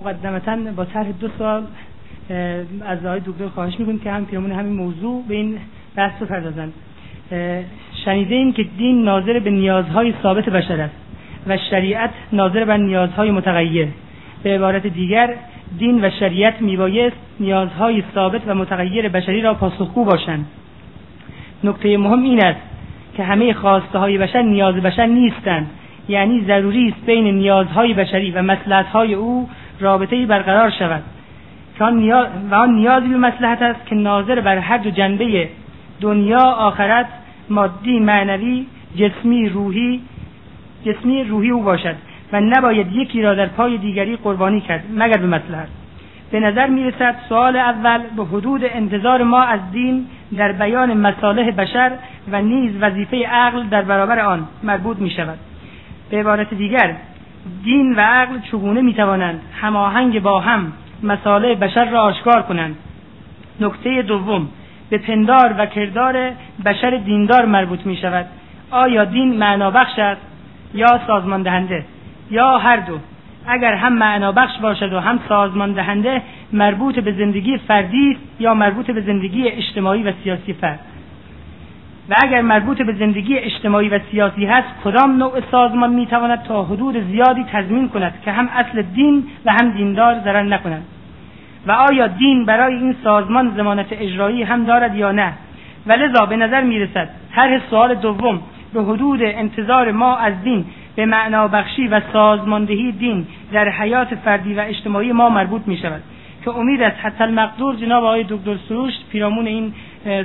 مقدمتا با طرح دو سال از آقای دکتر خواهش می‌کنیم که هم پیرامون همین موضوع به این بحث بپردازند. شنیده این که دین ناظر به نیازهای ثابت بشر است و شریعت ناظر بر نیازهای متغیر. به عبارت دیگر دین و شریعت میبایست نیازهای ثابت و متغیر بشری را پاسخگو باشند. نکته مهم این است که همه خواسته های بشر نیاز بشر نیستند. یعنی ضروری است بین نیازهای بشری و مسلحتهای او رابطه برقرار شود. و آن نیازی به مسلحت است که ناظر بر هر دو جنبه دنیا آخرت مادی معنوی جسمی روحی جسمی روحی او باشد و نباید یکی را در پای دیگری قربانی کرد مگر به مصلحت. به نظر می رسد سوال اول به حدود انتظار ما از دین در بیان مصالح بشر و نیز وظیفه عقل در برابر آن مربوط می شود به عبارت دیگر دین و عقل چگونه می توانند هماهنگ با هم مصالح بشر را آشکار کنند؟ نکته دوم به پندار و کردار بشر دیندار مربوط می شود آیا دین معنا بخش است یا سازمان دهنده یا هر دو. اگر هم معنا بخش باشد و هم سازمان دهنده مربوط به زندگی فردی یا مربوط به زندگی اجتماعی و سیاسی فرد. و اگر مربوط به زندگی اجتماعی و سیاسی هست کدام نوع سازمان می‌تواند تا حدود زیادی تضمین کند که هم اصل دین و هم دیندار ضرر نکنند؟ و آیا دین برای این سازمان زمانت اجرایی هم دارد یا نه؟ و لذا به نظر می‌رسد طرح سوال دوم به حدود انتظار ما از دین به معنا بخشی و سازماندهی دین در حیات فردی و اجتماعی ما مربوط می شود که امید است حتی المقدور جناب آقای دکتر سروش پیرامون این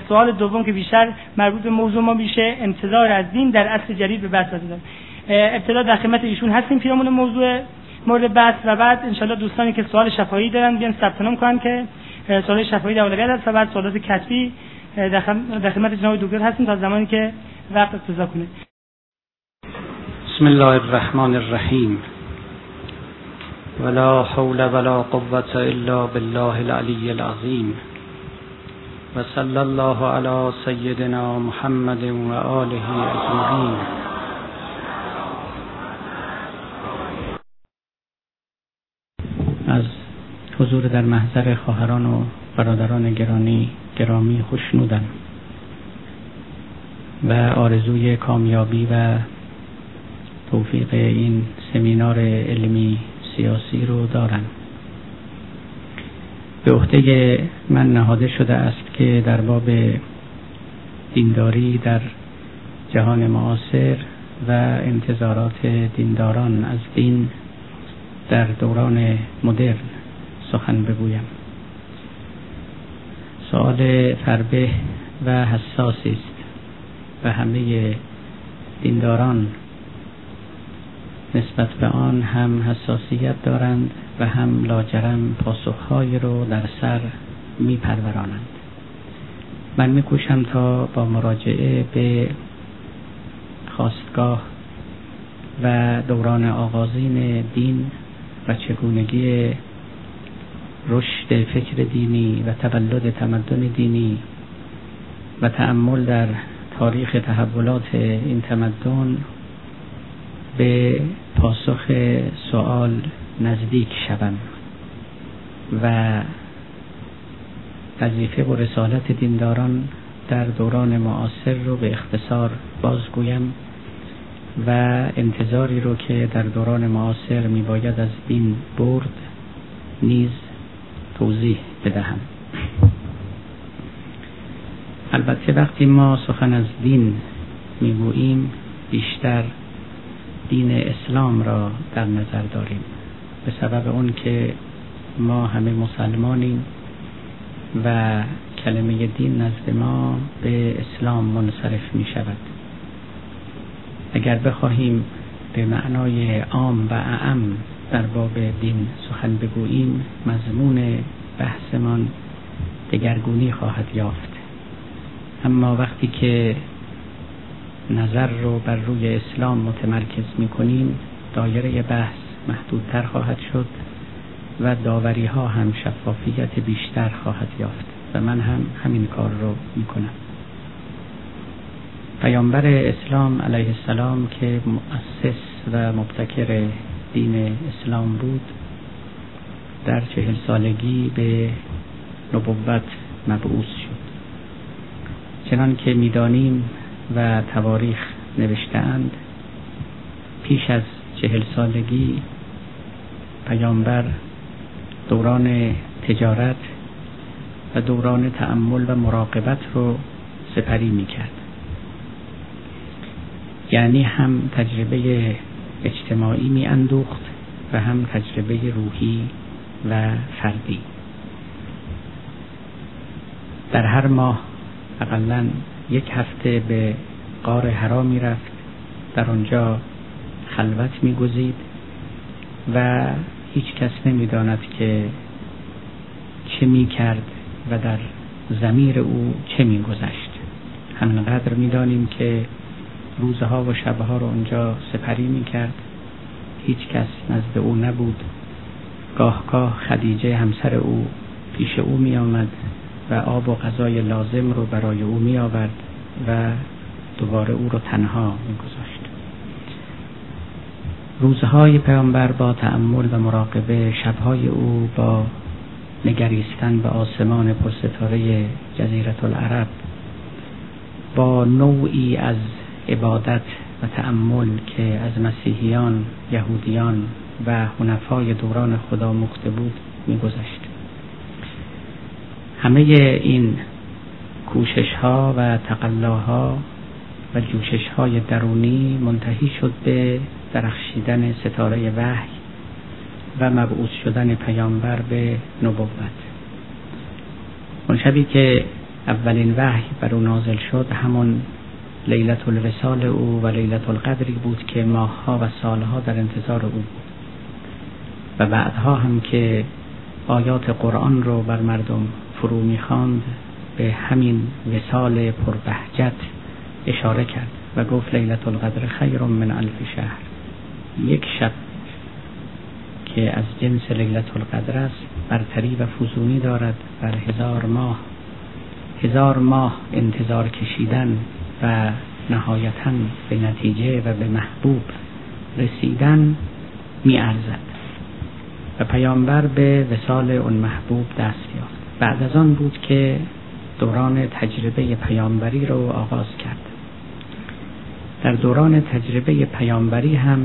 سوال دوم که بیشتر مربوط به موضوع ما میشه انتظار از دین در اصل جدید به بحث دادن ابتدا در خدمت ایشون هستیم پیرامون موضوع مورد بحث و بعد انشالله دوستانی که سوال شفاهی دارن بیان ثبت نام کنن که سوال شفاهی در اولویت است و بعد سوالات کتبی در خدمت جناب دکتر هستیم تا زمانی که وقت اقتضا کنه. بسم الله الرحمن الرحیم. ولا حول ولا قوة الا بالله العلی العظیم. و صلی الله علی سیدنا محمد و آله اجمعین. از حضور در محضر خواهران و برادران گرانی گرامی خوشنودم و آرزوی کامیابی و توفیق این سمینار علمی سیاسی رو دارم. به عهده من نهاده شده است که در باب دینداری در جهان معاصر و انتظارات دینداران از دین در دوران مدرن سخن بگویم. سوال فربه و حساسی است و همه دینداران نسبت به آن هم حساسیت دارند. و هم لاجرم پاسخهایی رو در سر میپرورانند. من میکوشم تا با مراجعه به خواستگاه و دوران آغازین دین و چگونگی رشد فکر دینی و تولد تمدن دینی و تأمل در تاریخ تحولات این تمدن به پاسخ سوال نزدیک شوم و وظیفه و رسالت دینداران در دوران معاصر رو به اختصار بازگویم و انتظاری رو که در دوران معاصر می باید از دین برد نیز توضیح بدهم. البته وقتی ما سخن از دین می‌گوییم بیشتر دین اسلام را در نظر داریم. به سبب اون که ما همه مسلمانیم و کلمه دین نزد ما به اسلام منصرف می شود. اگر بخواهیم به معنای عام و اعم در باب دین سخن بگوییم مضمون بحثمان دگرگونی خواهد یافت. اما وقتی که نظر رو بر روی اسلام متمرکز می کنیم دایره بحث محدودتر خواهد شد و داوری ها هم شفافیت بیشتر خواهد یافت و من هم همین کار رو می کنم پیامبر اسلام علیه السلام که مؤسس و مبتکر دین اسلام بود در چهل سالگی به نبوت مبعوث شد. چنان که می‌دانیم و تواریخ نوشتهاند. پیش از چهل سالگی پیامبر دوران تجارت و دوران تأمل و مراقبت رو سپری می‌کرد. یعنی هم تجربه اجتماعی می اندوخت و هم تجربه روحی و فردی. در هر ماه اقلا یک هفته به قار حرا می رفت در آنجا خلوت می گذید و هیچ کس نمی داند که چه می کرد و در زمیر او چه می گذشت همینقدر می دانیم که روزها و شبها رو اونجا سپری می کرد هیچ کس نزد او نبود. گاه گاه خدیجه همسر او پیش او می آمد و آب و غذای لازم رو برای او می آورد و دوباره او رو تنها می گذاشت روزهای پیامبر با تأمل و مراقبه شبهای او با نگریستن به آسمان پرستاره جزیرت العرب با نوعی از عبادت و تأمل که از مسیحیان، یهودیان و حنفای دوران خدا مخته بود میگذشت. همه این کوشش ها و تقلاها و جوشش های درونی منتهی شد به درخشیدن ستاره وحی و مبعوث شدن پیامبر به نبوت. اون شبی که اولین وحی بر او نازل شد همون لیلت الوسال او و لیلت القدری بود که ماهها و سالها در انتظار او بود. و بعدها هم که آیات قرآن رو بر مردم فرو می‌خواند به همین وسال پربهجت اشاره کرد و گفت لیلت القدر خیر من الف شهر. یک شب که از جنس لیلت القدر است برتری و فزونی دارد بر هزار ماه. هزار ماه انتظار کشیدن و نهایتا به نتیجه و به محبوب رسیدن می ارزد و پیامبر به وسال اون محبوب دست یافت. بعد از آن بود که دوران تجربه پیامبری رو آغاز کرد. در دوران تجربه پیامبری هم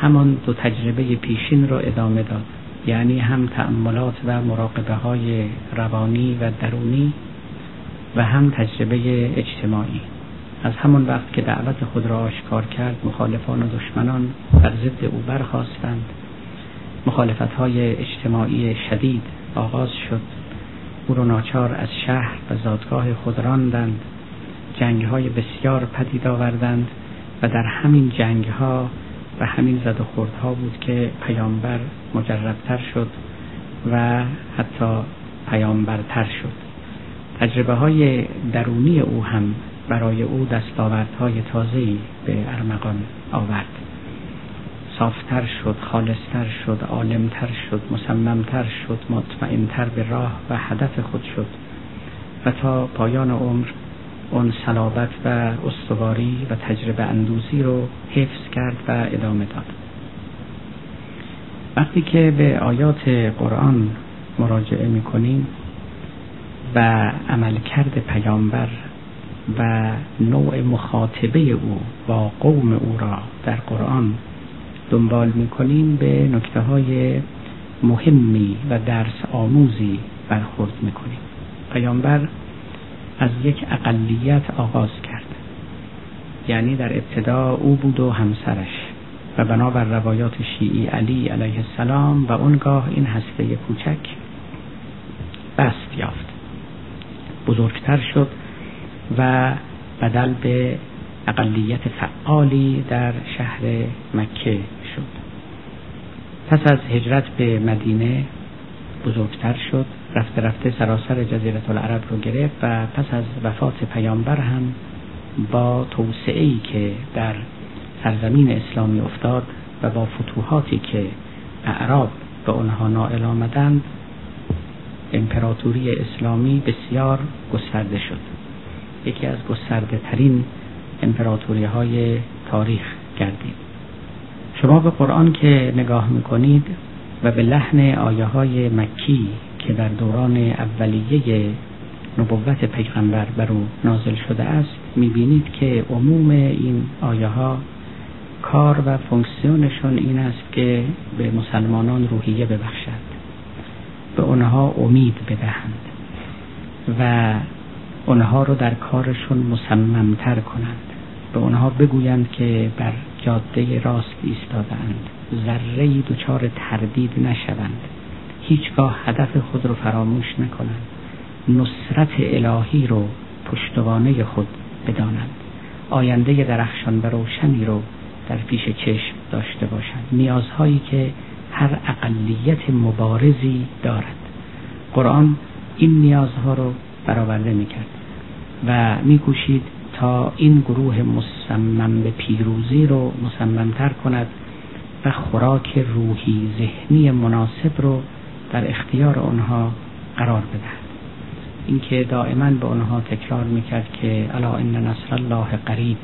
همان دو تجربه پیشین رو ادامه داد. یعنی هم تأملات و مراقبه های روانی و درونی و هم تجربه اجتماعی. از همان وقت که دعوت خود را آشکار کرد مخالفان و دشمنان بر ضد او برخواستند مخالفت های اجتماعی شدید آغاز شد. او را ناچار از شهر و زادگاه خود راندند. جنگ های بسیار پدید آوردند و در همین جنگ ها و همین زد و خوردها بود که پیامبر مجربتر شد و حتی پیامبرتر شد. تجربه های درونی او هم برای او دستاوردهای تازه‌ای به ارمغان آورد. صافتر شد خالصتر شد عالمتر شد مصممتر شد مطمئنتر به راه و هدف خود شد. و تا پایان عمر اون صلابت و استواری و تجربه اندوزی رو حفظ کرد و ادامه داد. وقتی که به آیات قرآن مراجعه می‌کنیم و عملکرد پیامبر و نوع مخاطبه او با قوم او را در قرآن دنبال می‌کنیم به نکته های مهمی و درس آموزی برخورد می‌کنیم. پیامبر از یک اقلیت آغاز کرد. یعنی در ابتدا او بود و همسرش و بنابر روایات شیعی علی علیه السلام و اونگاه این هسته کوچک بست یافت. بزرگتر شد و بدل به اقلیت فعالی در شهر مکه پس از هجرت به مدینه بزرگتر شد رفته رفته سراسر جزیره العرب رو گرفت و پس از وفات پیامبر هم با توسعه که در سرزمین اسلامی افتاد و با فتوحاتی که اعراب به آنها نائل آمدند امپراتوری اسلامی بسیار گسترده شد. یکی از گسترده ترین امپراتوری های تاریخ گردید. شما به قرآن که نگاه می‌کنید و به لحن آیه های مکی که در دوران اولیه نبوت پیغمبر بر او نازل شده است می‌بینید که عموم این آیه ها کار و فونکسیونشون این است که به مسلمانان روحیه ببخشد به آنها امید بدهند و آنها رو در کارشون مصممتر کنند به آنها بگویند که بر جاده راست ایستادند ذره دچار تردید نشوند. هیچگاه هدف خود رو فراموش نکنند. نصرت الهی رو پشتوانه خود بدانند آینده درخشان و روشنی رو در پیش چشم داشته باشند. نیازهایی که هر اقلیت مبارزی دارد. قرآن این نیازها رو برآورده می‌کرد و میکوشید این گروه مصمم به پیروزی رو مصممتر کند و خوراک روحی ذهنی مناسب رو در اختیار آنها قرار بدهد. اینکه دائما به آنها تکرار می‌کرد که الا ان نصر الله قریب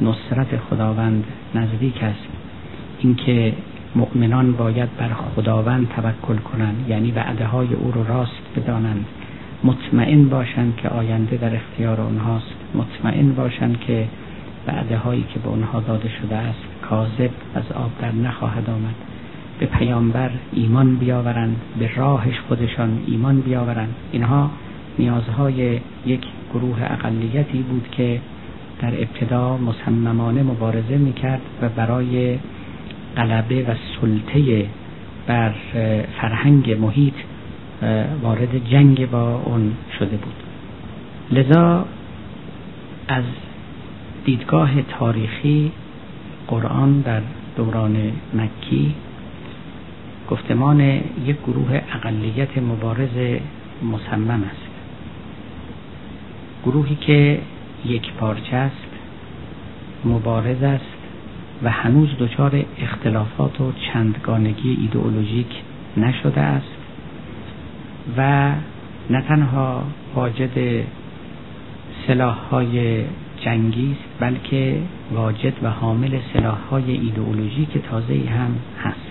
نصرت خداوند نزدیک است. اینکه مؤمنان باید بر خداوند توکل کنند یعنی وعده های او رو راست بدانند. مطمئن باشند که آینده در اختیار آنهاست مطمئن باشند که وعده هایی که به آنها داده شده است کاذب از آب در نخواهد آمد. به پیامبر ایمان بیاورند به راهش خودشان ایمان بیاورند. اینها نیازهای یک گروه اقلیتی بود که در ابتدا مصممانه مبارزه می‌کرد و برای غلبه و سلطه بر فرهنگ محیط وارد جنگ با اون شده بود. لذا از دیدگاه تاریخی قرآن در دوران مکی گفتمان یک گروه اقلیت مبارز مصمم است. گروهی که یک پارچه است مبارز است و هنوز دچار اختلافات و چندگانگی ایدئولوژیک نشده است. و نه تنها واجد سلاح های جنگی است بلکه واجد و حامل سلاح های ایدئولوژیک تازه هم هست.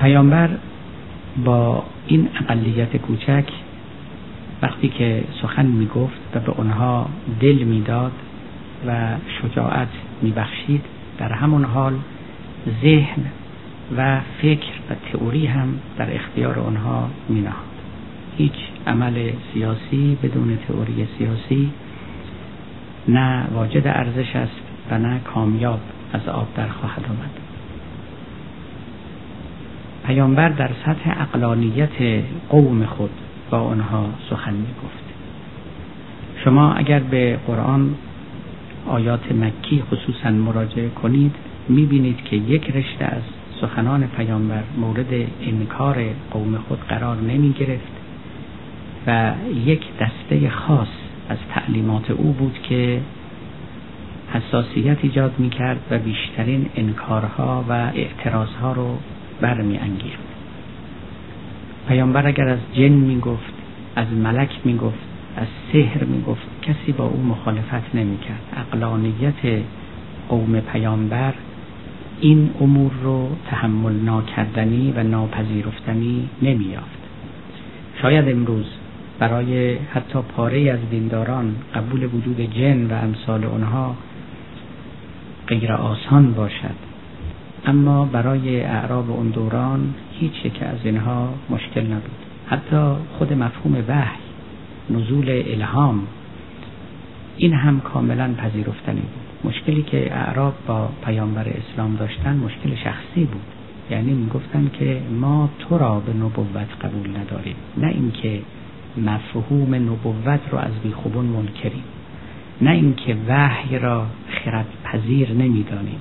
پیامبر با این اقلیت کوچک وقتی که سخن می گفت و به آنها دل می‌داد و شجاعت میبخشید در همون حال ذهن و فکر و تئوری هم در اختیار آنها مینهاد. هیچ عمل سیاسی بدون تئوری سیاسی نه واجد ارزش است و نه کامیاب از آب در خواهد آمد. پیامبر در سطح اقلانیت قوم خود با آنها سخن می گفت شما اگر به قرآن آیات مکی خصوصا مراجعه کنید می بینید که یک رشته از سخنان پیامبر مورد انکار قوم خود قرار نمی گرفت و یک دسته خاص از تعلیمات او بود که حساسیت ایجاد می کرد و بیشترین انکارها و اعتراضها رو برمی انگیخت پیامبر اگر از جن می گفت از ملک می گفت از سحر می گفت کسی با او مخالفت نمی کرد اقلانیت قوم پیامبر این امور رو تحمل ناکردنی و ناپذیرفتنی نمی یافت شاید امروز برای حتی پاره از دینداران قبول وجود جن و امثال آنها غیر آسان باشد. اما برای اعراب اون دوران هیچ یک از اینها مشکل نبود. حتی خود مفهوم وحی نزول الهام این هم کاملا پذیرفتنی بود. مشکلی که اعراب با پیامبر اسلام داشتن مشکل شخصی بود. یعنی می‌گفتن که ما تو را به نبوت قبول نداریم. نه اینکه مفهوم نبوت رو از بیخوبون منکریم. نه اینکه وحی را خرد پذیر نمی‌دانیم.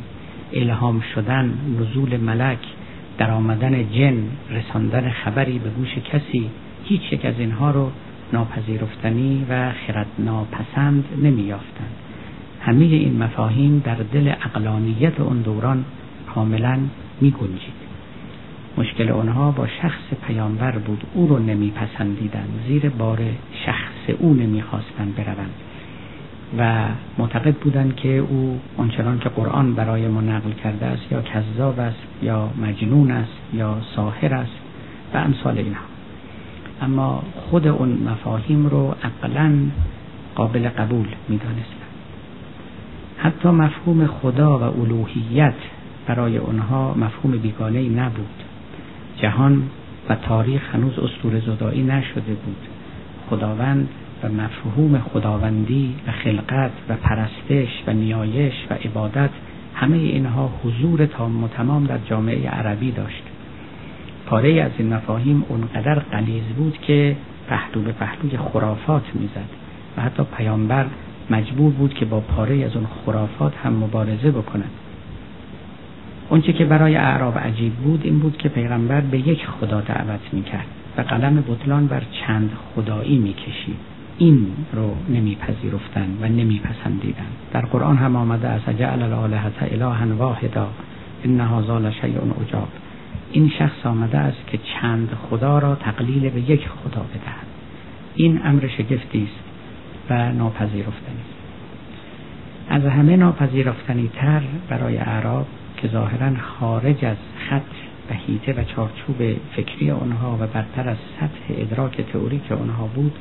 الهام شدن نزول ملک در آمدن جن رساندن خبری به گوش کسی هیچ یک از اینها رو ناپذیرفتنی و خرد ناپسند نمیافتند همه این مفاهیم در دل اقلانیت اون دوران کاملا می گنجید مشکل آنها با شخص پیامبر بود. او رو نمیپسندیدند زیر بار شخص او نمی‌خواستند بروند. و معتقد بودند که او آنچنان که قرآن برای ما نقل کرده است یا کذاب است یا مجنون است یا ساحر است و امثال اینها. اما خود اون مفاهیم رو عقلا قابل قبول می‌دانستن حتی مفهوم خدا و الوهیت برای آنها مفهوم بیگانه ای نبود. جهان و تاریخ هنوز اسطوره زدایی نشده بود. خداوند و مفهوم خداوندی و خلقت و پرستش و نیایش و عبادت همه اینها حضور تام و تمام در جامعه عربی داشت. پاره از این مفاهیم اونقدر قلیز بود که پهلو به پهلوی خرافات می‌زد و حتی پیامبر مجبور بود که با پاره از اون خرافات هم مبارزه بکند. اونچه که برای اعراب عجیب بود این بود که پیغمبر به یک خدا دعوت می‌کرد و قلم بطلان بر چند خدایی می‌کشید. این رو نمیپذیرفتن و نمیپسندیدن در قرآن هم آمده است جعل الالهه الها واحدا ان هذا لشیء عجاب. این شخص آمده است که چند خدا را تقلیل به یک خدا بدهد. این امر شگفتی است. و ناپذیرفتنی. از همه ناپذیرفتنی تر برای اعراب که ظاهرا خارج از خط و هیته و چارچوب فکری آنها و برتر از سطح ادراک تئوریک آنها بود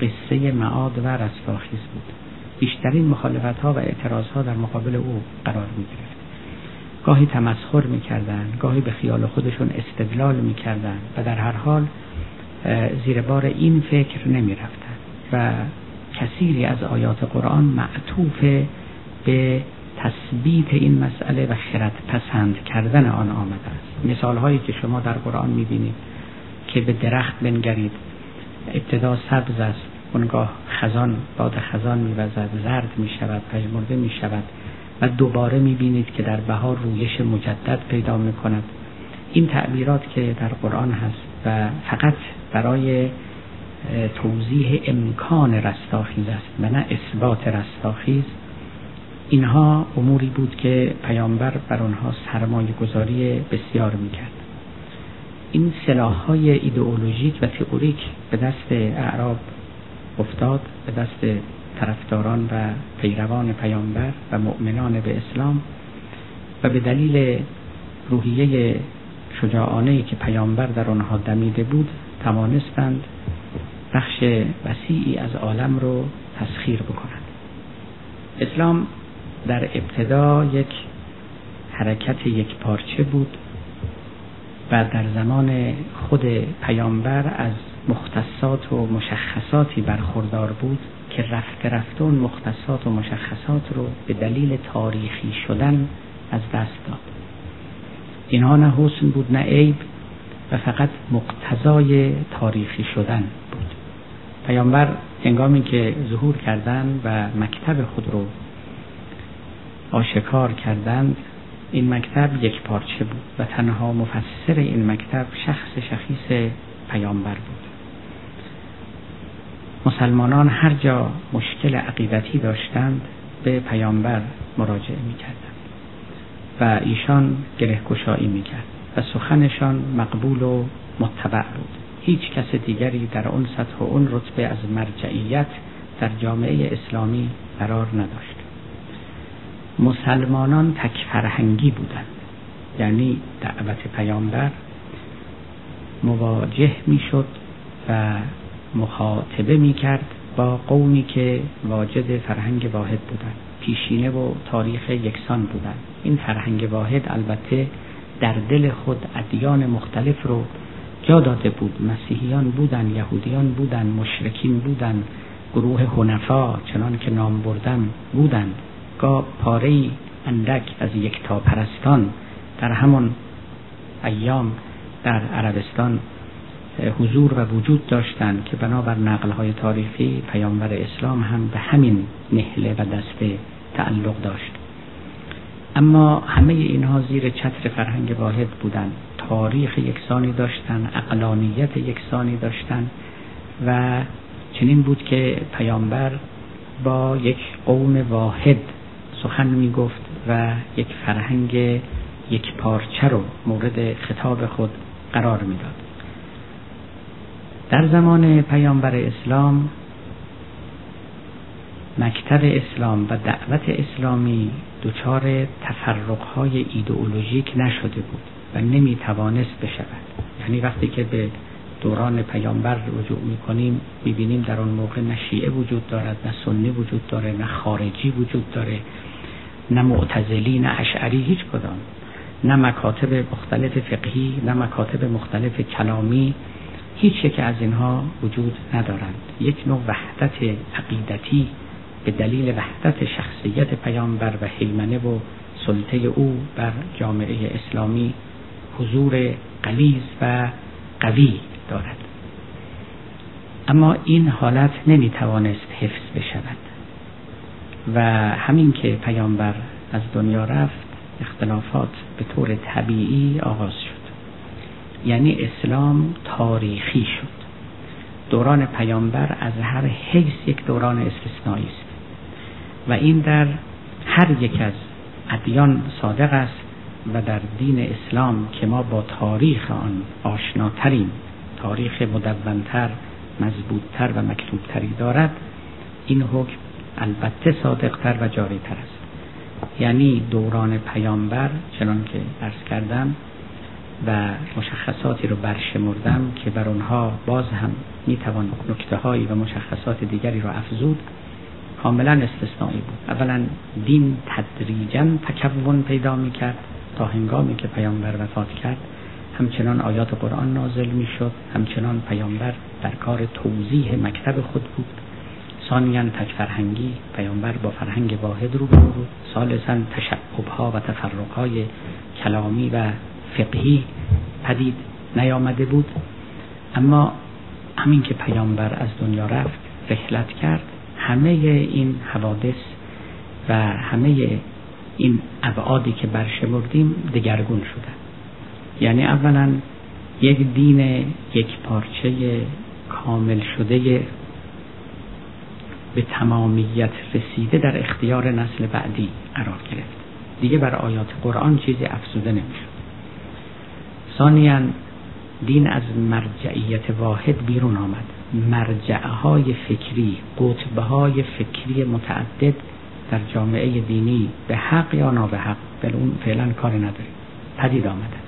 قصه معاد و رستاخیز بود. بیشترین مخالفت ها و اعتراض ها در مقابل او قرار می گرفت گاهی تمسخر می‌کردن گاهی به خیال خودشون استدلال می‌کردن و در هر حال زیر بار این فکر نمی و کثیری از آیات قرآن معطوف به تثبیت این مسئله و خرد پسند کردن آن آمده است. مثال هایی که شما در قرآن می‌بینید که به درخت بنگرید ابتدا سبز است اونگاه خزان باد خزان میوزد زرد می‌شود پژمرده می‌شود و دوباره می‌بینید که در بهار رویش مجدد پیدا می‌کند. این تعبیرات که در قرآن هست و فقط برای توضیح امکان رستاخیز است و نه اثبات رستاخیز. اینها اموری بود که پیامبر بر آنها سرمایه گذاری بسیار می‌کرد. این سلاح های ایدئولوژیک و تئوریک به دست اعراب افتاد به دست طرفداران و پیروان پیامبر و مؤمنان به اسلام و به دلیل روحیه شجاعانه که پیامبر در آنها دمیده بود توانستند بخش وسیعی از عالم رو تسخیر بکنند اسلام در ابتدا یک حرکت یک پارچه بود و در زمان خود پیامبر از مختصات و مشخصاتی برخوردار بود که رفته رفته اون مختصات و مشخصات رو به دلیل تاریخی شدن از دست داد. اینها نه حسن بود نه عیب و فقط مقتضای تاریخی شدن. پیامبر هنگامی که ظهور کردند و مکتب خود رو آشکار کردند این مکتب یک پارچه بود و تنها مفسر این مکتب شخص شخیص پیامبر بود. مسلمانان هر جا مشکل عقیدتی داشتند به پیامبر مراجعه می کردند و ایشان گره گشایی می کرد و سخنشان مقبول و متبع بود. هیچ کس دیگری در اون سطح و اون رتبه از مرجعیت در جامعه اسلامی قرار نداشت. مسلمانان تک فرهنگی بودند. یعنی دعوت پیامبر مواجه می‌شد و مخاطبه می کرد با قومی که واجد فرهنگ واحد بودند. پیشینه و تاریخ یکسان بودند. این فرهنگ واحد البته در دل خود ادیان مختلف رو جا داده بود. مسیحیان بودن یهودیان بودن مشرکین بودن گروه هنفا چنان که نام بردم بودند گاه پاره اندک از یک تا پرستان در همان ایام در عربستان حضور و وجود داشتند که بنابر نقلهای تاریخی پیامبر اسلام هم به همین نهله و دسته تعلق داشت. اما همه اینها زیر چتر فرهنگ واحد بودند. تاریخ یکسانی داشتند اقلانیت یکسانی داشتند و چنین بود که پیامبر با یک قوم واحد سخن می گفت و یک فرهنگ یک پارچه رو مورد خطاب خود قرار می‌داد. در زمان پیامبر اسلام مکتب اسلام و دعوت اسلامی دچار تفرقهای ایدئولوژیک نشده بود نمی توانست بشود. یعنی وقتی که به دوران پیامبر رجوع می کنیم می بینیم در آن موقع نه شیعه وجود دارد نه سنی وجود داره نه خارجی وجود داره نه معتزلی نه اشعری هیچ کدام. نه مکاتب مختلف فقهی نه مکاتب مختلف کلامی هیچ یک از اینها وجود ندارند. یک نوع وحدت عقیدتی به دلیل وحدت شخصیت پیامبر و حیمنه و سلطه او بر جامعه اسلامی حضور قلیز و قوی دارد. اما این حالت نمی توانست حفظ بشود و همین که پیامبر از دنیا رفت اختلافات به طور طبیعی آغاز شد. یعنی اسلام تاریخی شد. دوران پیامبر از هر حیث یک دوران استثنایی است و این در هر یک از ادیان صادق است و در دین اسلام که ما با تاریخ آن آشناتریم تاریخ مدونتر مضبوطتر و مکتوبتری دارد این حکم البته صادقتر و جاریتر است. یعنی دوران پیامبر چنان که ارز کردم و مشخصاتی رو برشمردم که بر آنها باز هم می‌توان نکته هایی و مشخصات دیگری را افزود کاملا استثنایی بود. اولا دین تدریجا تکون پیدا می‌کرد. تا هنگامی که پیامبر وفات کرد همچنان آیات قرآن نازل می‌شد همچنان پیامبر در کار توضیح مکتب خود بود. ثانیا تک فرهنگی پیامبر با فرهنگ واحد رو بود. ثالثا تشعبها و تفرقهای کلامی و فقهی پدید نیامده بود. اما همین که پیامبر از دنیا رفت رحلت کرد همه این حوادث و همه این ابعادی که برشمردیم دگرگون شدن یعنی اولا یک دین یک پارچه کامل شده به تمامیت رسیده در اختیار نسل بعدی قرار گرفت. دیگه بر آیات قرآن چیزی افزوده نمی‌شد ثانیا دین از مرجعیت واحد بیرون آمد. مرجعه های فکری قطبه های فکری متعدد در جامعه دینی به حق یا نابه حق اون فعلا کار نداریم پدید آمدن.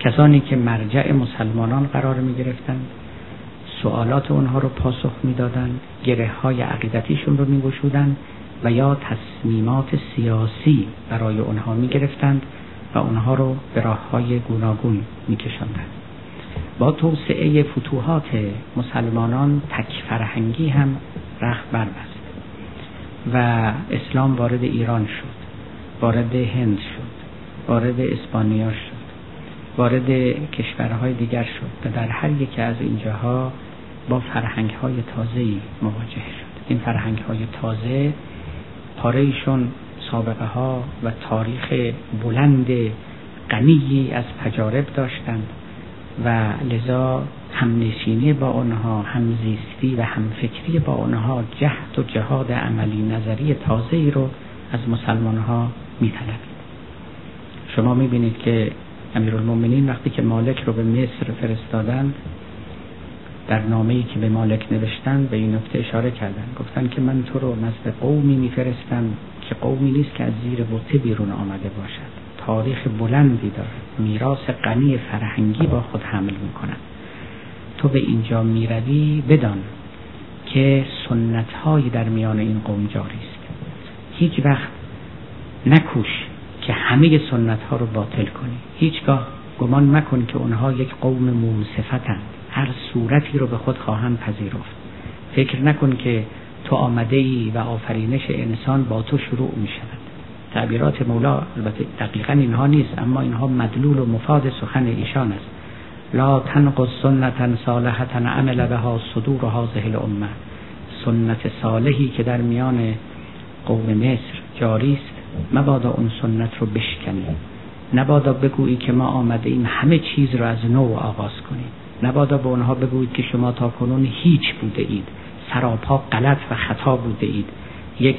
کسانی که مرجع مسلمانان قرار می گرفتن سوالات اونها رو پاسخ می‌دادند گره های عقیدتیشون رو می و یا تصمیمات سیاسی برای اونها می گرفتند و اونها رو به راه های گوناگون می کشندند. با توسعه فتوحات مسلمانان تک فرهنگی هم رخت بربست و اسلام وارد ایران شد وارد هند شد وارد اسپانیا شد وارد کشورهای دیگر شد و در هر یک از اینجاها با فرهنگ های تازه مواجه شد. این فرهنگ های تازه پارهشون سابقه ها و تاریخ بلند غنی از تجارب داشتند و لذا همنشینی با آنها همزیستی و همفکری با آنها جهد و جهاد عملی نظری تازه ای رو از مسلمان ها شما می بینید که امیرالمومنین وقتی که مالک رو به مصر فرستادند در نامه‌ای که به مالک نوشتن به این نکته اشاره کردن گفتن که من تو رو نزد قومی میفرستم که قومی نیست که از زیر بوته بیرون آمده باشد. تاریخ بلندی دارد. میراث غنی فرهنگی با خود حمل می‌کنند تو به اینجا می‌روی بدان که سنت در میان این قوم جاری است. هیچ وقت نکوش که همه سنت ها رو باطل کنی. هیچگاه گمان مکن که اونها یک قوم منصفتند. هر صورتی رو به خود خواهم پذیرفت. فکر نکن که تو آمده ای و آفرینش انسان با تو شروع می شود تعبیرات مولا البته دقیقا اینها نیست اما اینها مدلول و مفاد سخن ایشان است. لا تنقض سنتا صالحتا عمل بها صدور هذه الامه سنت صالحی که در میان قوم مصر جاری است مبادا اون سنت رو بشکنی. نبادا بگویی که ما آمده ایم همه چیز رو از نو آغاز کنیم نبادا به اونها بگویید که شما تا کنون هیچ بوده اید. سراپا غلط و خطا بوده اید. یک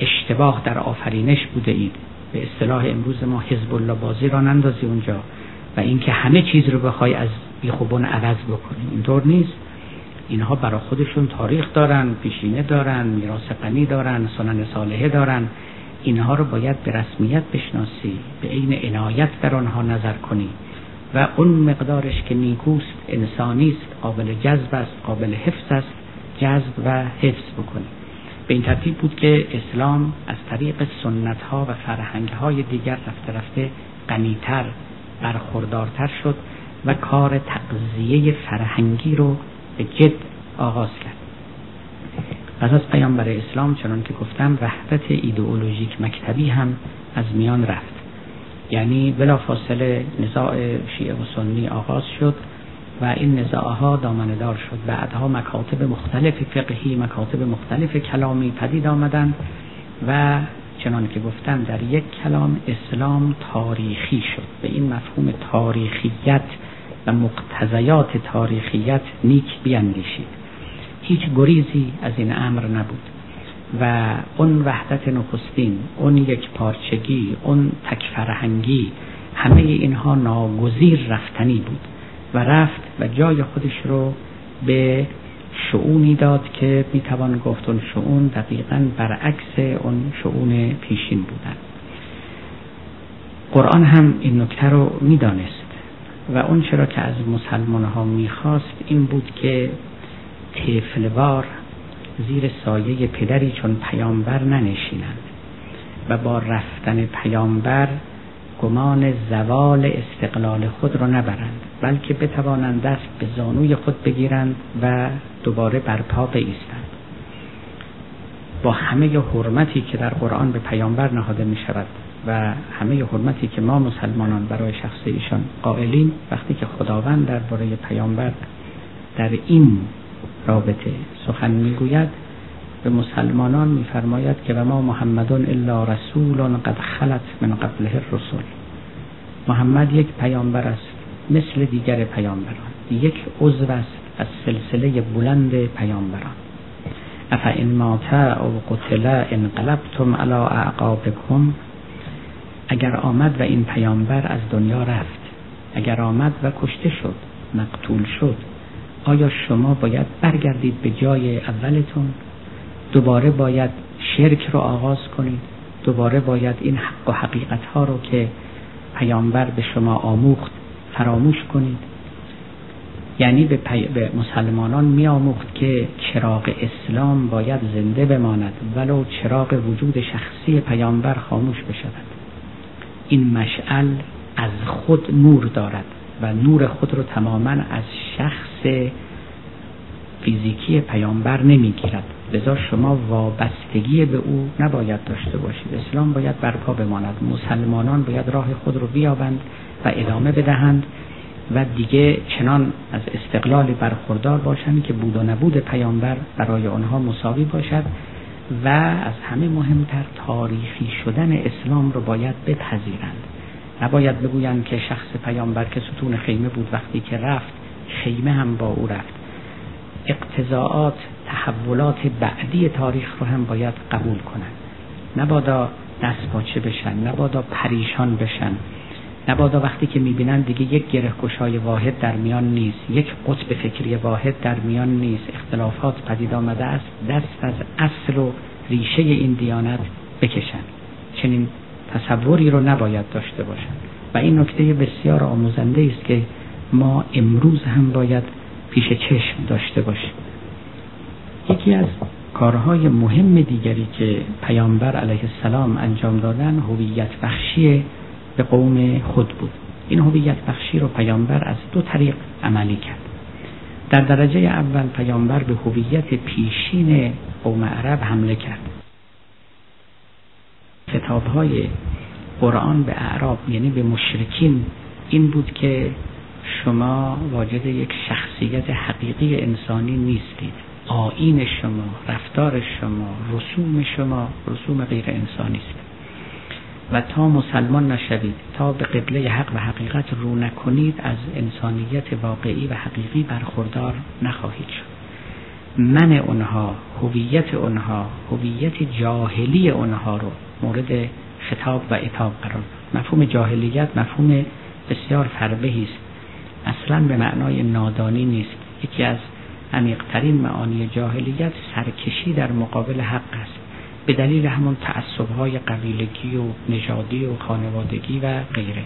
اشتباه در آفرینش بوده اید. به اصطلاح امروز ما حزب الله بازی را نندازی اونجا. و اینکه همه چیز رو بخوای از بیخوبون عوض بکنی. اینطور نیست. اینها برای خودشون تاریخ دارن پیشینه دارن میراث غنی دارن سنن صالحه دارن. اینها رو باید به رسمیت بشناسی به عین عنایت در آنها نظر کنی. و اون مقدارش که نیکوست انسانی است قابل جذب است قابل حفظ است جذب و حفظ بکنیم به این ترتیب بود که اسلام از طریق سنت ها و فرهنگ های دیگر رفته رفته غنیتر برخوردارتر شد و کار تقضیه فرهنگی رو به جد آغاز کرد. پس از پیامبر اسلام چنان که گفتم وحدت ایدئولوژیک مکتبی هم از میان رفت. یعنی بلافاصله نزاع شیعه و سنی آغاز شد و این نزاعها دامنهدار شد. بعدها مکاتب مختلف فقهی مکاتب مختلف کلامی پدید آمدن و چنان که گفتم در یک کلام اسلام تاریخی شد. به این مفهوم تاریخیت و مقتضیات تاریخیت نیک بیاندیشید هیچ گریزی از این امر نبود و اون وحدت نخستین اون یک پارچگی اون تکفرهنگی همه اینها ناگزیر رفتنی بود و رفت و جای خودش رو به شعونی داد که می‌توان گفت اون شعون دقیقا برعکس اون شعون پیشین بودن. قرآن هم این نکته رو می‌دانست و اون چرا که از مسلمان ها می‌خواست این بود که تفلوار زیر سایه پدری چون پیامبر ننشینند و با رفتن پیامبر گمان زوال استقلال خود را نبرند. بلکه بتوانند دست به زانوی خود بگیرند و دوباره برپا بایستند. با همه حرمتی که در قرآن به پیامبر نهاده می شود و همه حرمتی که ما مسلمانان برای شخص ایشان قائلیم وقتی که خداوند درباره پیامبر در این رابطه سخن می‌گوید به مسلمانان میفرماید که و ما محمدون الا رسول قد خلت من قبله الرسول محمد یک پیامبر است. مثل دیگر پیامبران. یک عضو است از سلسله بلند پیامبران. افا این مات او قتل انقلبتم علی اعقابکم. اگر آمد و این پیامبر از دنیا رفت اگر آمد و کشته شد مقتول شد آیا شما باید برگردید به جای اولتون؟ دوباره باید شرک رو آغاز کنید. دوباره باید این حق و حقیقت ها رو که پیامبر به شما آموخت فراموش کنید. یعنی به, به مسلمانان می آموخت که چراغ اسلام باید زنده بماند ولو چراغ وجود شخصی پیامبر خاموش بشود. این مشعل از خود نور دارد و نور خود رو تماما از شخص فیزیکی پیامبر نمی‌گیرد. لذا شما وابستگی به او نباید داشته باشید. اسلام باید برپا بماند. مسلمانان باید راه خود رو بیابند و ادامه بدهند و دیگه چنان از استقلال برخوردار باشند که بود و نبود پیامبر برای آنها مساوی باشد و از همه مهمتر تاریخی شدن اسلام رو باید بپذیرند. نباید بگویند که شخص پیامبر که ستون خیمه بود وقتی که رفت خیمه هم با او رفت. اقتضاعات تحولات بعدی تاریخ رو هم باید قبول کنند نبادا دست باچه بشن نبادا پریشان بشن. نبادا وقتی که می‌بینن دیگه یک گره گشای واحد در میان نیست یک قطب فکری واحد در میان نیست. اختلافات پدید آمده است دست از اصل و ریشه این دیانت بکشن. چنین تصوری رو نباید داشته باشند و این نکته بسیار آموزنده است که ما امروز هم باید پیش چشم داشته باشیم. یکی از کارهای مهم دیگری که پیامبر علیه السلام انجام دادن هویت بخشی به قوم خود بود. این هویت بخشی رو پیامبر از دو طریق عملی کرد. در درجه اول پیامبر به هویت پیشین قوم عرب حمله کرد. کتاب های قرآن به اعراب یعنی به مشرکین این بود که شما واجد یک شخصیت حقیقی انسانی نیستید. آین شما رفتار شما رسوم شما رسوم غیر انسانی است. و تا مسلمان نشوید تا به قبله حق و حقیقت رو نکنید از انسانیت واقعی و حقیقی برخوردار نخواهید شد. من اونها هویت اونها هویت جاهلی اونها رو مورد خطاب و اتاب قرار مفهوم جاهلیت مفهوم بسیار فربهی است. اصلا به معنای نادانی نیست. یکی از عمیقترین معانی جاهلیت سرکشی در مقابل حق است. به دلیل همون تعصبهای قبیلگی و نژادی و خانوادگی و غیره.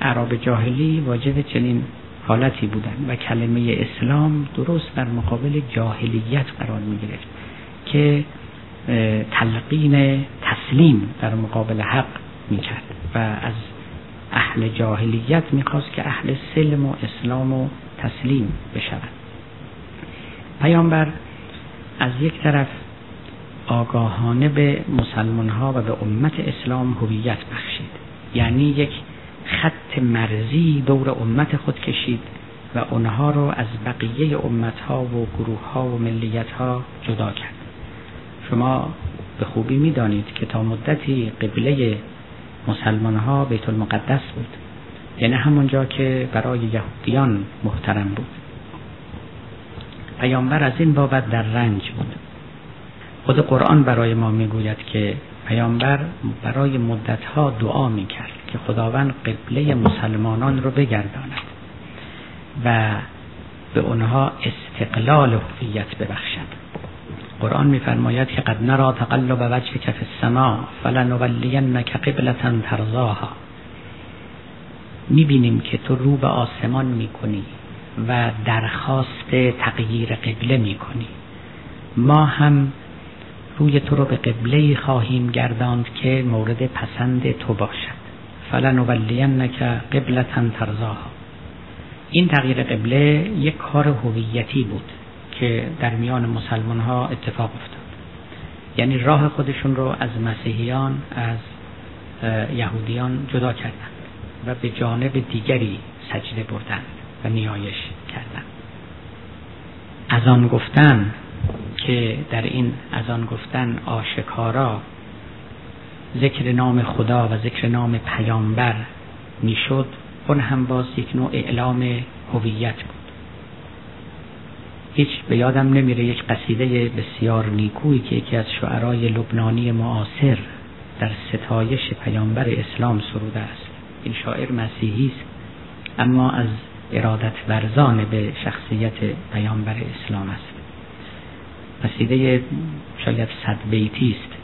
عرب جاهلی واجد چنین حالتی بودن و کلمه اسلام درست در مقابل جاهلیت قرار می گرفت که تلقین تسلیم در مقابل حق می کرد و از اهل جاهلیت می‌خواست که اهل سلم و اسلام و تسلیم بشوند. پیامبر از یک طرف آگاهانه به مسلمان ها و به امت اسلام هویت بخشید. یعنی یک خط مرزی دور امت خود کشید و اونها رو از بقیه امت ها و گروه ها و ملیت ها جدا کرد. شما به خوبی می‌دانید که تا مدتی قبله مسلمان ها بیت المقدس بود. یعنی همونجا که برای یهودیان محترم بود. پیامبر از این بابت در رنج بود. خود قرآن برای ما می‌گوید که پیامبر برای مدتها دعا می‌کرد که خداوند قبله مسلمانان رو بگرداند و به اونها استقلال هویت ببخشد. قرآن میفرماید که قد نرا تقلب وجهک فی السماء فلنولینک قبلة ترضاها. می‌بینیم که تو رو به آسمان می‌کنی. و درخواست تغییر قبله می‌کنی. ما هم روی تو رو به قبله خواهیم گرداند که مورد پسند تو باشد. فلنولینک قبلة ترضاها. این تغییر قبله یک کار هویتی بود که در میان مسلمان ها اتفاق افتاد. یعنی راه خودشون رو از مسیحیان از یهودیان جدا کردند و به جانب دیگری سجده بردند. و نیایش کردند از آن گفتن که در این از آن گفتن آشکارا ذکر نام خدا و ذکر نام پیامبر می‌شد اون هم باز یک نوع اعلام هویت بود. هیچ به یادم نمیره یک قصیده بسیار نیکویی که یکی از شعرای لبنانی معاصر در ستایش پیامبر اسلام سروده است. این شاعر مسیحی است اما از ارادت ورزان به شخصیت پیامبر اسلام است. قصیده شاید صد بیتی است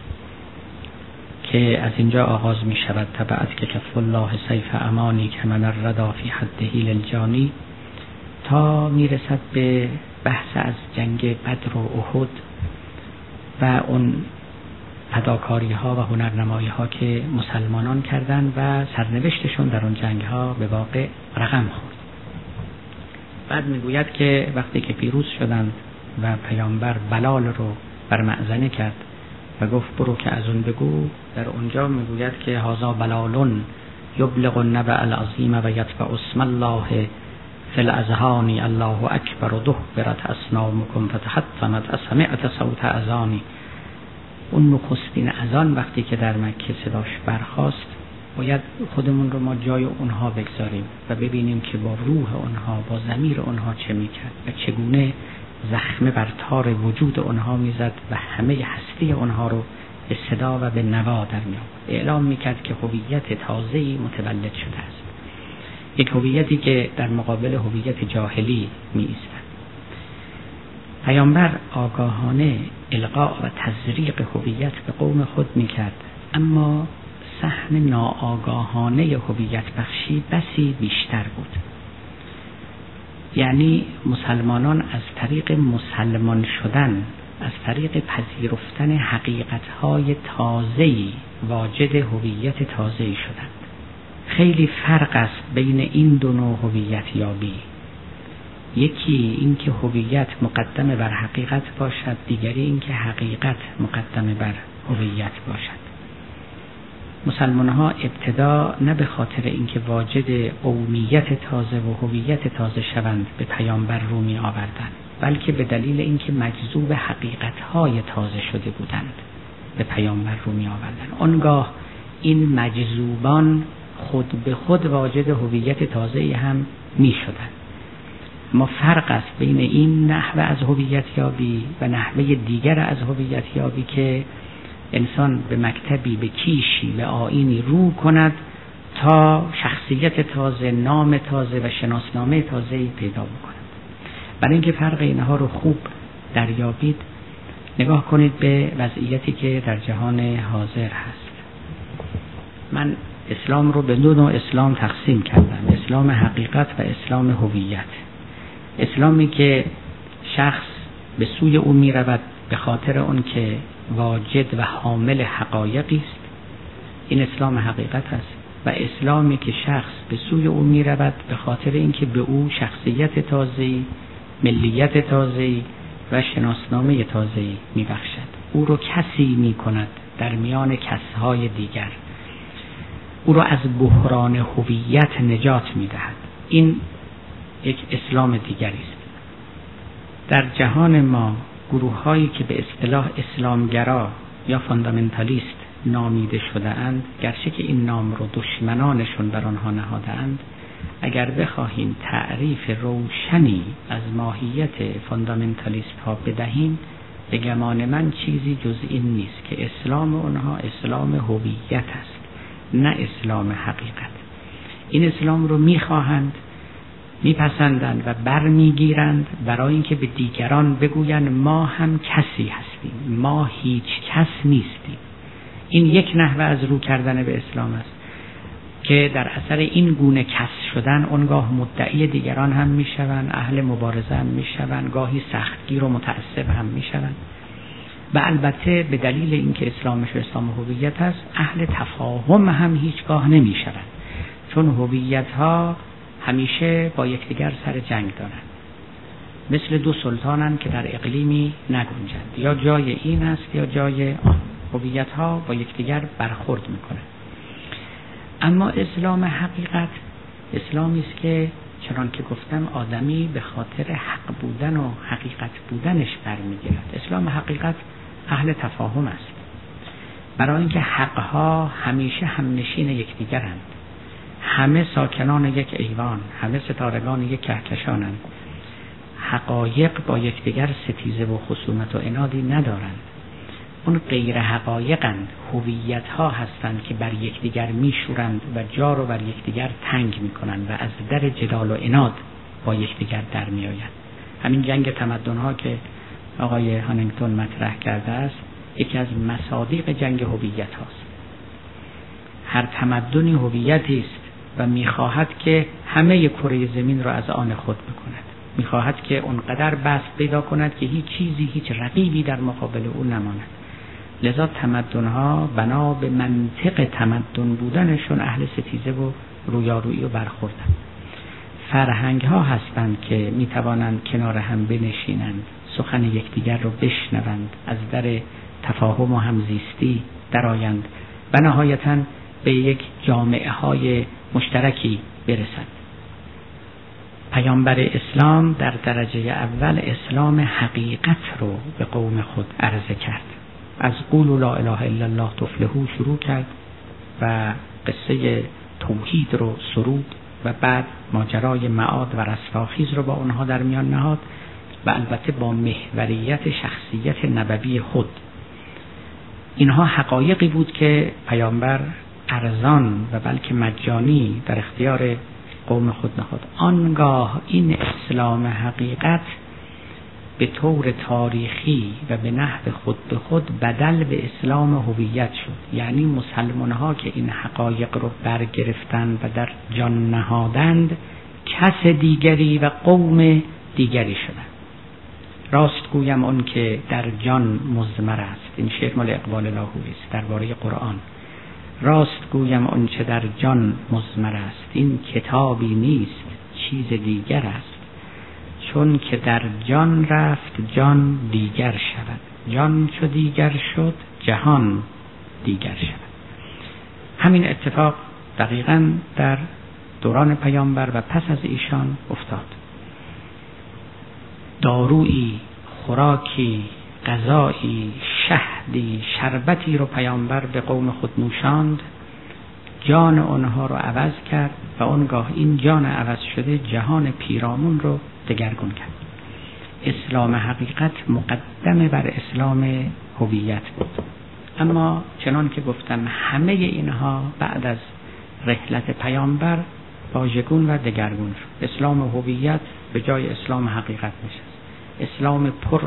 که از اینجا آغاز می شود. تبعت که کف الله سیف امانی که من الردا فی حده الجانی تا می‌رسد به بحث از جنگ بدر و احد و اون فداکاری ها و هنرنمایی ها که مسلمانان کردند و سرنوشتشون در اون جنگ ها به واقع رقم خورد. بعد می‌گوید که وقتی که پیروز شدند و پیامبر بلال رو بر معزنه کرد و گفت برو که از اون بگو در اونجا می‌گوید که هازا بلالون یبلغ النبع العظیم و یتبع اسم الله فی الازهانی الله اکبر دهبرت اسنامکم فتحطمت اسمعت صوت ازانی اون نخستین ازان وقتی که در مکه صداش برخاست باید خودمون رو ما جای اونها بگذاریم و ببینیم که با روح اونها با زمیر اونها چه می‌کرد و چگونه زخمه بر تار وجود اونها می‌زد و همه هستی اونها رو به صدا و به نوا در میاد اعلام می‌کرد که هویت تازه‌ای متولد شده است. یک هویتی که در مقابل هویت جاهلی می ایستد پیامبر آگاهانه القاء و تزریق هویت به قوم خود می کرد اما سهم ناآگاهانه هویت بخشی بسی بیشتر بود. یعنی مسلمانان از طریق مسلمان شدن از طریق پذیرفتن حقیقتهای تازه‌ای واجد هویت تازه‌ای شدند. خیلی فرق است بین این دو نوع هویت یابی. یکی اینکه هویت مقدم بر حقیقت باشد دیگری اینکه حقیقت مقدم بر هویت باشد. مسلمان ها ابتدا نه به خاطر اینکه واجد قومیت تازه و هویت تازه شوند به پیامبر رو می آوردند بلکه به دلیل اینکه مجذوب حقیقت های تازه شده بودند به پیامبر رو می آوردند آنگاه این مجذوبان خود به خود واجد هویت تازه هم می شدن. ما فرق است بین این نحوه از هویت یابی و نحوه دیگر از هویت یابی که انسان به مکتبی به کیشی به آینی رو کند تا شخصیت تازه نام تازه و شناسنامه تازه پیدا بکند. برای اینکه فرق اینها رو خوب دریابید نگاه کنید به وضعیتی که در جهان حاضر هست. من اسلام رو به دو نوع اسلام تقسیم کردن اسلام حقیقت و اسلام هویت. اسلامی که شخص به سوی او می رود به خاطر اون که واجد و حامل حقایقی است. این اسلام حقیقت است و اسلامی که شخص به سوی او می رود به خاطر اینکه به او شخصیت تازه‌ای ملیت تازه‌ای و شناسنامه تازه‌ای می بخشد او رو کسی می کند در میان کسهای دیگر. او را از بحران هویت نجات می دهد این یک اسلام دیگری است. در جهان ما گروه هایی که به اصطلاح اسلامگرا یا فاندامنتالیست نامیده شده اند گرچه که این نام رو دشمنانشون بر آنها نهاده اند اگر بخواهیم تعریف روشنی از ماهیت فاندامنتالیست ها بدهیم به گمان من چیزی جز این نیست که اسلام اونها اسلام هویت است نه اسلام حقیقت. این اسلام رو می‌خواهند میپسندند و برمیگیرند برای اینکه به دیگران بگویند ما هم کسی هستیم ما هیچ کس نیستیم. این یک نحوه از رو کردن به اسلام است که در اثر این گونه کس شدن اونگاه مدعی دیگران هم می‌شوند اهل مبارزه هم می‌شوند گاهی سختگیر و متعصب هم می‌شوند. و البته به دلیل اینکه اسلامش اسلام هویت است اهل تفاهم هم هیچگاه نمی‌شوند. چون هویت ها همیشه با یکدیگر سر جنگ دارند. مثل دو سلطانن که در اقلیمی نگنجند. یا جای این است یا جای آن. هویت ها با یکدیگر برخورد می‌کنند. اما اسلام حقیقت اسلامی است که چنان که گفتم آدمی به خاطر حق بودن و حقیقت بودنش برمیگیرد. اسلام حقیقت اهل تفاهم است. برای اینکه حقها همیشه هم نشین یکدیگرند. همه ساکنان یک ایوان همه ستارگان یک کهکشانند. حقایق با یکدیگر ستیزه و خصومت و انادی ندارند. اون غیر حقایقند هویت ها هستند که بر یکدیگر میشورند و جا رو بر یکدیگر تنگ می‌کنند و از در جدال و اناد با یکدیگر در میآیند. همین جنگ تمدن ها که آقای هانینگتون مطرح کرده است یکی از مصادیق جنگ هویت هاست هر تمدنی هویتی است و می‌خواهد که همه کره زمین را از آن خود بکند. می‌خواهد که اونقدر بست پیدا کند که هیچ چیزی هیچ رقیبی در مقابل او نماند. لذا تمدن ها بنا به منطق تمدن بودنشون اهل ستیزه و رویارویی و برخوردن. فرهنگ ها هستند که می توانند کنار هم بنشینند سخن یکدیگر رو بشنوند از در تفاهم و همزیستی درآیند. و نهایتا به یک جامعه های مشترکی برسند پیامبر اسلام در درجه اول اسلام حقیقت رو به قوم خود عرضه کرد. از قول لا اله الا الله تفلحو شروع کرد و قصه توحید رو سرود و بعد ماجرای معاد و رستاخیز رو با اونها در میان نهاد و البته با محوریت شخصیت نبوی خود. اینها حقایقی بود که پیامبر ارزان و بلکه مجانی در اختیار قوم خود نهاد. آنگاه این اسلام حقیقت به طور تاریخی و به نحو خود به خود بدل به اسلام هویت شد. یعنی مسلمان ها که این حقایق رو برگرفتند و در جان نهادند کس دیگری و قوم دیگری شدند. راست گویم اون که در جان مزمر است. این شعر مال اقبال لاهوری است درباره قرآن. راست گویم اون چه در جان مزمر است. این کتابی نیست چیز دیگر است. چون که در جان رفت جان دیگر شود. جان چو دیگر شد جهان دیگر شود. همین اتفاق دقیقا در دوران پیامبر و پس از ایشان افتاد. دارویی خوراکی غذایی شهدی شربتی رو پیامبر به قوم خود نوشاند. جان آنها رو عوض کرد و اونگاه این جان عوض شده جهان پیرامون رو دگرگون کرد. اسلام حقیقت مقدم بر اسلام هویت بود. اما چنان که گفتم همه اینها بعد از رحلت پیامبر واژگون و دگرگون شد. اسلام هویت به جای اسلام حقیقت نشست. اسلام پر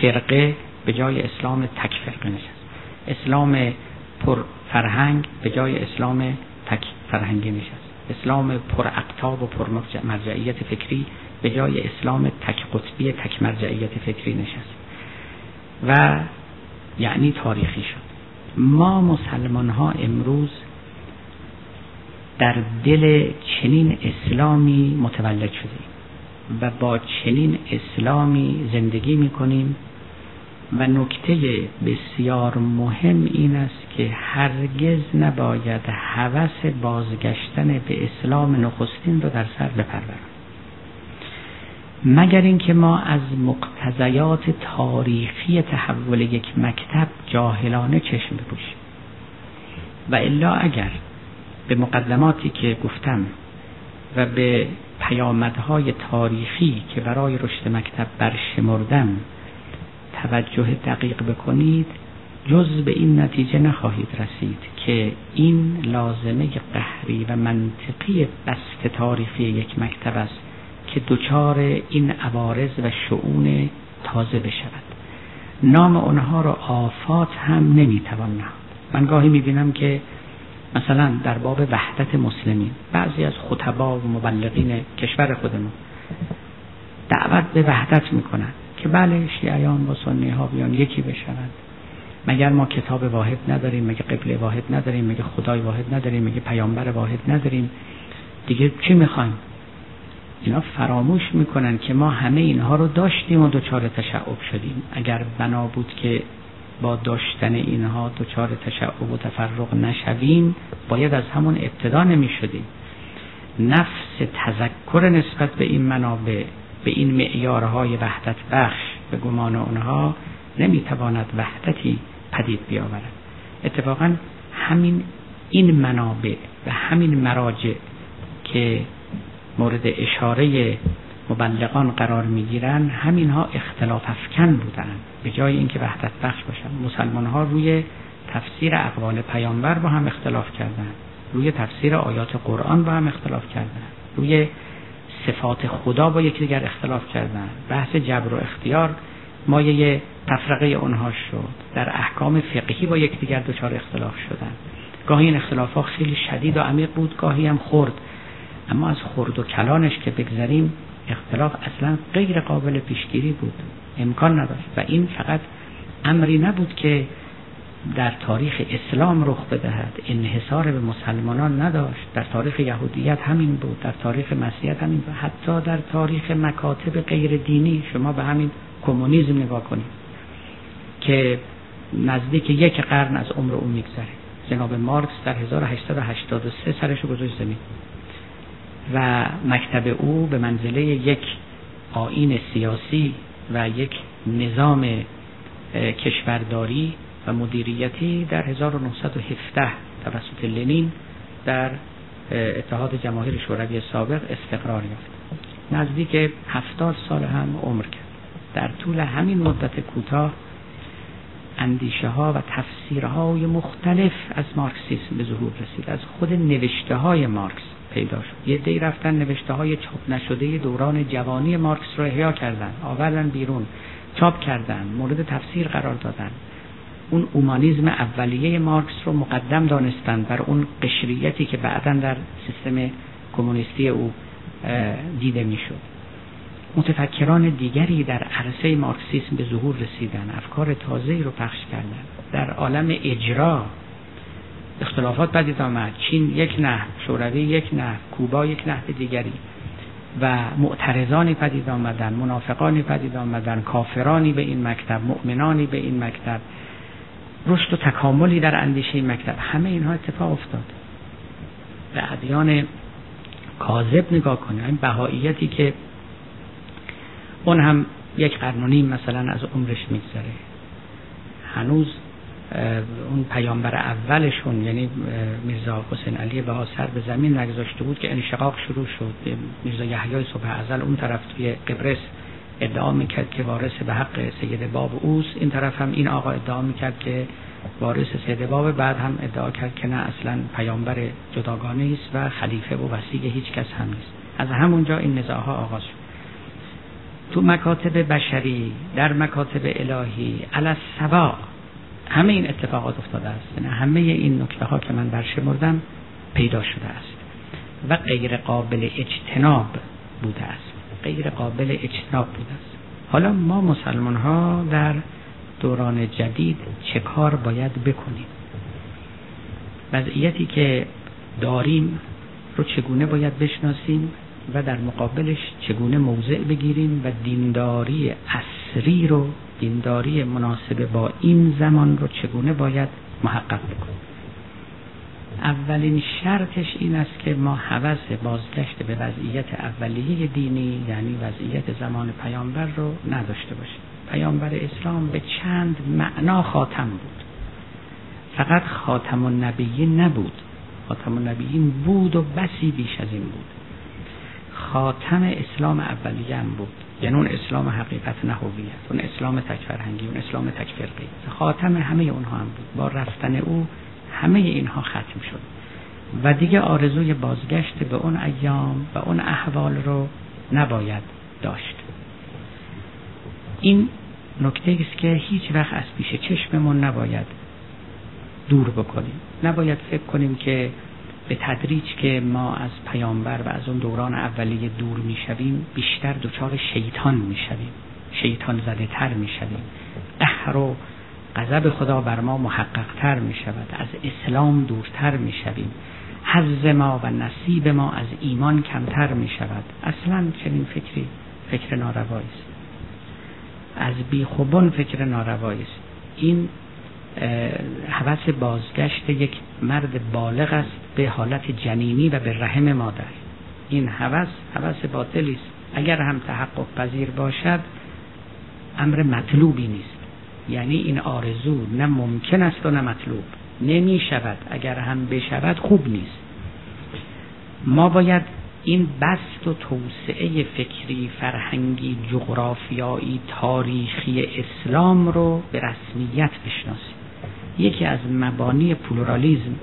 فرقه به جای اسلام تک فرقه نشست اسلام پر فرهنگ به جای اسلام تک فرهنگی نشست. اسلام پر اقتاب و پر مرجعیت فکری به جای اسلام تک قطبی تک مرجعیت فکری نشست. و یعنی تاریخی شد. ما مسلمان ها امروز در دل چنین اسلامی متولد شدیم و با چنین اسلامی زندگی می کنیم و نکته بسیار مهم این است که هرگز نباید هوس بازگشتن به اسلام نخستین رو در سر بپروریم مگر اینکه ما از مقتضیات تاریخی تحول یک مکتب جاهلانه چشم بپوشیم. و الا اگر به مقدماتی که گفتم و به پیامدهای تاریخی که برای رشد مکتب برشمردم توجه دقیق بکنید جز به این نتیجه نخواهید رسید که این لازمه قهری و منطقی بست تاریخی یک مکتب است که دچار این عوارض و شعون تازه بشود. نام اونها را آفات هم نمی‌توان نهاد. من گاهی می‌بینم که مثلا در باب وحدت مسلمین بعضی از خطبا و مبلغین کشور خودمون دعوت به وحدت می‌کنند. که بله شیعیان و سنی ها بیان یکی بشوند. مگر ما کتاب واحد نداریم مگه قبله واحد نداریم مگه خدای واحد نداریم مگه پیامبر واحد نداریم؟ دیگه چی می‌خوایم؟ اینا فراموش می‌کنن که ما همه اینها رو داشتیم و دچار تشعب شدیم. اگر بنا بود که با داشتن اینها دچار تشعب و تفرق نشویم باید از همون ابتدا نمی شدیم نفس تذکر نسبت به این منابع به این معیارهای وحدت بخش به گمان اونها نمی‌تواند وحدتی پدید بیاورد. اتفاقا همین این منابع و همین مراجع که مورد اشاره مبلغان قرار می‌گیرن همینها اختلاف افکن بودن به جای اینکه وحدت بخش باشن مسلمان ها روی تفسیر اقوال پیامبر با هم اختلاف کردن روی تفسیر آیات قرآن با هم اختلاف کردن روی صفات خدا با یکدیگر اختلاف کردن. بحث جبر و اختیار مایه تفرقه اونها شد. در احکام فقهی با یکدیگر دچار اختلاف شدن. گاهی این اختلاف ها خیلی شدید و عمیق بود گاهی هم خرد. اما از خرد و کلانش که بگذریم اختلاف اصلا غیر قابل پیشگیری بود. امکان نداشت و این فقط امری نبود که در تاریخ اسلام رخ بدهد. انحصار به مسلمانان نداشت. در تاریخ یهودیت همین بود. در تاریخ مسیحیت همین بود. حتی در تاریخ مکاتب غیر دینی شما به همین کمونیسم نگاه کنید که نزدیک یک قرن از عمر او میگذره. جناب مارکس در 1883 سرش گذاشت زمین و مکتب او به منزله یک آین سیاسی و یک نظام کشورداری و مدیریتی در 1917 توسط لنین در اتحاد جماهیر شوروی سابق استقرار یافت. نزدیک هفتاد سال هم عمر کرد. در طول همین مدت کوتاه اندیشه ها و تفسیرهای مختلف از مارکسیسم به ظهور رسید. از خود نوشته های مارکس پیدا شد. یه دی رفتن نوشته های چاپ نشده دوران جوانی مارکس رو احیا کردن آوردن بیرون چاپ کردن مورد تفسیر قرار دادن. اون اومانیزم اولیه مارکس رو مقدم دانستند بر اون قشریتی که بعدا در سیستم کمونیستی او دیده می‌شد. متفکران دیگری در عرصه مارکسیسم به ظهور رسیدن افکار تازه رو پخش کردن. در عالم اجرا اختلافات پدید آمد. چین یک نه شوروی یک نه کوبا یک نه دیگری و معترضانی پدید آمدن منافقانی پدید آمدن کافرانی به این مکتب مؤمنانی به این مکتب. رشد و تکاملی در اندیشه مکتب. همه اینها اتفاق افتاد. به ادیان کاذب نگاه کنیم. این بهاییتی که اون هم یک قرن و نیم مثلا از عمرش میگذره. هنوز اون پیامبر اولشون یعنی میرزا حسین علی بها سر به زمین نگذاشته بود که انشقاق شروع شد. میرزا یحیای صبح ازل اون طرف توی قبرس ادعا می‌کرد که وارث به حق سید باب اوست. این طرف هم این آقا ادعا می‌کرد که وارث سید باب. بعد هم ادعا کرد که نه اصلا پیامبر جداگانه است و خلیفه و وسیع هیچ کس هم نیست. از همونجا این نزاعها آغاز شد. تو مکاتب بشری در مکاتب الهی علی سوا همه این اتفاقات افتاده است. یعنی همه این نکته ها که من برشمردم پیدا شده است و غیر قابل اجتناب بوده است. غیر قابل اجتناب بوده است حالا ما مسلمان ها در دوران جدید چه کار باید بکنیم؟ وضعیتی که داریم رو چگونه باید بشناسیم و در مقابلش چگونه موضع بگیریم و دینداری اصری رو دینداری مناسب با این زمان رو چگونه باید محقق بکنیم؟ اولین شرطش این است که ما حوض بازگشت به وضعیت اولیه دینی یعنی وضعیت زمان پیامبر رو نداشته باشیم. پیامبر اسلام به چند معنا خاتم بود. فقط خاتم النبیین نبود. خاتم النبیین بود و بسی بیش از این بود. خاتم اسلام اولیه هم بود. یعنی اون اسلام حقیقت نه اون اسلام تک فرهنگی اون اسلام تک فرقی خاتم همه اونها هم بود. با رفتن او همه اینها ختم شد. و دیگه آرزوی بازگشت به اون ایام و اون احوال رو نباید داشت. این نکته است که هیچ وقت از پیش چشممون نباید دور بکنیم. نباید فکر کنیم که به تدریج که ما از پیامبر و از اون دوران اولیه دور می‌شویم بیشتر دچار شیطان می‌شویم. شیطان زده تر می‌شویم. قهر و غضب خدا بر ما محقق تر می شود از اسلام دورتر می شویم حز ما و نصیب ما از ایمان کمتر می شود اصلا چنین فکری فکر ناروایی است. از بیخوبان فکر ناروایی است. این حوث بازگشت یک مرد بالغ است به حالت جنینی و به رحم مادر. این حوث حوث باطلی است. اگر هم تحقق پذیر باشد امر مطلوبی نیست. یعنی این آرزو نه ممکن است و نه مطلوب. نمی شود اگر هم بشود خوب نیست. ما باید این بست و توسعه فکری فرهنگی جغرافیایی تاریخی اسلام رو به رسمیت بشناسیم. یکی از مبانی پلورالیزم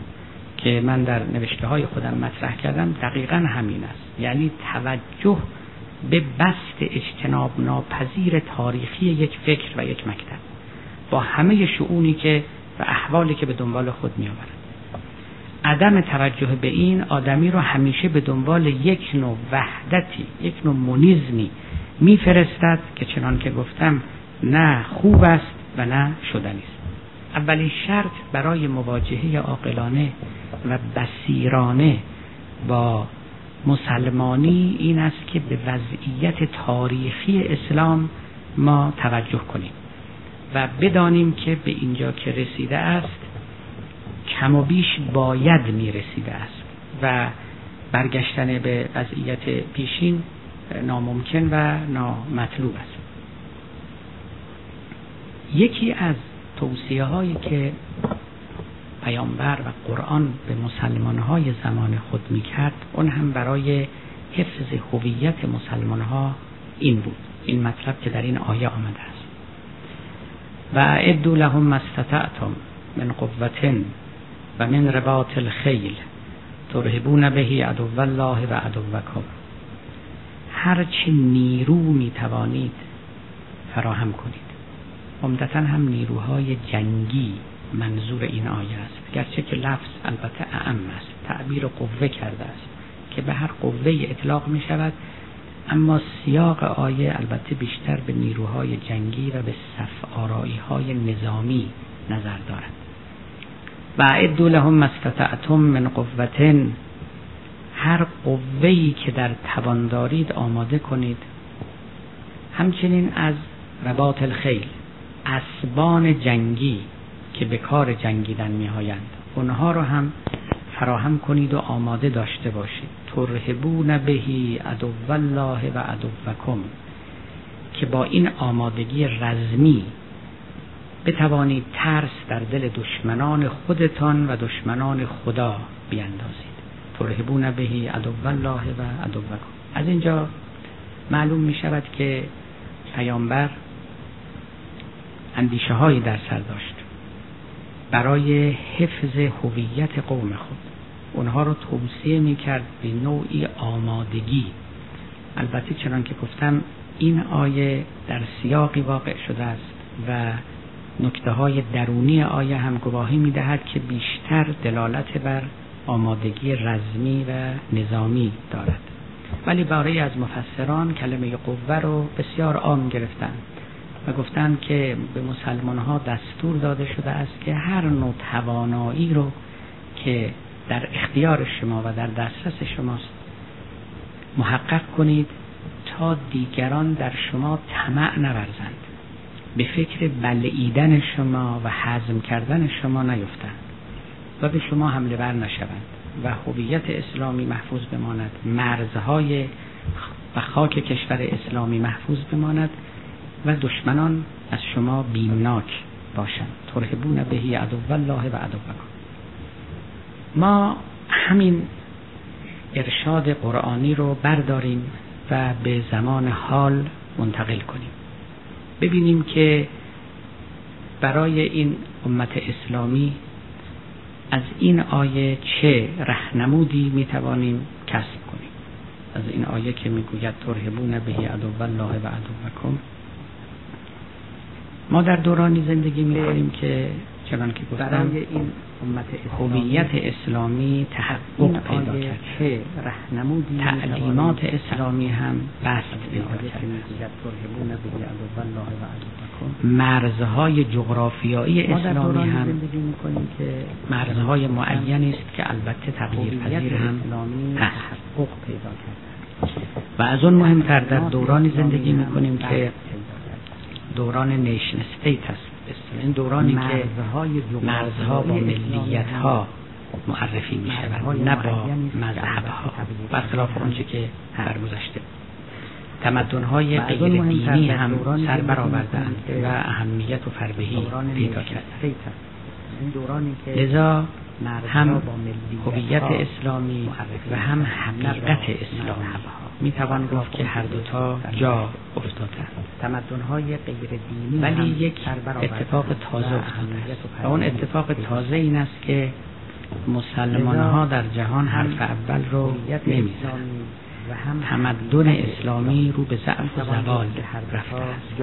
که من در نوشته های خودم مطرح کردم دقیقا همین است. یعنی توجه به بست اجتناب ناپذیر تاریخی یک فکر و یک مکتب. با همه شعونی که و احوالی که به دنبال خود می آورد عدم توجه به این آدمی رو همیشه به دنبال یک نوع وحدتی یک نوع مونیزمی میفرستد که چنان که گفتم نه خوب است و نه شدنی است. اولین شرط برای مواجهه عاقلانه و بسیرانه با مسلمانی این است که به وضعیت تاریخی اسلام ما توجه کنیم. و بدانیم که به اینجا که رسیده است کم و بیش باید می رسیده است و برگشتن به وضعیت پیشین ناممکن و نامطلوب است. یکی از توصیه هایی که پیامبر و قرآن به مسلمان های زمان خود می کرد اون هم برای حفظ هویت مسلمان ها این بود. این مطلب که در این آیه آمده است. و اعدو لهم مستطعتم من قوة و من رباط الخیل ترهبون بهی عدو الله و عدوکم. هرچی نیرو می توانید فراهم کنید. عمدتا هم نیروهای جنگی منظور این آیه است. گرچه که لفظ البته اعم است. تعبیر قوه کرده است که به هر قوه اطلاق می شود اما سیاق آیه البته بیشتر به نیروهای جنگی و به صف آرایی های نظامی نظر دارد. و اعدو لهم مستطعتم من قوتن هر قوهی که در توان دارید آماده کنید. همچنین از رباط الخیل اسبان جنگی که به کار جنگیدن میهایند اونها رو هم فراهم کنید و آماده داشته باشید. ترهبون بهی عدو الله و عدوکم. که با این آمادگی رزمی بتوانید ترس در دل دشمنان خودتان و دشمنان خدا بیاندازید ترهبون بهی عدو الله و عدوکم. از اینجا معلوم می شود که پیامبر اندیشه هایی در سر داشت. برای حفظ هویت قوم خود. اونها رو توصیه می‌کرد به نوعی آمادگی. البته چنان که گفتم این آیه در سیاقی واقع شده است و نکته های درونی آیه هم گواهی می‌دهد که بیشتر دلالت بر آمادگی رزمی و نظامی دارد. ولی برای از مفسران کلمه قوه رو بسیار عام گرفتن و گفتند که به مسلمان ها دستور داده شده است که هر نوع توانایی رو که در اختیار شما و در دسترس شماست. محقق کنید تا دیگران در شما طمع نورزند. به فکر بلعیدن شما و حزم کردن شما نیفتند و به شما حمله بر نشوند و هویت اسلامی محفوظ بماند. مرزهای و خاک کشور اسلامی محفوظ بماند و دشمنان از شما بیمناک باشند. ترهبون بهی عدو الله و عدو ما همین ارشاد قرآنی رو برداریم و به زمان حال منتقل کنیم. ببینیم که برای این امت اسلامی از این آیه چه رهنمودی می‌توانیم کسب کنیم؟ از این آیه که می‌گوید ترهبون بهی عدو الله و عدوکم. ما در دورانی زندگی می‌کنیم که چنان که گفتم این امت هویت اسلامی تحقق پیدا کرد. تعلیمات اسلامی هم بست پیدا کرد. مرزهای جغرافیایی اسلامی هم مرزهای معینی است که البته تغییر پذیر هم تحقق پیدا کرد. و از اون مهمتر در دورانی زندگی می‌کنیم که دوران نیشن استیت است. این دورانی که مرزها با ملیت ها معرفی می شود نه با مذهب ها برخلاف آنچه که در گذشته تمدن های غیر دینی هم سر برآوردند و اهمیت و فربهی پیدا کرد لذا هم هویت اسلامی و هم حقیقت اسلامی. می توان گفت که هر دوتا جا افتادن تمدن های غیر دینی ولی یک اتفاق تازه افتاده و اون اتفاق تازه این است که مسلمان ها در جهان حرف اول رو نمی‌زنند. تمدن اسلامی رو به ضعف و زوال رفته است.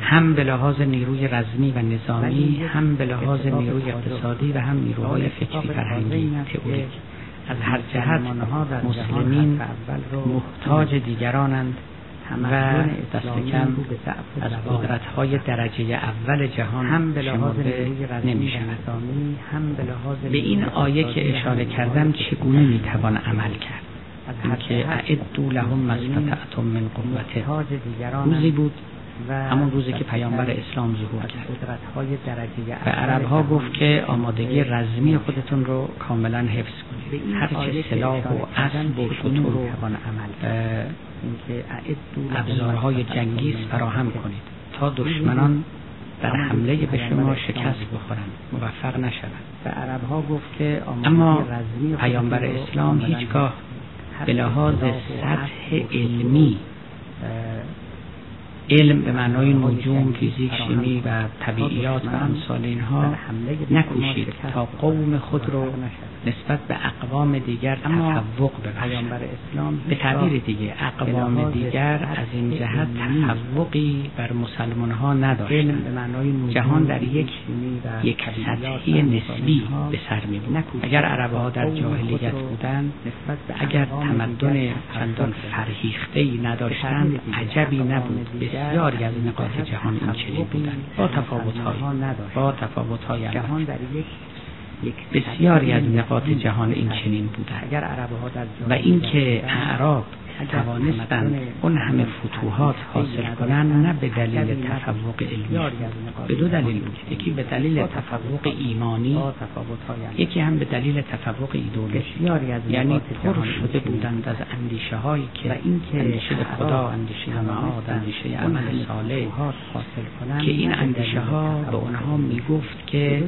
هم به لحاظ نیروی رزمی و نظامی هم به لحاظ نیروی اقتصادی و هم نیروهای فکری فرهنگی تئوریک. از هر جهت مسلمین محتاج دیگرانند و دست کم از قدرت های درجه اول جهان هم به لحاظ نمی هم به به این آیه که اشاره کردم چگونه می توان عمل کرد؟ اینکه اعدو لهم مستطعتم من قوته. روزی بود همون روزی که پیامبر اسلام ظهور کرد. و عرب ها گفت که آمادگی رزمی خودتون رو کاملا حفظ کنید. هرچه سلاح و اسب و شطور و ابزارهای جنگی فراهم کنید تا دشمنان در حمله به شما شکست بخورند موفق نشوند. و عرب ها گفت که اما پیامبر اسلام هیچگاه به لحاظ سطح علمی علم به معنای نجوم فیزیک شیمی و طبیعیات و امثال اینها نکوشید تا قوم خود رو نسبت به اقوام دیگر تفوق اسلام به تعبیر دیگه اقوام دیگر از این جهت تفوقی بر مسلمان ها نداشت جهان در یک یک سطحی نسبی به سر می بود اگر عرب ها در جاهلیت بودند اگر تمدن چندان فرهیخته ای نداشتند عجبی نبود. بسیاری از نقاط جهان این چنین بودند. با تفاوت های با تفاوت های بسیاری از نقاط جهان این چنین بودند. و اینکه اعراب توانستند اون همه فتوحات حاصل کنند نه به دلیل تفوق علمی. به دو دلیل بود. یکی به دلیل تفوق ایمانی یکی هم به دلیل تفوق ایدولوژی یعنی پر شده بودند از اندیشه هایی که اندیشه خدا اندیشه معاد اندیشه عمل صالح که این اندیشه ها به اونها می‌گفت که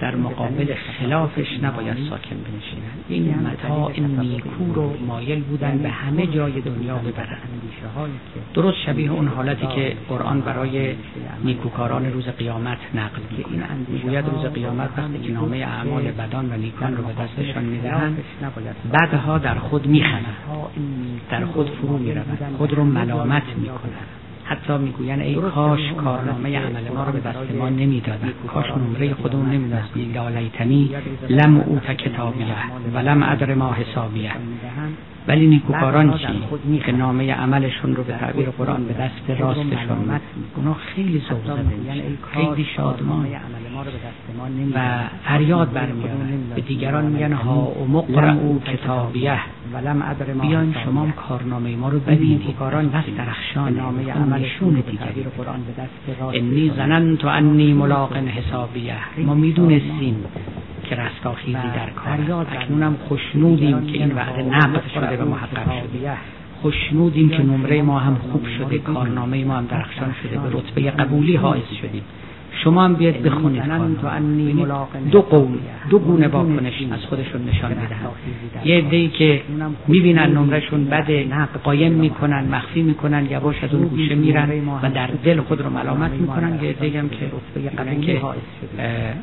در مقابل خلافش نباید ساکن بنشینند این متا این نیکو رو مایل بودن به همه جای دنیا ببرند. درست شبیه اون حالتی که قرآن برای نیکوکاران روز قیامت نقل می‌گوید روز قیامت وقتی که نامه اعمال بدان و نیکان رو به دستشان می‌دهند بدها در خود میخند در خود فرو می‌روند. خود رو ملامت می‌کنند. حتی می‌گوین ای کاش کارنامه عمل ما رو به دست ما نمی‌دادن. کاش نمره خودمون نمی‌دادن یا لیتنی لم اوت کتابیه و لم ادر ما حسابیه. ولی نیکوکاران چی؟ که نامه عملشون رو به تعبیر قرآن به دست راستشون اونا خیلی ذوق خیلی شادمان. و فریاد برمیارن به دیگران میگن ها و او کتابیه. بیاین شما هم کارنامه ما رو ببینید. کاران بس درخشان نامه عملشون دیگری انی زننت انی ملاق حسابیه. ما می‌دونستیم که رستاخیزی در کار اکنونم خوشنودیم که این وعده نقض شده و محقق شده. خوشنودیم که نمره ما هم خوب شده. کارنامه ما هم درخشان شده. به رتبه قبولی حائز شدیم. شما هم بیاد بخونید. دو قول دو گونه واکنش از خودشون نشان می‌دهن یه عده‌ای که می‌بینن نمرشون بده قایم می‌کنن مخفی می‌کنن یواش از اون گوشه میرن و در دل خود رو ملامت می‌کنن. یه عده‌ای هم که که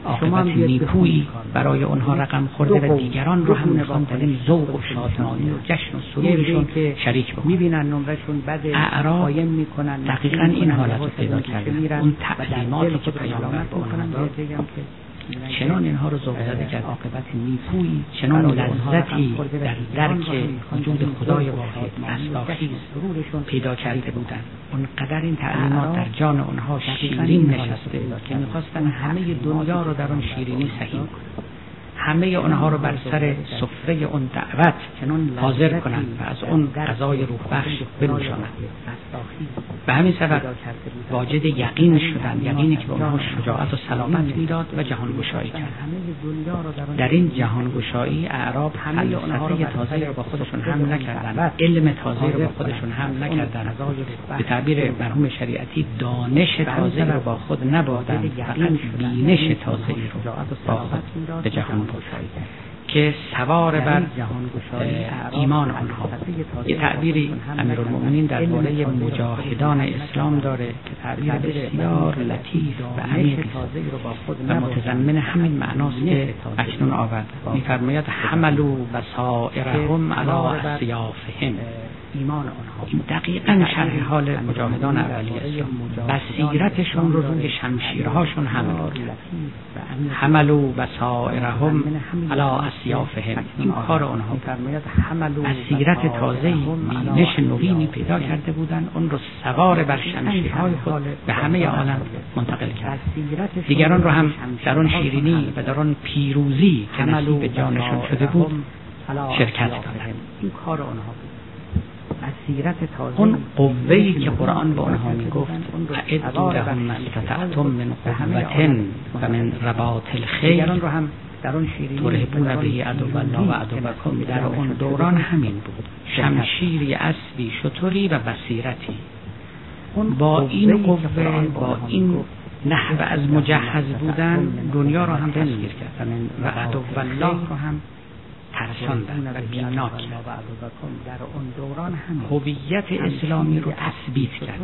عاقبت نیکویی برای اونها رقم خورده و دیگران رو هم می‌خوان در این ذوق و شادمانی و جشن و سرورشون شریک بکنن. می‌بینن نمرشون بده قایم می‌کنن دقیقا این حالت رو پیدا کرده. اون تعلیمات که پیامبر به آنها چنان اینها رو ذوق زده کرد. عاقبت نیکویی چنان لذتی در درک وجود خدای واحد رستاخیز پیدا کرده بودند اونقدر این تعلیمات در جان آنها شیرین نشسته که می‌خواستن همه دنیا رو در آن شیرینی صحیح همه اونها رو بر سر سفره اون دعوت حاضر کنند و از اون غذای روح بخش بنوشانند. به همین سبب واجد یقین شدند. یقینی که به اونها شجاعت و سلامت می‌داد و جهان گشایی کرد. در این جهان گشایی اعراب فلسفه تازه رو با خودشون هم نکردن علم تازه رو با خودشون هم نکردن به تعبیر مرحوم شریعتی دانش تازه رو با خود نبردن فقط بینش تازه رو با خود به جهان که سوار بر ایمان آنها یه تعبیری امیرالمؤمنین درباره مجاهدان اسلام داره که تعبیر بسیار لطیف و عمیق و متضمن همین معناست که اکنون آورد. میفرماید حملو بصائرهم علی اسیافهم ایمان آنها. دقیقا شرح حال مجاهدان اولی اسلام بصیرتشون رو روی شمشیرهاشون حمل حملو بصائرهم علی اسیافهم. این کار آنها بصیرت تازه بینش نوینی پیدا کرده بودن. اون رو سوار بر شمشیرهای خود به همه عالم منتقل کرد. دیگران رو هم در آن شیرینی و در آن پیروزی که نصیب جانشون شده بود شرکت دادن این کار آنها سیرت اون قوهی که قرآن به آنها می‌گفت اعدوا لهم مستطعتم من قوة و من رباط هم در اون شیرینی ترهبون به عدو الله و عدوکم در اون دوران همین بود. شمشیری اسبی شطوری و بصیرتی. با این قوه با این نحو از مجهز بودن دنیا را هم تسخیر کرد. و عدو الله رو هم ترساندن و هم هویت اسلامی رو تثبیت کرد.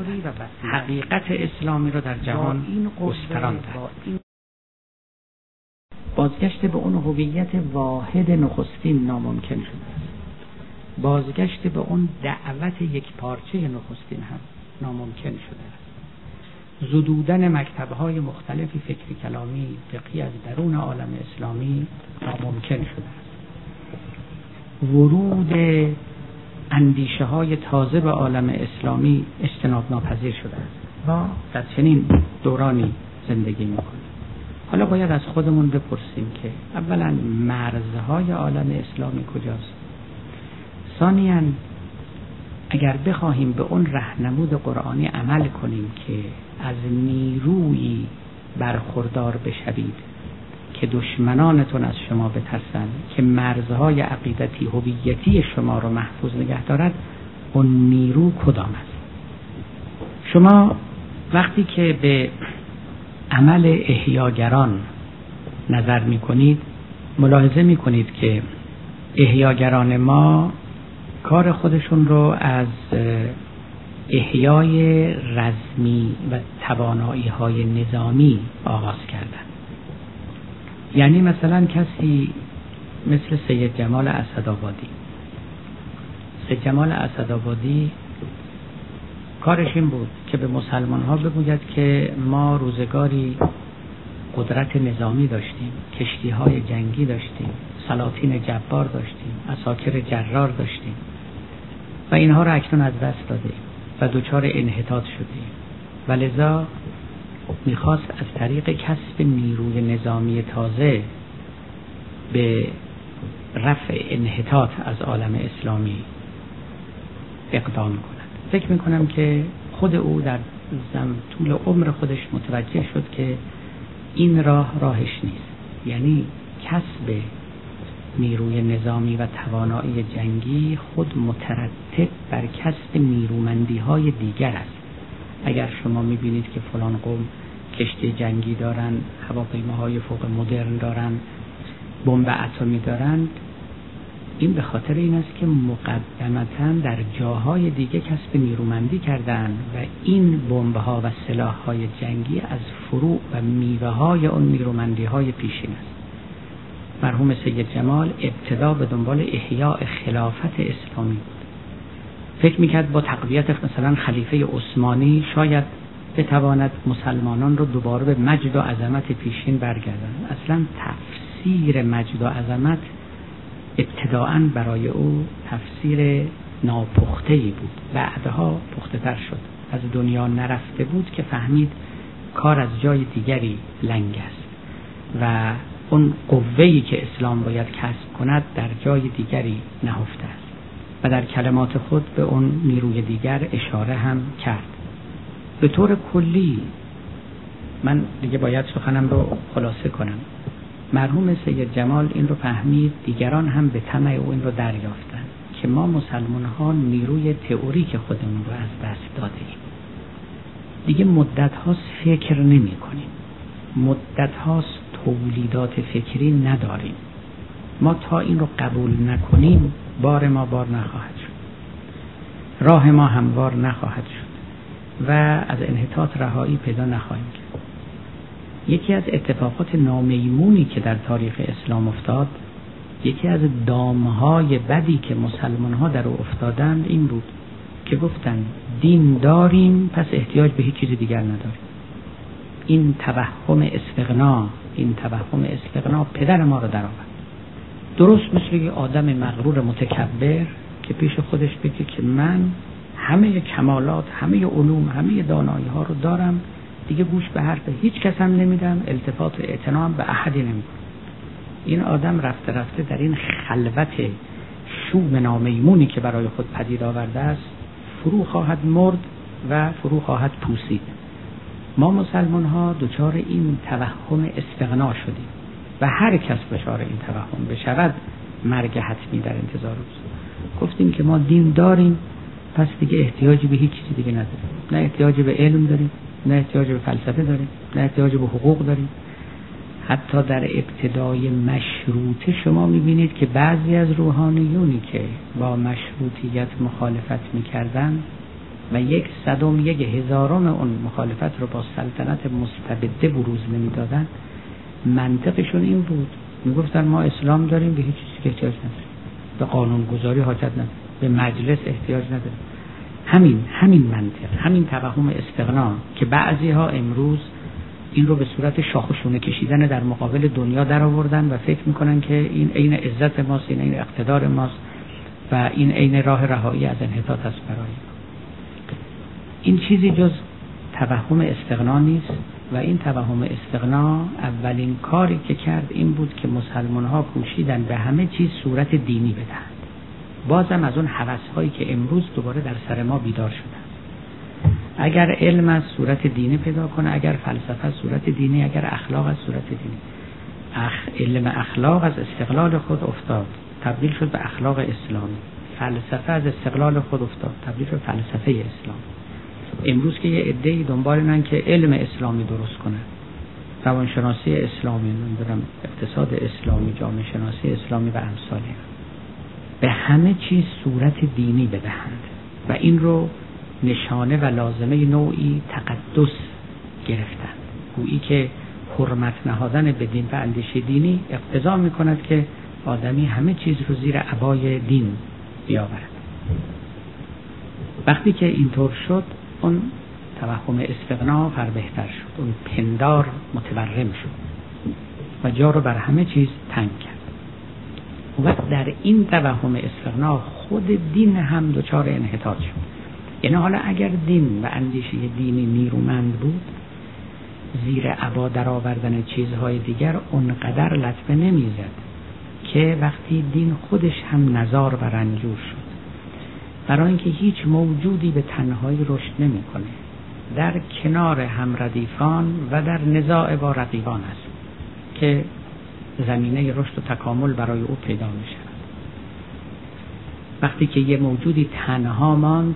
حقیقت اسلامی رو در جهان گستراندن بازگشت به اون هویت واحد نخستین ناممکن شده است. بازگشت به اون دعوت یک پارچه نخستین هم ناممکن شده است. زدودن مکتبهای مختلفی فکری کلامی فقهی از درون عالم اسلامی ناممکن شده است. ورود اندیشه های تازه به عالم اسلامی اجتناب ناپذیر شده است. و در چنین دورانی زندگی می‌کنیم. حالا باید از خودمون بپرسیم که اولا مرزهای عالم اسلامی کجاست؟ ثانیا اگر بخواهیم به اون رهنمود قرآنی عمل کنیم که از نیرویی برخوردار بشوید که دشمنانتون از شما بترسند که مرزهای عقیدتی هویتی شما رو محفوظ نگه دارد اون نیرو کدام است؟ شما وقتی که به عمل احیاگران نظر می کنید ملاحظه می کنید که احیاگران ما کار خودشون رو از احیای رزمی و توانایی های نظامی آغاز کردن. یعنی مثلا کسی مثل سید جمال اسدآبادی. سید جمال اسدآبادی کارش این بود که به مسلمان ها بگوید که ما روزگاری قدرت نظامی داشتیم کشتی های جنگی داشتیم سلاطین جبار داشتیم اساکر جرار داشتیم و اینها را اکنون از دست دادیم و دچار انحطاط شدیم. و لذا می‌خواست از طریق کسب نیروی نظامی تازه به رفع انحطاط از عالم اسلامی اقدام کند. فکر می‌کنم که خود او در طول عمر خودش متوجه شد که این راه راهش نیست. یعنی کسب نیروی نظامی و توانایی جنگی خود مترتب بر کسب نیرومندی های دیگر است. اگر شما می‌بینید که فلان قوم کشتی جنگی دارن هواپیماهای فوق مدرن دارن بمب اتمی دارند این به خاطر این است که مقدمتا در جاهای دیگه کسب نیرومندی کردند و این بمب ها و سلاح های جنگی از فروع و میوه های اون نیرومندی های پیشین است. مرحوم سید جمال ابتدا به دنبال احیاء خلافت اسلامی بود. فکر می‌کرد با تقویت مثلا خلیفه عثمانی شاید بتواند مسلمانان رو دوباره به مجد و عظمت پیشین برگردن اصلا تفسیر مجد و عظمت ابتداعا برای او تفسیر ناپخته ای بود. بعدها پخته تر شد. از دنیا نرفته بود که فهمید کار از جای دیگری لنگ است و اون قوهی که اسلام باید کسب کند در جای دیگری نهفته است. و در کلمات خود به اون نیروی دیگر اشاره هم کرد. به طور کلی من دیگه باید سخنم رو خلاصه کنم. مرحوم سید جمال این رو فهمید دیگران هم به طمع او این رو دریافتن که ما مسلمان ها نیروی تئوریک خودمون رو از دست داده ایم دیگه مدت هاست فکر نمی کنیم مدت هاست تولیدات فکری نداریم. ما تا این رو قبول نکنیم بار ما بار نخواهد شد. راه ما هموار نخواهد شد. و از انحطاط رهایی پیدا نخواهیم کرد. یکی از اتفاقات نامیمونی که در تاریخ اسلام افتاد یکی از دامهای بدی که مسلمان ها در او افتادند این بود که گفتند دین داریم پس احتیاج به هیچ چیز دیگر نداریم. این توهم استقنا این توهم استقنا پدر ما رو درآورد. درست مثل یه آدم مغرور متکبر که پیش خودش بگه که من همه کمالات همه علوم همه دانایی ها رو دارم. دیگه گوش به حرف هیچ کس هم نمیدم التفات و اعتنام به احدی نمی‌کنم. این آدم رفته رفته در این خلوت شوم نامیمونی که برای خود پدید آورده است فرو خواهد مرد و فرو خواهد پوسید. ما مسلمان ها دچار این توهم استغنا شدیم و هر کس دچار این توهم بشود مرگ حتمی در انتظار اوست. گفتیم که ما دین داریم پس دیگه احتیاجی به هیچ چیزی دیگه نداریم. نه احتیاجی به علم داریم نه احتیاج به فلسفه داریم نه احتیاج به حقوق داریم. حتی در ابتدای مشروطه شما می‌بینید که بعضی از روحانیونی که با مشروطیت مخالفت می‌کردن و یک صدم یک هزارم اون مخالفت رو با سلطنت مستبده بروز نمی‌دادن منطقشون این بود. می‌گفتن ما اسلام داریم به هیچ چیزی احتیاج نداریم. به قانون گذاری حاجت نداریم. به مجلس احتیاج نداریم همین همین منطق همین توهم استقنا که بعضی ها امروز این رو به صورت شاخشونه کشیدن در مقابل دنیا در آوردن و فکر می‌کنن که این عین عزت ماست این عین اقتدار ماست و این عین راه رهایی از انحطاط است برای این چیزی جز توهم استقنا نیست و این توهم استقنا اولین کاری که کرد این بود که مسلمان ها کوشیدن به همه چیز صورت دینی بدهند بازم از اون حوث هایی که امروز دوباره در سر ما بیدار شدن. اگر علم از صورت دینی پیدا کنه اگر فلسفه از صورت دینی اگر اخلاق از صورت دینی. اخ... علم اخلاق از استقلال خود افتاد. تبدیل شد به اخلاق اسلامی. فلسفه از استقلال خود افتاد. تبدیل شد فلسفه اسلام امروز که یه عده‌ای دنبال که علم اسلامی درست کنه. روانشناسی اسلامی نمی‌دونم اقتصاد اسلامی جامعه شناسی اسلامی و امثال به همه چیز صورت دینی بدهند و این رو نشانه و لازمه نوعی تقدس گرفتند. گویی که حرمت نهادن به دین و اندیشه دینی اقتضا می کند که آدمی همه چیز رو زیر عبای دین بیاورد. وقتی که اینطور شد اون توهم استقنا فر بهتر شد. اون پندار متورم شد. و جا رو بر همه چیز تنگ کرد. و در این توهم استقنا خود دین هم دچار انحطاط شد. یعنی حالا اگر دین و اندیشه دینی نیرومند بود زیر عبا در آوردن چیزهای دیگر اونقدر لطمه نمی‌زد که وقتی دین خودش هم نزار و رنجور شد. برای اینکه هیچ موجودی به تنهایی رشد نمی‌کنه. در کنار همردیفان و در نزاع با رقیبان است که زمینه رشد و تکامل برای او پیدا می شود وقتی که یه موجودی تنها ماند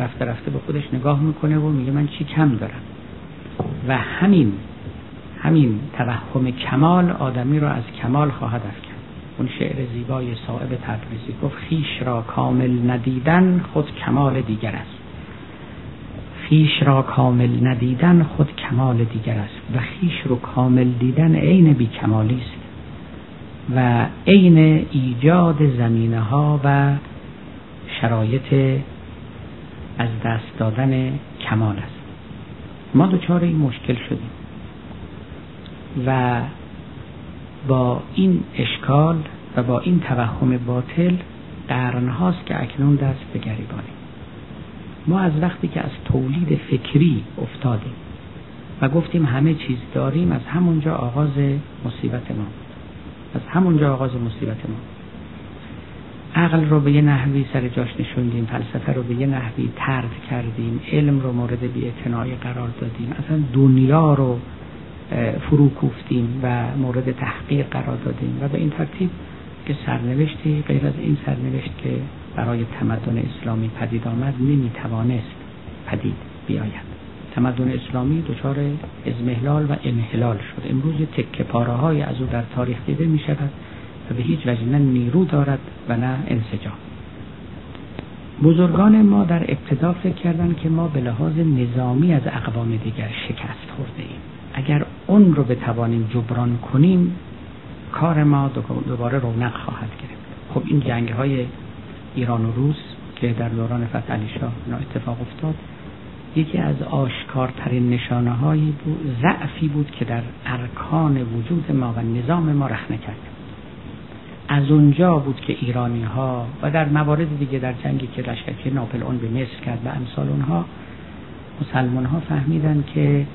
رفته رفته به خودش نگاه می‌کنه و میگه من چی کم دارم؟ و همین همین توهم کمال آدمی را از کمال خواهد افکن اون شعر زیبای صاحب تبریزی گفت خیش را کامل ندیدن خود کمال دیگر است. خیش را کامل ندیدن خود کمال دیگر است. و خیش رو کامل دیدن عین بیکمالی است. و عین ایجاد زمینه ها و شرایط از دست دادن کمال است. ما دچار این مشکل شدیم و با این اشکال و با این توهم باطل قرنهاست که اکنون دست به گریبانیم. ما از وقتی که از تولید فکری افتادیم و گفتیم همه چیز داریم از همونجا آغاز مصیبت ما. از همونجا آغاز مصیبت ما. عقل رو به یه نحوی سر جاش نشوندیم فلسفه رو به یه نحوی ترد کردیم علم رو مورد بیاعتنایی قرار دادیم اصلا دنیا رو فرو کوفتیم و مورد تحقیق قرار دادیم و به این ترتیب که سرنوشتی غیر از این سرنوشت که برای تمدن اسلامی پدید آمد نمی‌توانست پدید بیاید. تمدن اسلامی دچار ازمهلال و انحلال شد. امروز تکه پاره های از او در تاریخ دیده می شود و به هیچ وجه نه نیرو دارد و نه انسجام. بزرگان ما در ابتدا فکر کردند که ما به لحاظ نظامی از اقوام دیگر شکست خورده ایم اگر اون رو بتوانیم جبران کنیم کار ما دوباره رونق خواهد گرفت. خب این جنگ های ایران و روس که در دوران فتح علی شاه اتفاق افتاد یکی از آشکارترین نشانه هایی بود ضعفی بود که در ارکان وجود ما و نظام ما رخنه کرد. از اونجا بود که ایرانی ها و در موارد دیگه در جنگی که لشکری ناپل اون به مصر کرد و امثال اونها مسلمان ها فهمیدن که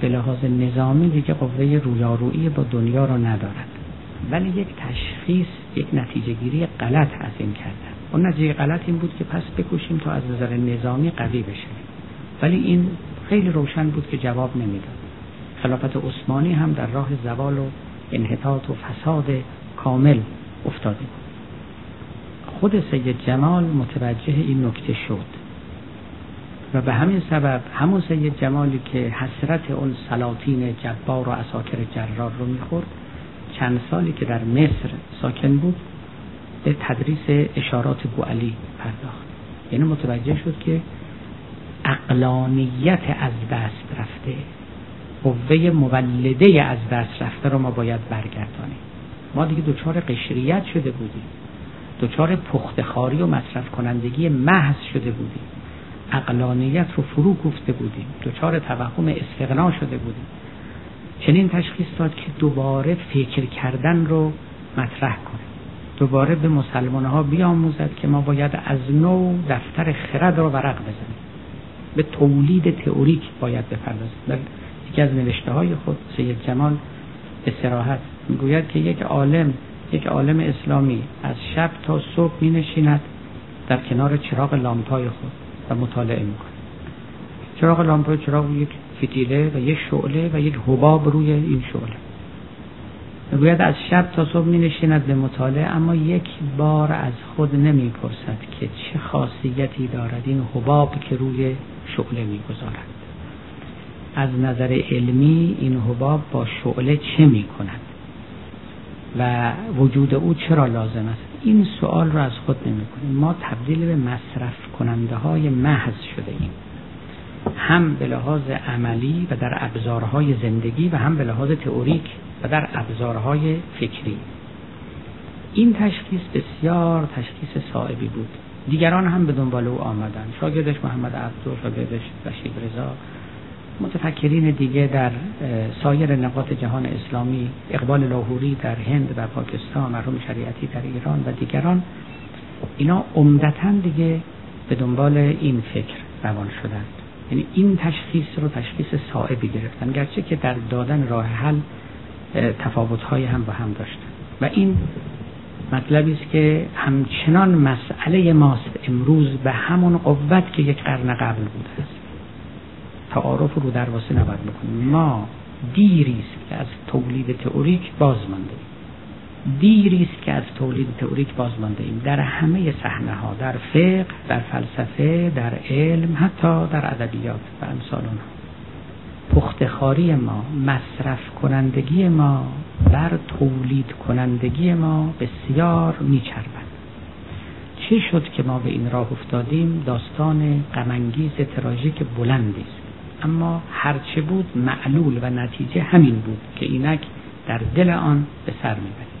به لحاظ نظامی دیگه قوه رویارویی با دنیا رو ندارد. ولی یک تشخیص یک نتیجه گیری غلط از این کردن اون نتیجه غلط این بود که پس بکوشیم تا از نظر نظامی قوی بشه ولی این خیلی روشن بود که جواب نمی‌داد. خلافت عثمانی هم در راه زوال و انحطاط و فساد کامل افتاده بود. خود سید جمال متوجه این نکته شد و به همین سبب همون سید جمالی که حسرت اون سلاطین جبار و اساکر جرار رو می‌خورد چند سالی که در مصر ساکن بود به تدریس اشارات علی پرداخت. یعنی متوجه شد که اقلانیت از دست رفته. قوه مولده از دست رفته رو ما باید برگردانیم. ما دیگه دچار قشریت شده بودیم. دچار پختخاری و مصرف کنندگی محض شده بودیم. اقلانیت رو فرو گفته بودیم. دچار توهم استغنا شده بودیم. چنین تشخیص داد که دوباره فکر کردن رو مطرح کنه دوباره به مسلمان ها بیاموزد که ما باید از نو دفتر خرد رو ورق بزنیم. به تولید تئوریک باید بپردازیم در یکی از نوشته های خود سید جمال به سراحت می‌گوید که یک عالم یک عالم اسلامی از شب تا صبح می نشیند در کنار چراغ لامپای خود و مطالعه می‌کنه چراغ لامپای چراغ یک فتیله و یک شعله و یک حباب روی این شعله. می‌گوید از شب تا صبح می نشیند به مطالعه اما یک بار از خود نمی پرسد که چه خاصیتی دارد این حباب که روی شعله می گذارد از نظر علمی این حباب با شعله چه می کند و وجود او چرا لازم است؟ این سوال را از خود نمی کنیم ما تبدیل به مصرف کننده های محض شده ایم. هم به لحاظ عملی و در ابزارهای زندگی و هم به لحاظ تئوریک و در ابزارهای فکری. این تشخیص بسیار تشخیص صائبی بود. دیگران هم به دنبال او آمدن. شاگردش محمد عبدو شاگردش رشید رضا. متفکرین دیگه در سایر نقاط جهان اسلامی اقبال لاهوری در هند و پاکستان مرحوم شریعتی در ایران و دیگران اینا عمدتا دیگه به دنبال این فکر روان شدند. یعنی این تشخیص رو تشخیص صائبی گرفتن گرچه که در دادن راه حل تفاوت‌های هم با هم داشتن. و این مطلبی است که همچنان مسئله ماست. امروز به همون قوت که یک قرن قبل بوده است. تعارف رو در واسه نباید بکنیم. ما دیری است که از تولید تئوریک باز مانده دیری است که از تولید تئوریک باز مانده ایم. در همه صحنه ها در فقه در فلسفه در علم حتی در ادبیات و امثال اونها. پختخاری ما مصرف کنندگی ما بر تولید کنندگی ما بسیار میچربد. چه شد که ما به این راه افتادیم؟ داستان غمانگیز تراژیک بلندی است. اما هرچه بود معلول و نتیجه همین بود که اینک در دل آن به سر می‌بریم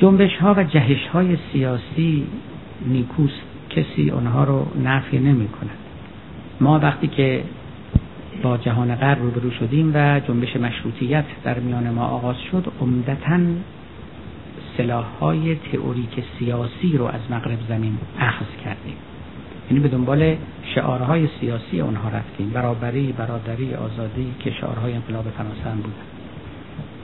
جنبش ها و جهش های سیاسی نیکوست. کسی آنها رو نفی نمی کند ما وقتی که با جهان غرب روبرو شدیم و جنبش مشروطیت در میان ما آغاز شد. عمدتا سلاح های تئوریک سیاسی رو از مغرب زمین اخذ کردیم. یعنی به دنبال شعارهای سیاسی آنها رفتیم. برابری برادری آزادی که شعارهای انقلاب فرانسه بود.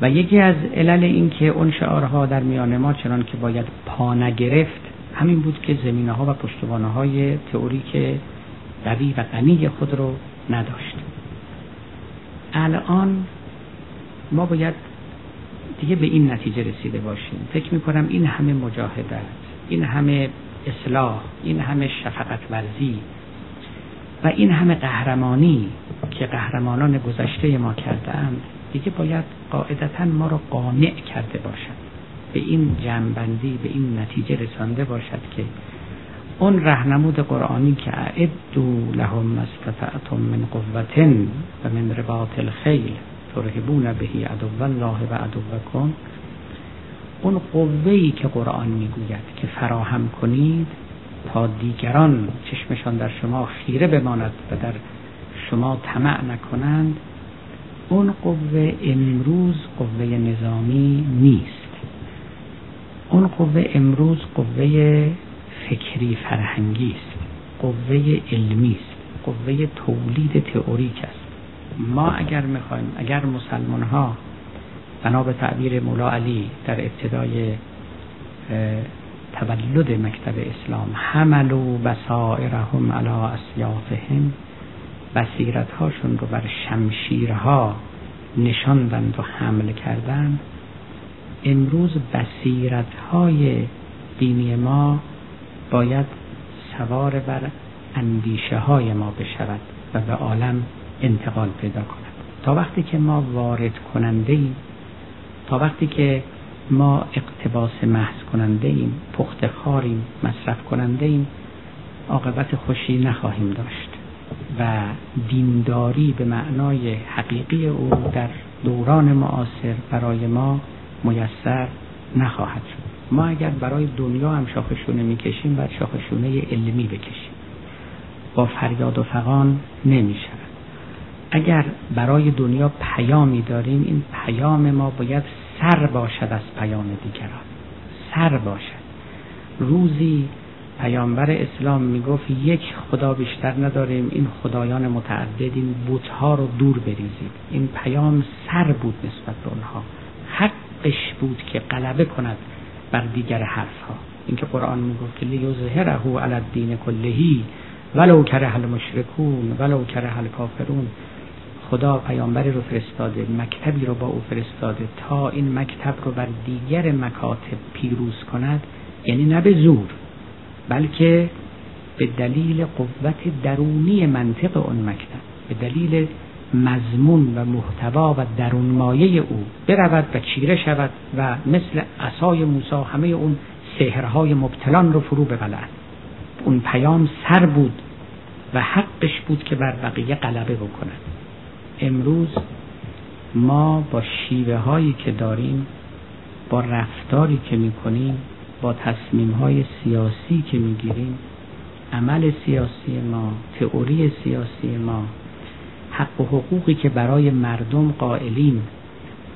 و یکی از علل این که اون شعارها در میان ما چنان که باید پا نگرفت همین بود که زمینه ها و پشتوانه های تئوریک قوی و غنی خود رو نداشت. الان ما باید دیگه به این نتیجه رسیده باشیم. فکر می‌کنم این همه مجاهدت این همه اصلاح این همه شفقت ورزی و این همه قهرمانی که قهرمانان گذشته ما کردند دیگه باید قاعدتا ما را قانع کرده باشد. به این جنبندی به این نتیجه رسانده باشد که اون رهنمود قرآنی که اعدو لهم استطعتم من قوت و من رباط الخیل ترهبون بهی عدو الله و عدوکم اون قوهی که قرآن می‌گوید که فراهم کنید تا دیگران چشمشان در شما خیره بماند و در شما طمع نکنند اون قوه امروز قوه نظامی نیست. اون قوه امروز قوه فکری فرهنگی است قوه علمی است قوه تولید تئوریک است. ما اگر می‌خوایم اگر مسلمان ها بنا به تعبیر مولا علی در ابتدای تولد مکتب اسلام حملو بسائرهم علی اسیافهم بصیرت هاشون رو بر شمشیرها نشاندند و حمل کردند امروز بصیرت های دینی ما باید سوار بر اندیشه های ما بشود و به عالم انتقال پیدا کند. تا وقتی که ما وارد کننده ایم تا وقتی که ما اقتباس محض کننده ایم پخت خاریم مصرف کننده ایم عاقبت خوشی نخواهیم داشت و دینداری به معنای حقیقی او در دوران معاصر برای ما میسر نخواهد شد. ما اگر برای دنیا هم شاخشونه می‌کشیم و شاخشونه علمی بکشیم. با فریاد و فقان نمیشه اگر برای دنیا پیامی داریم این پیام ما باید سر باشد از پیام دیگران. سر باشد. روزی پیامبر اسلام می‌گفت یک خدا بیشتر نداریم این خدایان متعدد این بوتها رو دور بریزید. این پیام سر بود نسبت به اونها. حقش بود که غلبه کند. بر دیگر حرفها. اینکه قرآن می‌گفت که لیظهره علی الدین کلهی ولو کره المشرکون ولو کره الکافرون. خدا پیامبری رو فرستاده مکتبی رو با او فرستاده تا این مکتب رو بر دیگر مکاتب پیروز کند. یعنی نه به زور بلکه به دلیل قوت درونی منطق اون مکتب به دلیل مضمون و محتوا و درون مایه او برود و چیره شود و مثل عصای موسی همه اون سحرهای مبتلان رو فرو ببلد. اون پیام سر بود و حقش بود که بر بقیه غلبه بکند. امروز ما با شیوه هایی که داریم با رفتاری که می‌کنیم با تصمیم های سیاسی که می‌گیریم عمل سیاسی ما تئوری سیاسی ما حق و حقوقی که برای مردم قائلیم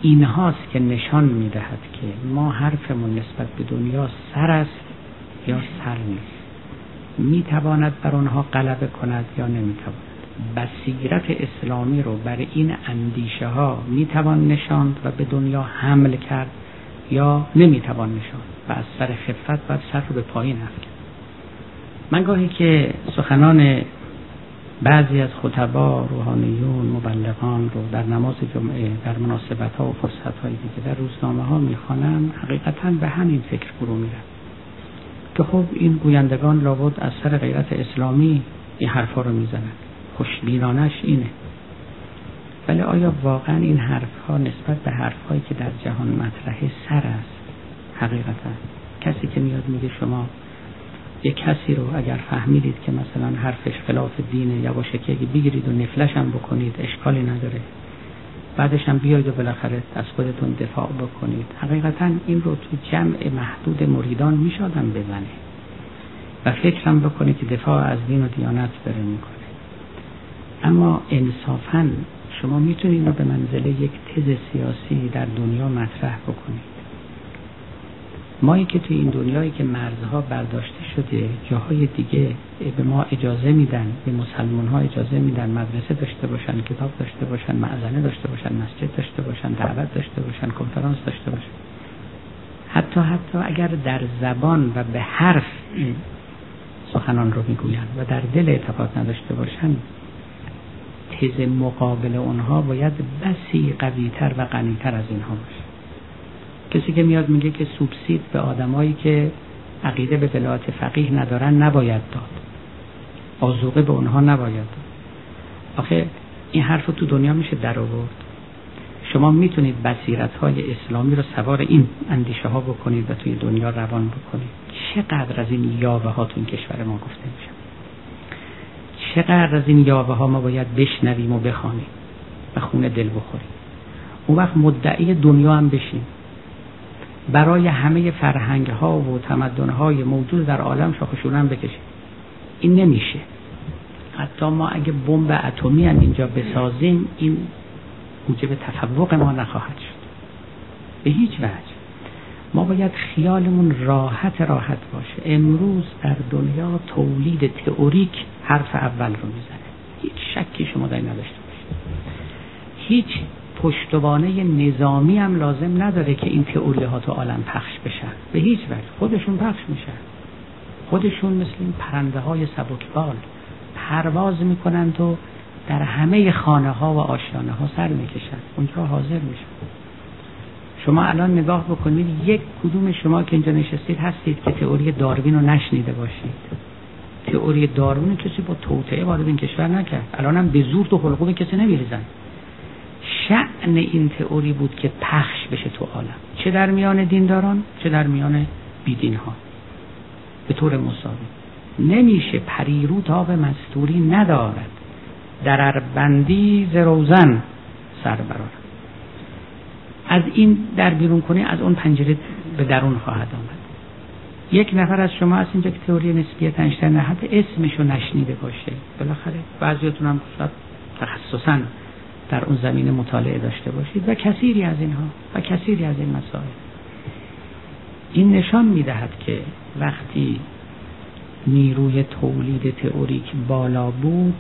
اینهاست که نشان می‌دهد که ما حرفمون نسبت به دنیا سر است یا سر نیست. می‌تواند بر آنها غلبه کند یا نمی‌تواند. بصیرت اسلامی رو بر این اندیشه ها می‌توان نشاند و به دنیا حمل کرد یا نمی‌توان نشاند و از سر خفت باید سر رو به پایین افکن من گاهی که سخنان بعضی از خطبا روحانیون مبلغان رو در نماز جمعه در مناسبت ها و فرصت هایی که در روزنامه ها می‌خوانم حقیقتا به همین فکر فرو میرم که خب این گویندگان لابد از سر غیرت اسلامی این حرفا رو می‌زنند. خوشبینانش اینه. ولی آیا واقعا این حرف ها نسبت به حرف هایی که در جهان مطرحه سر است؟ حقیقتا. کسی که میاد میگه شما یک کسی رو اگر فهمیدید که مثلا حرفش خلاف دینه یواشکی اگه بگیرید و نفلش هم بکنید اشکالی نداره. بعدش هم بیاید و بالاخره از خودتون دفاع بکنید. حقیقتا این رو تو جمع محدود مریدان میشادم بزنه. و فکرم بکنید که دفاع از دین و دیانت داره می‌کنه. اما انصافا شما می‌تونید رو به منزله یک تز سیاسی در دنیا مطرح بکنید. مایی که توی این دنیایی که مرزها برداشته شده جاهای دیگه به ما اجازه میدن به مسلمان ها اجازه میدن مدرسه داشته باشن کتاب داشته باشن معزنه داشته باشن مسجد داشته باشن دعوت داشته باشن کنفرانس داشته باشن. حتی حتی اگر در زبان و به حرف سخنان رو می‌گویند و در دل اعتقاد نداشته باشن تز مقابل اونها باید بسی قویتر و غنیتر از اینها باشه. کسی که میاد میگه که سوبسید به آدمایی که عقیده به ولایت فقیه ندارن نباید داد. آزوقه به اونها نباید داد. آخه این حرف تو دنیا میشه در آورد. شما می‌تونید بصیرت های اسلامی رو سوار این اندیشه ها بکنید و توی دنیا روان بکنید. چقدر از این یاوه ها تو این کشور ما گفته میشه؟ چقدر از این یاوه ها ما باید بشنویم و بخوانیم و خونه دل بخوریم؟ اون وقت مدعی دنیا هم بشیم. برای همه فرهنگ ها و تمدن های موجود در عالم شاخشونم بکشیم این نمیشه. حتی ما اگه بمب اتمی هم اینجا بسازیم این موجب تفوق ما نخواهد شد. به هیچ وجه. ما باید خیالمون راحت راحت باشه. امروز در دنیا تولید تئوریک حرف اول رو می‌زنه. هیچ شکی شما در نداشته باشید. هیچ پشتوانه نظامی هم لازم نداره که این تئوری ها تو عالم پخش بشن به هیچ وجه. خودشون پخش میشن خودشون مثل این پرنده های سبکبال پرواز می‌کنند و در همه خانه ها و آشیانه ها سر می‌کشن اونجا حاضر میشن. شما الان نگاه بکنید یک کدوم شما که اینجا نشستید هستید که تئوری داروین رو نشنیده باشید. تئوری داروین کسی با توطعه وارد این کشور نکرد. الان هم به زور تو حلقوم کسی نمیریزن. شعن این تئوری بود که پخش بشه تو عالم. چه در میان دینداران چه در میان بیدین ها به طور مساوی. نمیشه پریرو تاب مستوری ندارد. در اربندی ز روزن سر برار از این در بیرون کنی از اون پنجره به درون خواهد آمد. یک نفر از شما از اینجا که تئوری نسبیت انشتر نه حتی اسمشو نشنیده باشه. بالاخره بعضیاتون هم تخصصا در اون زمین مطالعه داشته باشید و کثیری از اینها و کثیری از این مسائل. این نشان می‌دهد که وقتی نیروی تولید تئوریک بالا بود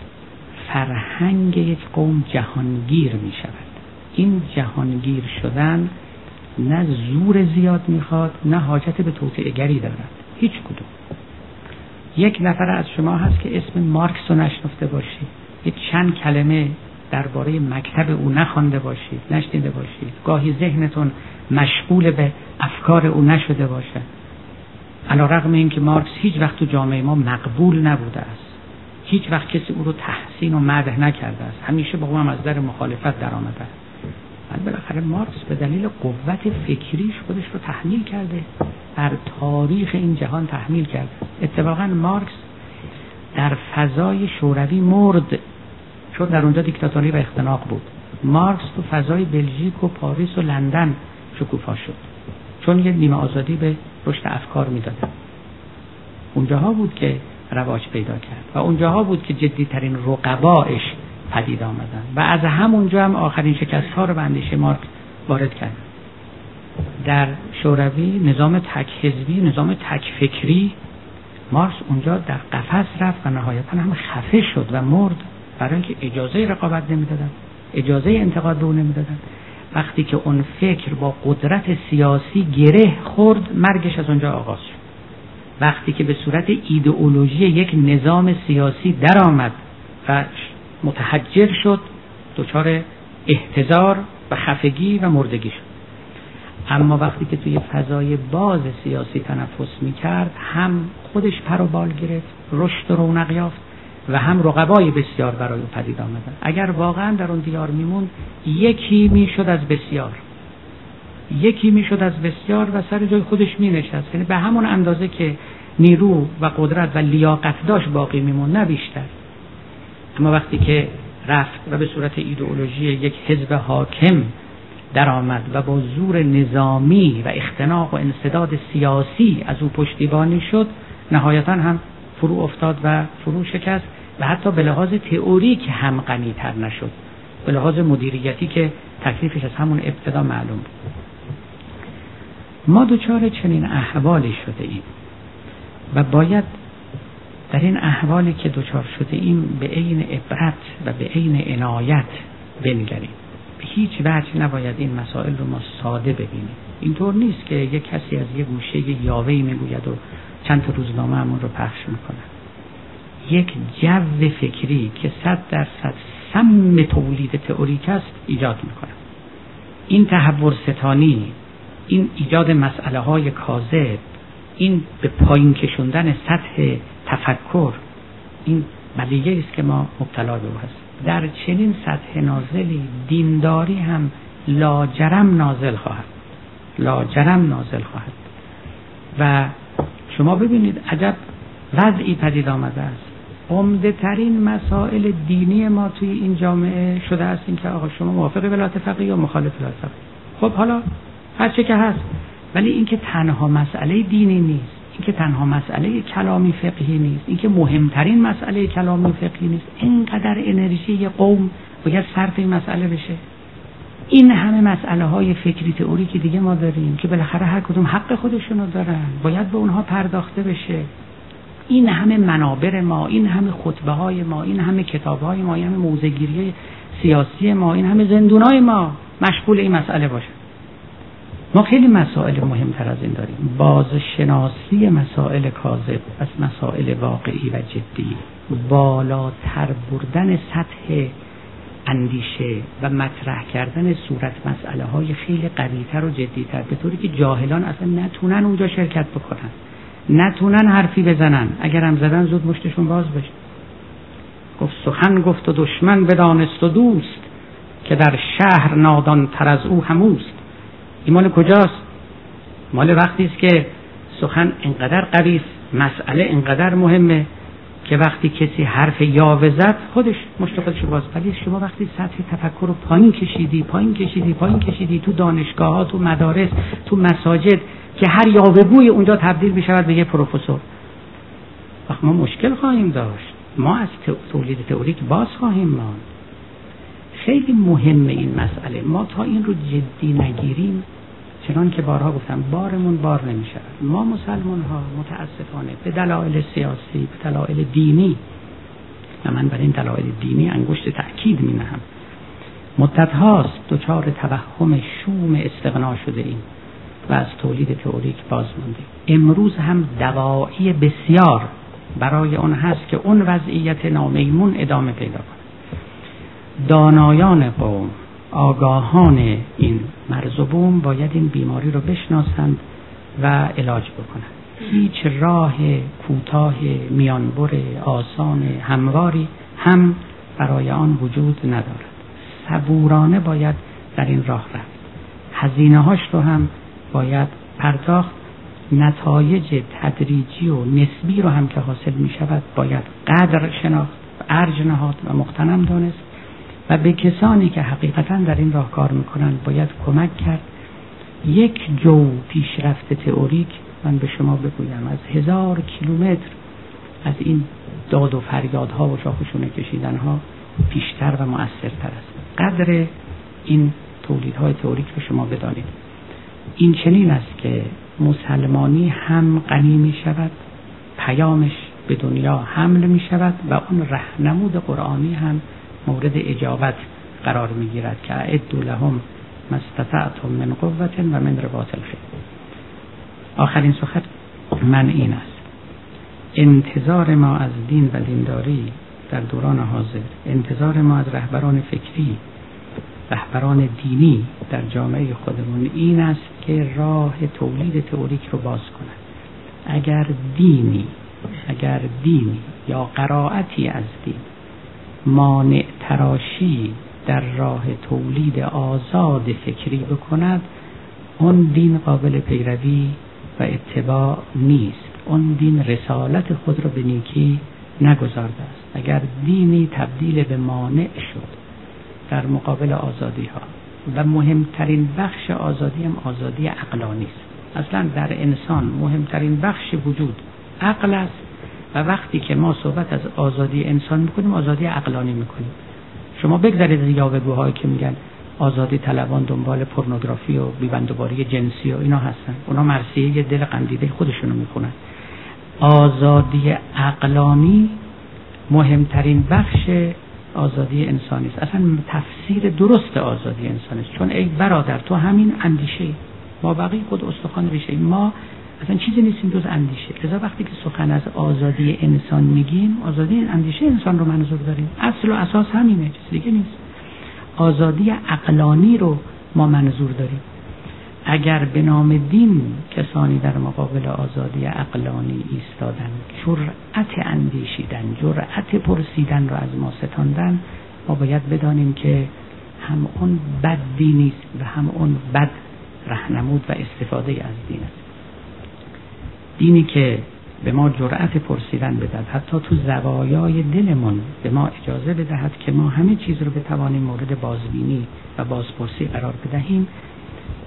فرهنگ یک قوم جهانگیر می شود این جهانگیر شدن نه زور زیاد می‌خواد نه حاجت به توطعه دارد. هیچ کدوم. یک نفر از شما هست که اسم مارکس رو نشنفته باشید. یک چند کلمه درباره مکتب او نخوانده باشید نشنیده باشید. گاهی ذهنتون مشغول به افکار او نشده باشد علا رقم این که مارکس هیچ وقت تو جامعه ما مقبول نبوده است. هیچ وقت کسی او رو تحسین و مدح نکرده است. همیشه با او هم از در مخالفت در آمده. است بالاخره مارکس به دلیل قوت فکریش خودش رو تحمیل کرده. بر تاریخ این جهان تحمیل کرده. اتفاقا مارکس در فضای شوروی مرد. چون در اونجا دیکتاتوری و اختناق بود. مارکس تو فضای بلژیک و پاریس و لندن شکوفا شد. چون یه نیمه آزادی به رشد افکار می‌داده اونجاها بود که رواج پیدا کرد و اونجاها بود که جدیترین رقبایش پدید آمدن. و از همونجا هم آخرین شکست ها رو به مارکس وارد کرد. در شوروی نظام تک حزبی نظام تک فکری مارکس اونجا در قفس رفت و نهایتا هم خفه شد و مرد. برای اینکه اجازه رقابت نمی‌دادن اجازه انتقاد به او نمی‌دادن. وقتی که اون فکر با قدرت سیاسی گره خورد مرگش از اونجا آغاز شد. وقتی که به صورت ایدئولوژی یک نظام سیاسی درآمد و متحجر شد دچار احتضار و خفگی و مردگی شد. اما وقتی که توی فضای باز سیاسی تنفس می کرد هم خودش پر و بال گرفت رشد و رونق یافت و هم رقبای بسیار برای او پدید آمدن. اگر واقعا در اون دیار میموند یکی می‌شد از بسیار. یکی می‌شد از بسیار و سر جای خودش می نشست یعنی به همون اندازه که نیرو و قدرت و لیاقت داشت باقی میمون نه بیشتر. اما وقتی که رفت و به صورت ایدئولوژی یک حزب حاکم درآمد و با زور نظامی و اختناق و انصداد سیاسی از او پشتیبانی شد نهایتا هم فرو افتاد و فرو شکست و حتی به لحاظ تئوریک هم غنیتر نشد. به لحاظ مدیریتی که تکلیفش از همون ابتدا معلوم بود. ما دچار چنین احوالی شده ایم و باید در این احوالی که دچار شده ایم به عین عبرت و به عین عنایت بنگریم. به هیچ وجه نباید این مسائل رو ما ساده ببینیم. اینطور نیست که یک کسی از یه گوشه یاوهی می‌گوید و چند تا روزنامه همون رو پخش می‌کنن یک جو فکری که صد درصد سم تولید تئوریک است ایجاد می‌کنه این تحور ستانی این ایجاد مسئله های کاذب این به پایین کشوندن سطح تفکر این بلیه است که ما مبتلا به او هست در چنین سطح نازلی دینداری هم لاجرم نازل خواهد. لاجرم نازل خواهد. و شما ببینید عجب وضعی پدید آمده است. عمده ترین مسائل دینی ما توی این جامعه شده است اینکه آقا شما موافق ولایت فقیه یا مخالف ولایت خب حالا هر چه که هست. ولی اینکه تنها مسئله دینی نیست اینکه تنها مسئله کلامی فقهی نیست اینکه مهمترین مسئله کلامی فقهی نیست اینقدر انرژی قوم باید صرف این مسئله بشه. این همه مسئله های فکری تئوری که دیگه ما داریم که بالاخره هر کدوم حق خودشونو دارن باید به اونها پرداخته بشه. این همه منابر ما این همه خطبه های ما این همه کتاب های ما این همه موزگیری سیاسی ما این همه زندون های ما مشغول این مسئله باشه. ما خیلی مسائل مهمتر از این داریم. بازشناسی مسائل کاذب از مسائل واقعی و جدی. بالاتر بردن سطح اندیشه و مطرح کردن صورت مسئله های خیلی قویتر و جدیتر به طوری که جاهلان اصلا نتونن اونجا شرکت بکنن. نتونن حرفی بزنن. اگر هم زدن زود مشتشون باز بشه. گفت سخن گفت و دشمن بدانست و دوست که در شهر نادان تر از او هموست. این مال کجاست؟ مال وقتی است که سخن انقدر قوی است مسئله انقدر مهمه که وقتی کسی حرف یاوه زد خودش مشت باز. ولی شما وقتی سطح تفکر رو پایین کشیدی پایین کشیدی پایین کشیدی تو دانشگاه ها تو مدارس تو مساجد که هر یاوهگوی اونجا تبدیل می شود به یه پروفسور. وقت ما مشکل خواهیم داشت. ما از تولید تئوریک باز خواهیم ماند. خیلی مهمه این مسئله. ما تا این رو جدی نگیریم چنان که بارها گفتم بارمون بار نمی شود ما مسلمان ها متاسفانه به دلایل سیاسی به دلایل دینی و من بر این دلایل دینی انگشت تأکید می نهم مدت هاست دچار توهم شوم استغنا شده ایم و از تولید تئوریک باز مونده امروز هم دوایی بسیار برای اون هست که اون وضعیت نامیمون ادامه پیدا کنه دانایان قوم آگاهان این مرز و بوم باید این بیماری رو بشناسند و علاج بکنند. هیچ راه کوتاه میانبر آسان همواری هم برای آن وجود ندارد. صبورانه باید در این راه رفت. هزینه هاش رو هم باید پرداخت. نتایج تدریجی و نسبی رو هم که حاصل می شود باید قدر شناخت ارج نهاد و مختنم دانست. و به کسانی که حقیقتا در این راه کار می‌کنن باید کمک کرد. یک جو پیشرفت تئوریک من به شما بگویم از هزار کیلومتر از این داد و فریادها و شاخشونه کشیدن ها بیشتر و مؤثرتر است. قدر این تولیدهای تئوریک رو شما بدانید. این چنین است که مسلمانی هم غنی می شود پیامش به دنیا حمل می شود و اون رهنمود قرآنی هم مورد اجابت قرار می گیرد که اعدو لهم مستطعتم من قوت و من رباط الخیل. آخرین سخن من این است. انتظار ما از دین و دینداری در دوران حاضر انتظار ما از رهبران فکری رهبران دینی در جامعه خودمون این است که راه تولید تئوریک رو باز کنند. اگر دینی اگر دینی یا قرائتی از دین مانع تراشی در راه تولید آزاد فکری بکند اون دین قابل پیروی و اتباع نیست. اون دین رسالت خود را به نیکی نگذارده است. اگر دینی تبدیل به مانع شد در مقابل آزادی ها و مهمترین بخش آزادی هم آزادی عقلانی است. اصلا در انسان مهمترین بخش وجود عقل است. و وقتی که ما صحبت از آزادی انسان می‌کنیم آزادی عقلانی می‌کنیم. شما بگذارید از یاوهگوهایی که میگن آزادی طلبان دنبال پورنوگرافی و بیبندوباری جنسی و اینا هستن. اونا مرسیه دل قندیده خودشونو می‌خونن. آزادی عقلانی مهمترین بخش آزادی انسانی است. اصلا تفسیر درست آزادی انسانی است. چون ای برادر تو همین اندیشه ما بقیه خود استخوان ریشه ما اصلا چیزی نیستیم جز اندیشه. لذا وقتی که سخن از آزادی انسان میگیم آزادی اندیشه انسان رو منظور داریم. اصل و اساس همینه چیز دیگه نیست. آزادی عقلانی رو ما منظور داریم. اگر به نام دین کسانی در مقابل آزادی عقلانی ایستادن جرأت اندیشیدن جرأت پرسیدن را از ما ستاندن ما باید بدانیم که هم اون بد دینی است و هم اون بد رهنمود و استفاده از دین است. دینی که به ما جرأت پرسیدن بدهد. حتی تو زوایای دلمون به ما اجازه بدهد که ما همه چیز رو بتوانیم مورد بازبینی و بازپرسی قرار بدهیم.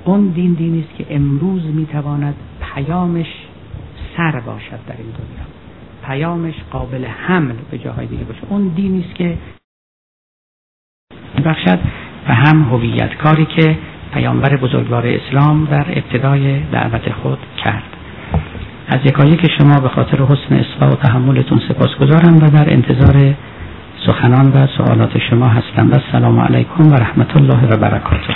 اون دین دینی است که امروز می‌تواند پیامش سر باشد در این دنیا. پیامش قابل حمل به جاهای دیگه باشه. اون دینی است که بخشد و هم هویت کاری که پیامبر بزرگوار اسلام در ابتدای دعوت خود کرد. از یکایی که شما به خاطر حسن اصلاح و تحملتون سپاسگزارم و در انتظار سخنان و سوالات شما هستم. و السلام علیکم و رحمت الله و برکاته.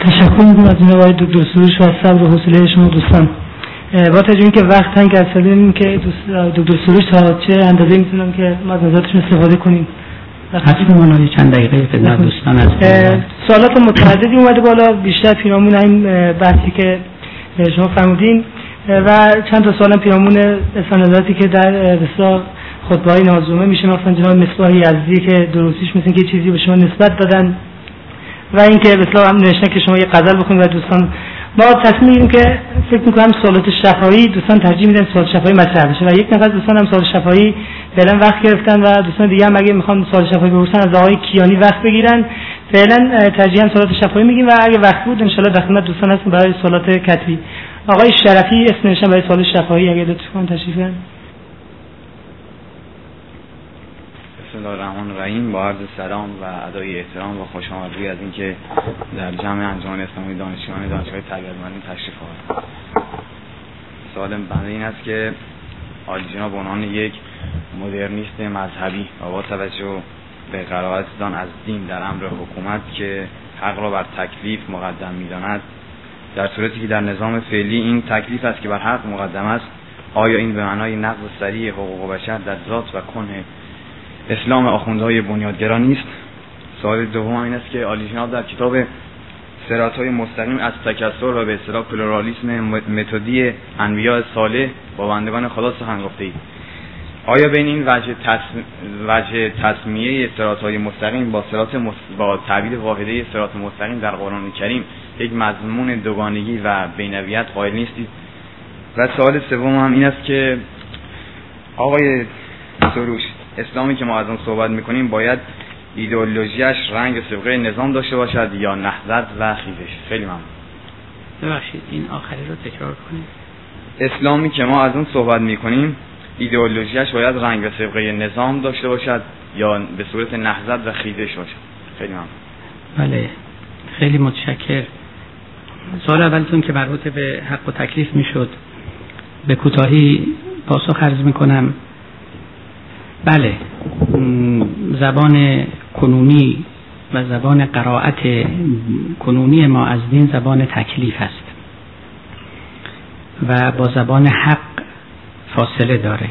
تشکر می‌کنم از آقای دکتر سروش و صبر و حوصله شما دوستان. با توجه که وقت تنگ از که دکتر سروش تا چه اندازه می‌تونم که ما از نظرتشون استفاده کنیم. حتما چند دقیقه خدمت دوستان از سوالات متعددی اومده بالا بیشتر پیرامون این بحثی که شما فرمودین. و چند تا سوالم پیرامون استانداردی که در بسیار خطبه های نازومه میشه. مثلا جناب مصباح یزدی که دروسیش مثل که چیزی به شما نسبت دادن. و اینکه بسیار هم نوشتن که شما یه غزل بخونید و دوستان ما تصمیم می‌گیریم که فکر می‌کنم سوالات شفایی دوستان ترجیح میدن سوال شفایی مطرح بشه و یک نفر دوستان هم سوال شفایی فعلا وقت گرفتن و دوستان دیگه هم اگه می‌خوان سوال شفایی بپرسن از آقای کیانی وقت بگیرن. فعلا ترجیح هم سوالات شفایی میگیم و اگه وقت بود ان در خدمت دوستان هستیم برای سوالات کتبی. آقای شرفی اسم نوشتن برای سوال شفایی اگه لطفا تشریف بسم الله الرحمن الرحیم. با عرض سلام و ادای احترام و خوش آمدگویی از اینکه در جمع انجمن اسلامی دانشجویان دانشگاه تربیت تشریف آورد. سوال بنده این است که عالی جناب عنوان یک مدرنیست مذهبی و با توجه به قرائتتان از دین در امر حکومت که حق را بر تکلیف مقدم می‌داند در صورتی که در نظام فعلی این تکلیف است که بر حق مقدم است آیا این به معنای نقض سریع حقوق بشر در ذات و کنه اسلام آخوندهای بنیادگرا نیست. سوال دوم این است که آلی جناب در کتاب سرات های مستقیم از تکسر و به اصطلاح پلورالیسم متدی انبیاء صالح با بندگان خدا سخن گفته اید. آیا بین این وجه, تصم... وجه تصمیه سرات های مستقیم با سرات با تعبیر واحده سرات مستقیم در قرآن کریم یک مضمون دوگانگی و بینویت قائل نیستید و سوال سوم هم این است که آقای سروش اسلامی که ما از اون صحبت می‌کنیم باید ایدئولوژیش رنگ سبقه نظام داشته باشد یا نهضت و خیزش خیلی ممنون. ببخشید این آخری رو تکرار کنید. اسلامی که ما از اون صحبت می‌کنیم ایدئولوژیش باید رنگ و سبقه نظام داشته باشد یا به صورت نهضت و خیزش باشد. خیلی ممنون. بله خیلی متشکر سوال اولتون که مربوط به حق و تکلیف می‌شد به کوتاهی پاسخ عرض می‌کنم. بله. زبان کنونی و زبان قرائت کنونی ما از دین زبان تکلیف است و با زبان حق فاصله داره.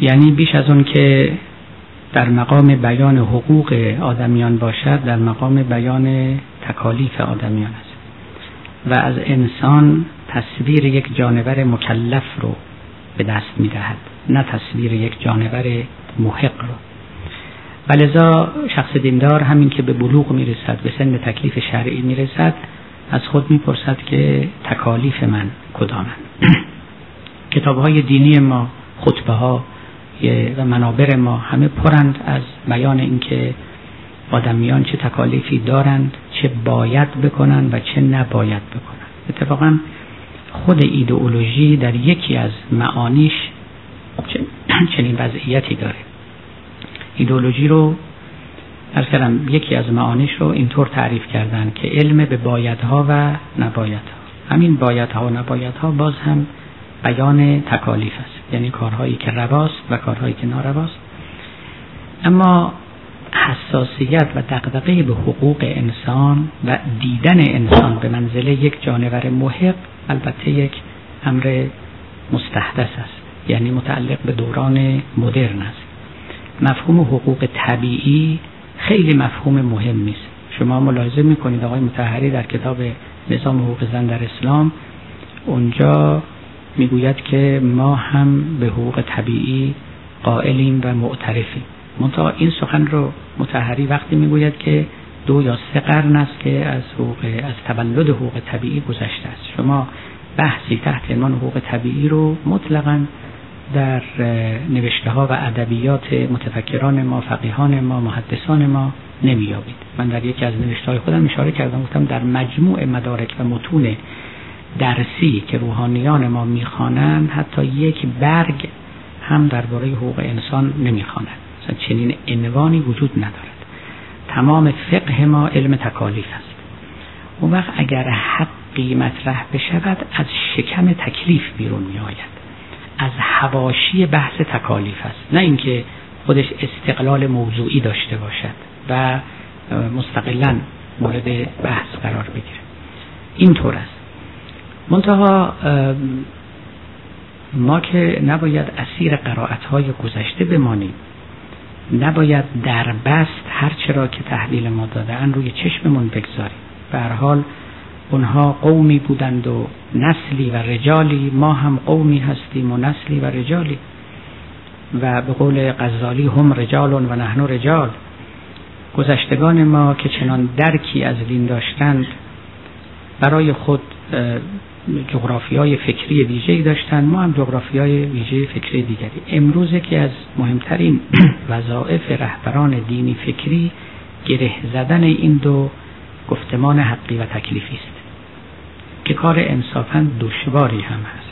یعنی بیش از اون که در مقام بیان حقوق آدمیان باشد در مقام بیان تکالیف آدمیان است. و از انسان تصویر یک جانور مکلف رو به دست می دهد نه تصویر یک جانور محق رو. و لذا شخص دیندار همین که به بلوغ می رسد به سن تکلیف شرعی می رسد از خود می پرسد که تکالیف من کدامند کتاب های دینی ما خطبه ها و منابر ما همه پرند از بیان اینکه آدمیان چه تکالیفی دارند چه باید بکنند و چه نباید بکنند اتفاقا خود ایدئولوژی در یکی از معانیش چنین وضعیتی داره. ایدئولوژی رو ارز کردم یکی از معانیش رو اینطور تعریف کردن که علم به بایدها و نبایدها. همین بایدها و نبایدها باز هم بیان تکالیف است. یعنی کارهایی که رواست و کارهایی که نارواست. اما حساسیت و دقدقه به حقوق انسان و دیدن انسان به منزله یک جانور محق البته یک امر مستحدث است. یعنی متعلق به دوران مدرن است. مفهوم حقوق طبیعی خیلی مفهوم مهمی است. شما ملاحظه می‌کنید آقای متحری در کتاب نظام حقوق زن در اسلام اونجا می‌گوید که ما هم به حقوق طبیعی قائلیم و معترفیم. منتها این سخن رو متحری وقتی می‌گوید که دو یا سه قرن است که از حقوق از تولد حقوق طبیعی گذشته است. شما بحثی تحت عنوان حقوق طبیعی رو مطلقا در نوشته ها و ادبیات متفکران ما فقیهان ما محدثان ما نمییابید. من در یکی از نوشته های خودم اشاره کردم گفتم در مجموع مدارک و متون درسی که روحانیان ما می‌خوانند حتی یک برگ هم درباره حقوق انسان نمی‌خوانند. چنین عنوانی وجود ندارد. تمام فقه ما علم تکالیف است. اون وقت اگر حقی مطرح بشود از شکم تکلیف بیرون می آید از هواشی بحث تکالیف است. نه اینکه خودش استقلال موضوعی داشته باشد و مستقلا مورد بحث قرار بگیره. اینطور است. منتها ما که نباید اسیر قرائت های گذشته بمانیم نباید در بست هر چرا که تحلیل ما دادن روی چشممون بگذاریم. به حال اونها قومی بودند و نسلی و رجالی. ما هم قومی هستیم و نسلی و رجالی. و به قول غزالی هم رجال و نحن رجال. گذشتگان ما که چنان درکی از دین داشتند برای خود جغرافی های فکری ویژه‌ای داشتند. ما هم جغرافی های ویژه فکری دیگری. امروز که از مهمترین وظایف رهبران دینی فکری گره زدن این دو گفتمان حقی و تکلیفی است. که کار انصافا دشواری هم هست.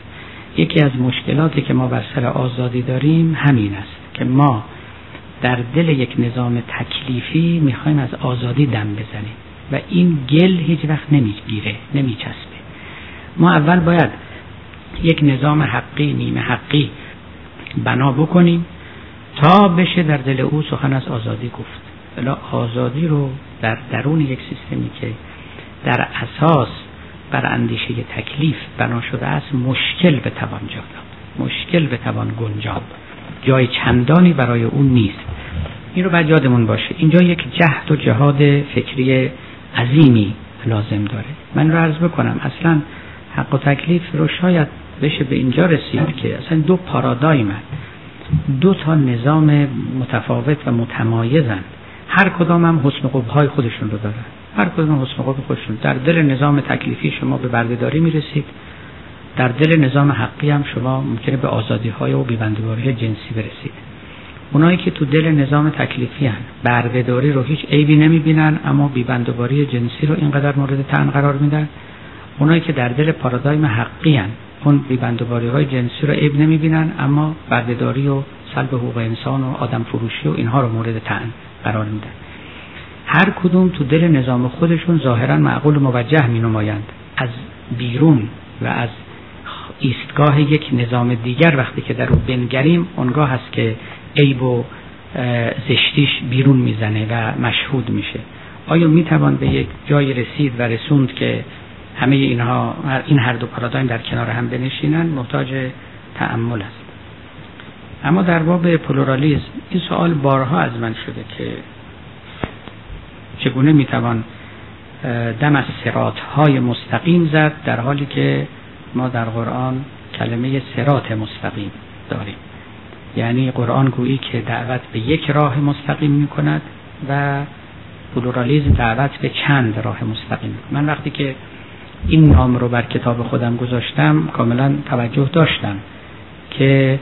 یکی از مشکلاتی که ما بر سر آزادی داریم همین است که ما در دل یک نظام تکلیفی می‌خوایم از آزادی دم بزنیم و این گل هیچ وقت نمی‌گیره نمیچسبه. ما اول باید یک نظام حقی نیمه حقی بنا بکنیم تا بشه در دل او سخن از آزادی گفت. بلا آزادی رو در درون یک سیستمی که در اساس بر اندیشه تکلیف بنا شده است مشکل به توان جا مشکل به توان گنجاند جای چندانی برای اون نیست. این رو باید یادمون باشه. اینجا یک جهد و جهاد فکری عظیمی لازم داره. من رو عرض بکنم اصلا حق و تکلیف رو شاید بشه به اینجا رسید که اصلا دو پارادایم دو تا نظام متفاوت و متمایزند هر کدام هم حسن های خودشون رو دارن. هر کدام حسن قب خودشون. در دل نظام تکلیفی شما به بردهداری می‌رسید. در دل نظام حقی هم شما ممکنه به آزادی های و بیبندگاری جنسی برسید. اونایی که تو دل نظام تکلیفی هن بردهداری رو هیچ عیبی نمی‌بینن اما بیبندوباری جنسی رو اینقدر مورد تن قرار میدن. اونایی که در دل پارادایم حقی هن اون بیبندوباری های جنسی رو عیب نمی‌بینن اما بردهداری و سلب حقوق انسان و آدم فروشی و اینها رو مورد تن قرار میدن. هر کدوم تو دل نظام خودشون ظاهرا معقول و موجه می نمایند از بیرون و از ایستگاه یک نظام دیگر وقتی که در او بنگریم اونگاه هست که عیب و زشتیش بیرون می‌زنه و مشهود میشه. آیا می‌توان به یک جای رسید و رسوند که همه اینها این هر دو پارادایم در کنار هم بنشینن؟ محتاج تأمل است. اما در باب پلورالیزم این سوال بارها از من شده که چگونه می‌توان دم از سرات های مستقیم زد در حالی که ما در قرآن کلمه سرات مستقیم داریم. یعنی قرآن گویی که دعوت به یک راه مستقیم می کند و پلورالیزم دعوت به چند راه مستقیم. من وقتی که این نام رو بر کتاب خودم گذاشتم کاملا توجه داشتم که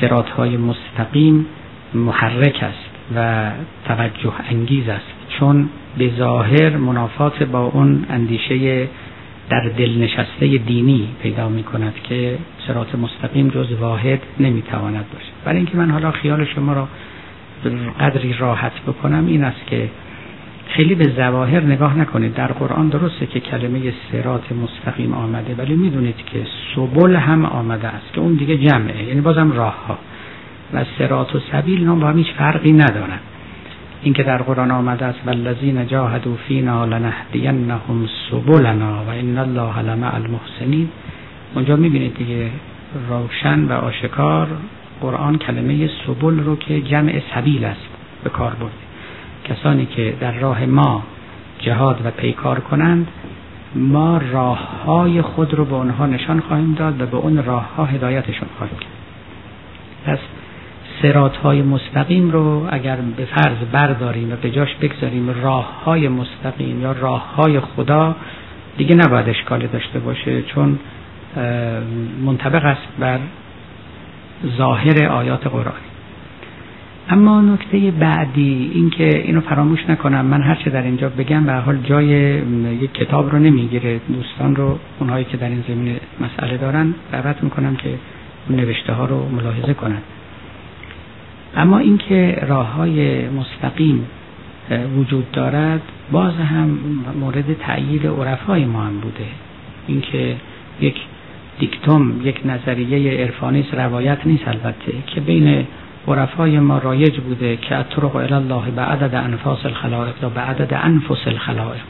سرات های مستقیم محرک است و توجه انگیز است. چون به ظاهر منافات با اون اندیشه در دل نشسته دینی پیدا می کند که سرات مستقیم جز واحد نمی تواند باشه. برای اینکه من حالا خیال شما را قدری راحت بکنم این است که خیلی به زواهر نگاه نکنید. در قرآن درسته که کلمه سرات مستقیم آمده ولی می‌دونید که سبل هم آمده است که اون دیگه جمعه یعنی بازم راه ها و سرات و سبیل نام با هم هیچ فرقی ندارن اینکه در قرآن آمده است والذین جاهدوا فینا لنهدینهم سبلنا و ان الله لمع المحسنین. اونجا می‌بینید دیگه روشن و آشکار قرآن کلمه سبل رو که جمع سبیل است به کار برده. کسانی که در راه ما جهاد و پیکار کنند ما راه های خود رو به آنها نشان خواهیم داد و به اون راه ها هدایتشون خواهیم کرد. پس سرات های مستقیم رو اگر به فرض برداریم و به جاش بگذاریم راه های مستقیم یا راه های خدا دیگه نباید اشکال داشته باشه چون منطبق است بر ظاهر آیات قرآنی اما نکته بعدی اینکه اینو فراموش نکنم من هرچه در اینجا بگم به حال جای یک کتاب رو نمی‌گیره. دوستان رو اونهایی که در این زمینه مسئله دارن دعوت می‌کنم که نوشته ها رو ملاحظه کنند اما اینکه راه های مستقیم وجود دارد باز هم مورد تأیید عرفای ما هم بوده. اینکه یک دیکتوم یک نظریه عرفانی روایت نیست البته که بین عرفای ما رایج بوده که طرق الى الله به عدد انفاس الخلائق یا به عدد انفس الخلائق.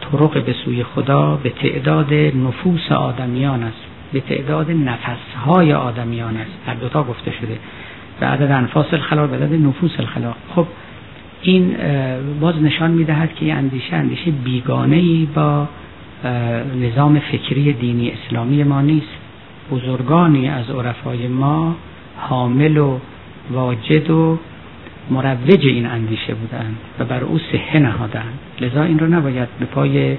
طرق به سوی خدا به تعداد نفوس آدمیان است به تعداد نفسهای آدمیان است. هر دوتا گفته شده. به عدد انفاس الخلائق به عدد نفوس الخلائق خب این باز نشان می‌دهد که اندیشه اندیشه بیگانه ای با نظام فکری دینی اسلامی ما نیست. بزرگانی از عرفای ما حامل و واجد و مروج این اندیشه بودند و بر او صحه نهادند. لذا این را نباید به پای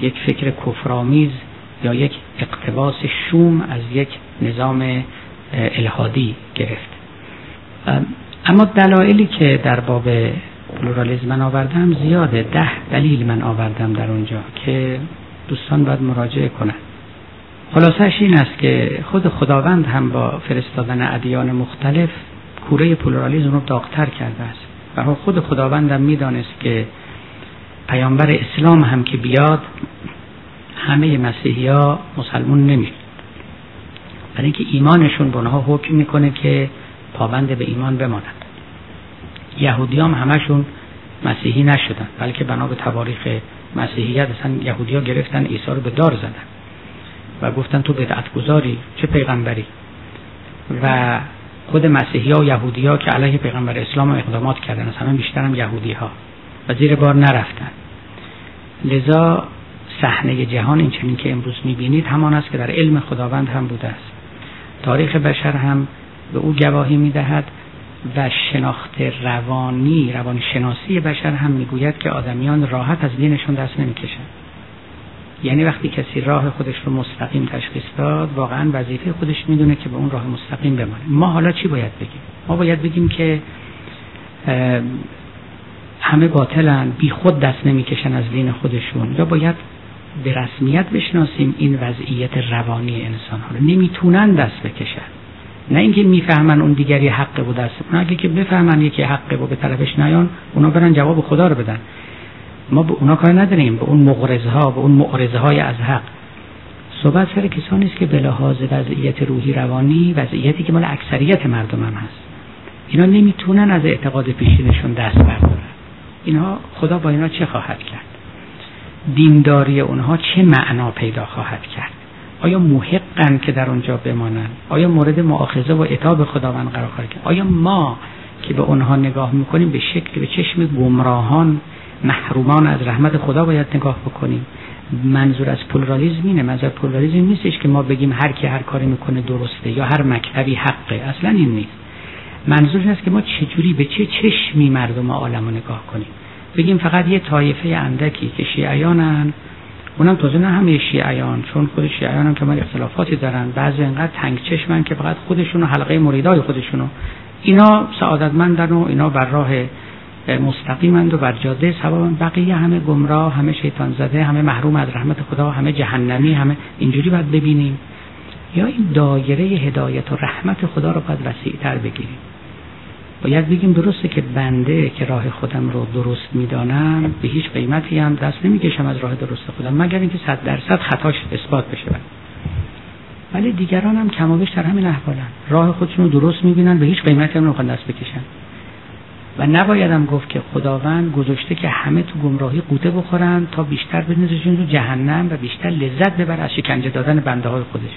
یک فکر کفرآمیز یا یک اقتباس شوم از یک نظام الحادی گرفت. اما دلایلی که در باب پلورالیزم من آوردم زیاده ده دلیل من آوردم در اونجا که دوستان باید مراجعه کنند خلاصش این است که خود خداوند هم با فرستادن ادیان مختلف کوره پلورالیزم رو داغتر کرده است. و خود خداوندم می‌دانست که پیامبر اسلام هم که بیاد همه مسیحی ها مسلمون نمی‌شد برای اینکه ایمانشون به اونها حکم می‌کنه که پابند به ایمان بمانند. یهودی هم همشون مسیحی نشدن بلکه بنا به تواریخ مسیحیت اصلا یهودی ها گرفتن عیسی رو به دار زدن و گفتن تو بدعت گذاری چه پیغمبری؟ و خود مسیحی ها و یهودی ها که علیه پیغمبر اسلام اقدامات کردن از همه بیشتر هم یهودی ها و زیر بار نرفتن. لذا صحنه جهان این چنین که امروز می‌بینید همان است که در علم خداوند هم بوده است. تاریخ بشر هم به او گواهی می‌دهد و شناخت روانی روان شناسی بشر هم می‌گوید که آدمیان راحت از دینشون دست نمی‌کشند. یعنی وقتی کسی راه خودش رو مستقیم تشخیص داد واقعا وظیفه خودش می‌دونه که به اون راه مستقیم بمانه. ما حالا چی باید بگیم؟ ما باید بگیم که همه باطلن بی خود دست نمی‌کشن از دین خودشون. یا باید به رسمیت بشناسیم این وضعیت روانی انسان ها رو. نمی‌تونن دست بکشن. نه اینکه می‌فهمن اون دیگری حقه بود دست اونا اگه که بفهمن یکی حقه و به طرفش نیان اونا برن جواب خدا رو بدن. ما به اونا کار نداریم به اون مغرزه ها به اون معرضه های از حق. صحبت سر کسانی است که به لحاظ وضعیت روحی روانی وضعیتی که مال اکثریت مردم هم هست. اینا نمی‌تونن از اعتقاد پیشینشون دست بردارن. اینها خدا با اینا چه خواهد کرد؟ دینداری اونها چه معنا پیدا خواهد کرد؟ آیا محقن که در اونجا بمانند آیا مورد مؤاخذه و عتاب خداوند قرار خواهد آیا ما که به اونها نگاه می‌کنیم به شکل به چشم گمراهان محرومان از رحمت خدا باید نگاه بکنیم؟ منظور از پلورالیزم اینه. منظور پلورالیزم نیستش که ما بگیم هر کی هر کاری می‌کنه درسته یا هر مکتبی حقه. اصلا این نیست. منظور این است که ما چجوری به چه چشمی مردم عالم نگاه کنیم؟ بگیم فقط یه طایفه اندکی که شیعیانن اونم تازه نه همه شیعیان چون خود شیعیان هم که من اختلافاتی دارن. بعضی انقدر تنگ چشمن که فقط خودشون و حلقه مریدای خودشونو اینا سعادتمندن و اینا بر راه مستقیمند و بر جاده سوابن بقیه همه گمراه همه شیطان زده همه محروم از رحمت خدا همه جهنمی همه اینجوری باید ببینیم. یا این دایره هدایت و رحمت خدا رو باید وسیعتر بگیریم. باید بگیم درسته که بنده که راه خودم رو درست می‌دانم به هیچ قیمتی هم دست نمی‌کشم از راه درست خودم مگر اینکه صد درصد خطاش اثبات بشه. ولی دیگران هم کمابش در همین احوالن. راه خودشون رو درست می‌بینن به هیچ قیمتی هم نمی‌خوان دست بکشن. و نبایدم گفت که خداوند گذاشته که همه تو گمراهی قوطه بخورن تا بیشتر بنزشون تو جهنم و بیشتر لذت ببر از شکنجه دادن بنده های خودش.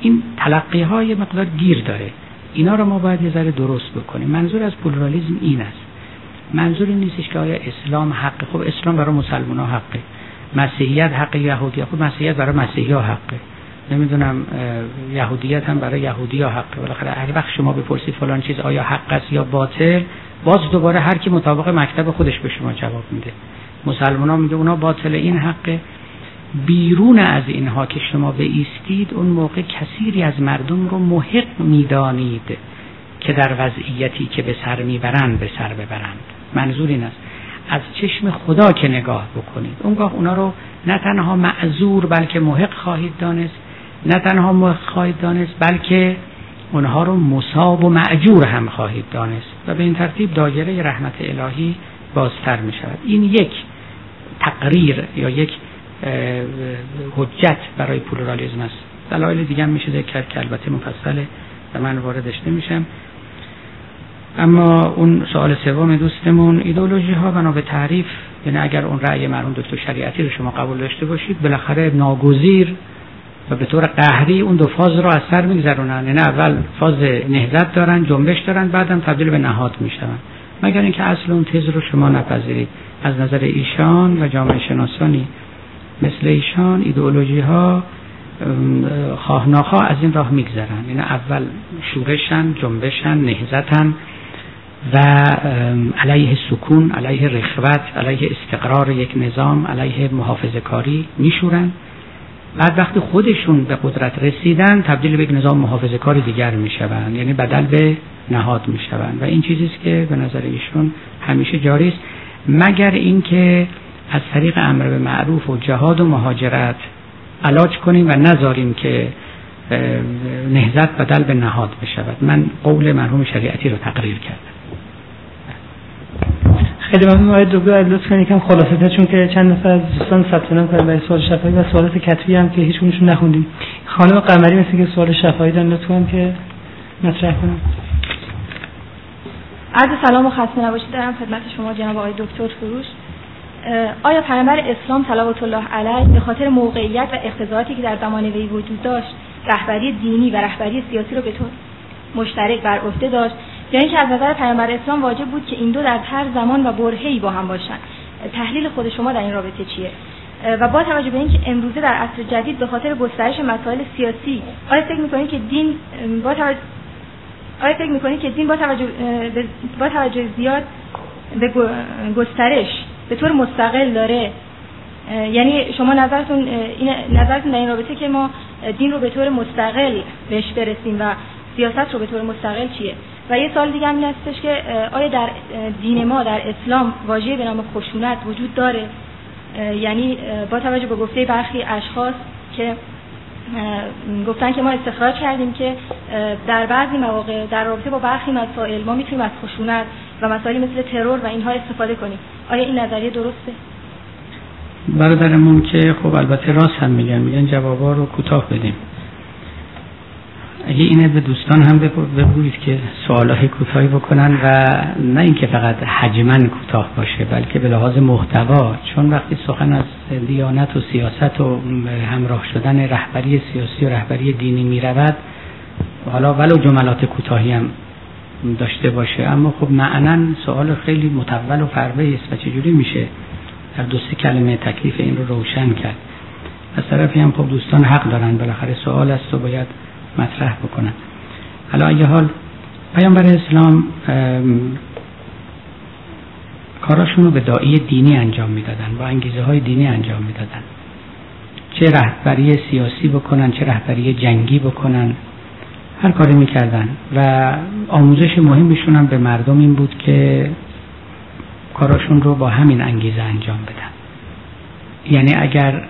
این تلقی های مقدار گیر داره. اینا رو ما باید یه ذره درست بکنیم. منظور از پلورالیزم این است. منظور این نیستش که آیا اسلام حقه خب اسلام برای مسلمان ها حقه. مسیحیت حق یهودی خب مسیحیت برای مسیحی ها حقه. نمی‌دونم یهودیت هم برای یهودی ها حقه. بالاخره هر وقت شما بپرسید فلان چیز آیا حق است یا باطل باز دوباره هر کی مطابق مکتب خودش به شما جواب میده. مسلمان ها میگه اونا باطل این حقه. بیرون از اینها که شما به ایستید اون موقع کثیری از مردم رو محق می‌دانید که در وضعیتی که به سر می‌برند به سر ببرند. منظور این است. از چشم خدا که نگاه بکنید. اونگاه اونا رو نه تنها معذور بلکه محق خواهید دانست نه تنها محق خواهید دانست بلکه اونها رو مصاب و معجور هم خواهید دانست. و به این ترتیب دایره رحمت الهی بازتر می شود این یک تقریر یا یک حجت برای پلورالیزم است. دلایل دیگه هم میشه ذکر که البته مفصله و من واردش نمیشم. اما اون سوال سوم دوستمون ایدولوژی ها بنا به تعریف یعنی اگر اون رأی مرحوم دکتر شریعتی رو شما قبول داشته باشید بالاخره ناگزیر و به طور قهری اون دو فاز رو از سر میگذرونن. یعنی اول فاز نهضت دارن جنبش دارن بعدم تبدیل به نهاد میشن مگر اینکه اصل اون تز رو شما نپذیرید. از نظر ایشان و جامعه شناسانی مثل ایشان ایدئولوژی ها خواه از این راه میگذرن. یعنی اول شورشن جنبشن نهزتن و علیه سکون علیه رخوت علیه استقرار یک نظام علیه محافظه کاری میشورن. بعد وقتی خودشون به قدرت رسیدن تبدیل به یک نظام محافظه کاری دیگر می‌شوند. یعنی بدل به نهاد می‌شوند. و این چیزی است که به نظر ایشون همیشه جاری است. مگر اینکه از طریق امر به معروف و جهاد و مهاجرت علاج کنیم و نذاریم که نهزت بدل به نهاد بشود. من قول مرحوم شریعتی رو تقریر کردم. خیلی ممنون آقای دکتر. لطف کنید یکم خلاصه چون که چند نفر از دوستان ثبت نام کردن برای سوال شفاهی و سوالات کتبی هم که هیچ کدومشون نخوندیم. خانم قمری مثل که سوال شفاهی دارن لطفا که مطرح کنید عرض سلام و خسته نباشید. دارم خدمت شما جناب آقای دکتر فروش. آیا پیامبر اسلام صلوات الله علیه به خاطر موقعیت و اقتضاعاتی که در زمان وی وجود داشت رهبری دینی و رهبری سیاسی رو به طور مشترک بر عهده داشت؟ یا اینکه از نظر پیامبر اسلام واجب بود که این دو در هر زمان و برهه‌ای با هم باشند؟ تحلیل خود شما در این رابطه چیه؟ و با توجه به اینکه امروزه در عصر جدید به خاطر گسترش مسائل سیاسی آیا فکر می‌کنید که دین با توجه آیا فکر می‌کنید که دین با توجه با توجه زیاد به گسترش به طور مستقل داره. یعنی شما نظرتون این نظرتون در این رابطه که ما دین رو به طور مستقل بهش برسیم و سیاست رو به طور مستقل چیه؟ و یه سال دیگه هم این هستش که آیا در دین ما در اسلام واژه به نام خشونت وجود داره؟ یعنی با توجه به گفته برخی اشخاص که گفتن که ما استخراج کردیم که در بعضی مواقع در رابطه با برخی مسائل ما می‌تونیم از خشونت و مسائلی مثل ترور و اینها استفاده کنیم. آیا این نظریه درسته؟ برادرمون که خب البته راست هم میگن میگن جوابا رو کوتاه بدیم. اگه اینه به دوستان هم بگویید که سوالای کوتاهی بکنن و نه اینکه فقط حجما کوتاه باشه بلکه به لحاظ محتوا چون وقتی سخن از دیانت و سیاست و همراه شدن رهبری سیاسی و رهبری دینی می رود حالا ولو جملات کوتاهی هم داشته باشه. اما خب معنا سوال خیلی متول و فربه است و چجوری میشه در دو سه کلمه تکلیف این رو روشن کرد؟ از طرفی هم خب دوستان حق دارن بالاخره سوال است و باید مطرح بکنن. حالا اگه حال پیامبر اسلام کاراشون رو به دایی دینی انجام می‌دادن با انگیزه های دینی انجام می‌دادن. چه رهبری سیاسی بکنن چه رهبری جنگی بکنن هر کاری می‌کردن و آموزش مهمشون هم به مردم این بود که کاراشون رو با همین انگیزه انجام بدن. یعنی اگر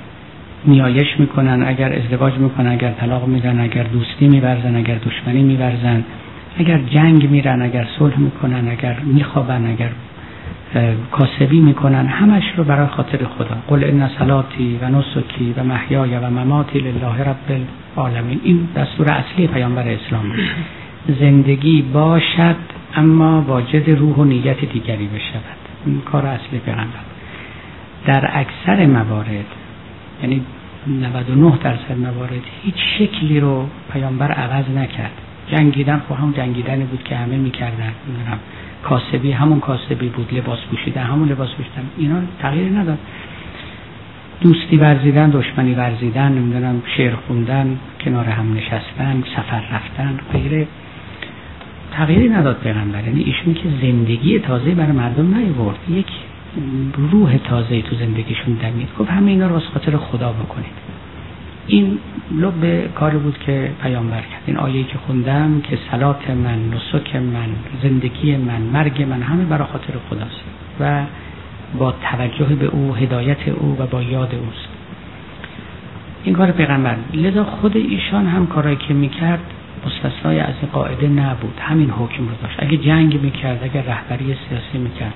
نیایش می‌کنن اگر ازدواج می‌کنن اگر طلاق میدن اگر دوستی میورزن اگر دشمنی میورزن اگر جنگ میرن اگر صلح می‌کنن اگر میخوابن اگر کاسبی می‌کنن همش رو برای خاطر خدا. قل ان صلاتی و نسکی و محیای و مماتی لله رب العالمین. این دستور اصلی پیامبر اسلام. زندگی باشد اما واجد روح و نیت دیگری بشود. این کار اصلی پیغمبر. در اکثر موارد یعنی 99 درصد موارد هیچ شکلی رو پیامبر عوض نکرد. جنگیدن خب هم جنگیدنی بود که همه می‌کردن. می‌دونم کاسبی همون کاسبی بود لباس پوشیدن همون لباس پوشیدن. اینا تغییر نداد. دوستی ورزیدن دشمنی ورزیدن نمی‌دونم شعر خوندن کنار هم نشستن سفر رفتن غیره. تغییری نداد پیغمبر. یعنی ایشون که زندگی تازه برای مردم نیورد یک روح تازه تو زندگیشون دمید گفت همه اینا رو از خاطر خدا بکنید. این لب کاری بود که پیامبر کرد. این آیه که خوندم که سلات من نسک من زندگی من مرگ من همه برای خاطر خداست و با توجه به او هدایت او و با یاد اوست. این کار پیغمبر. لذا خود ایشان هم کارایی که می‌کرد مستثنای از این قاعده نبود. همین حکم رو داشت. اگه جنگ می‌کرد اگه رهبری سیاسی می‌کرد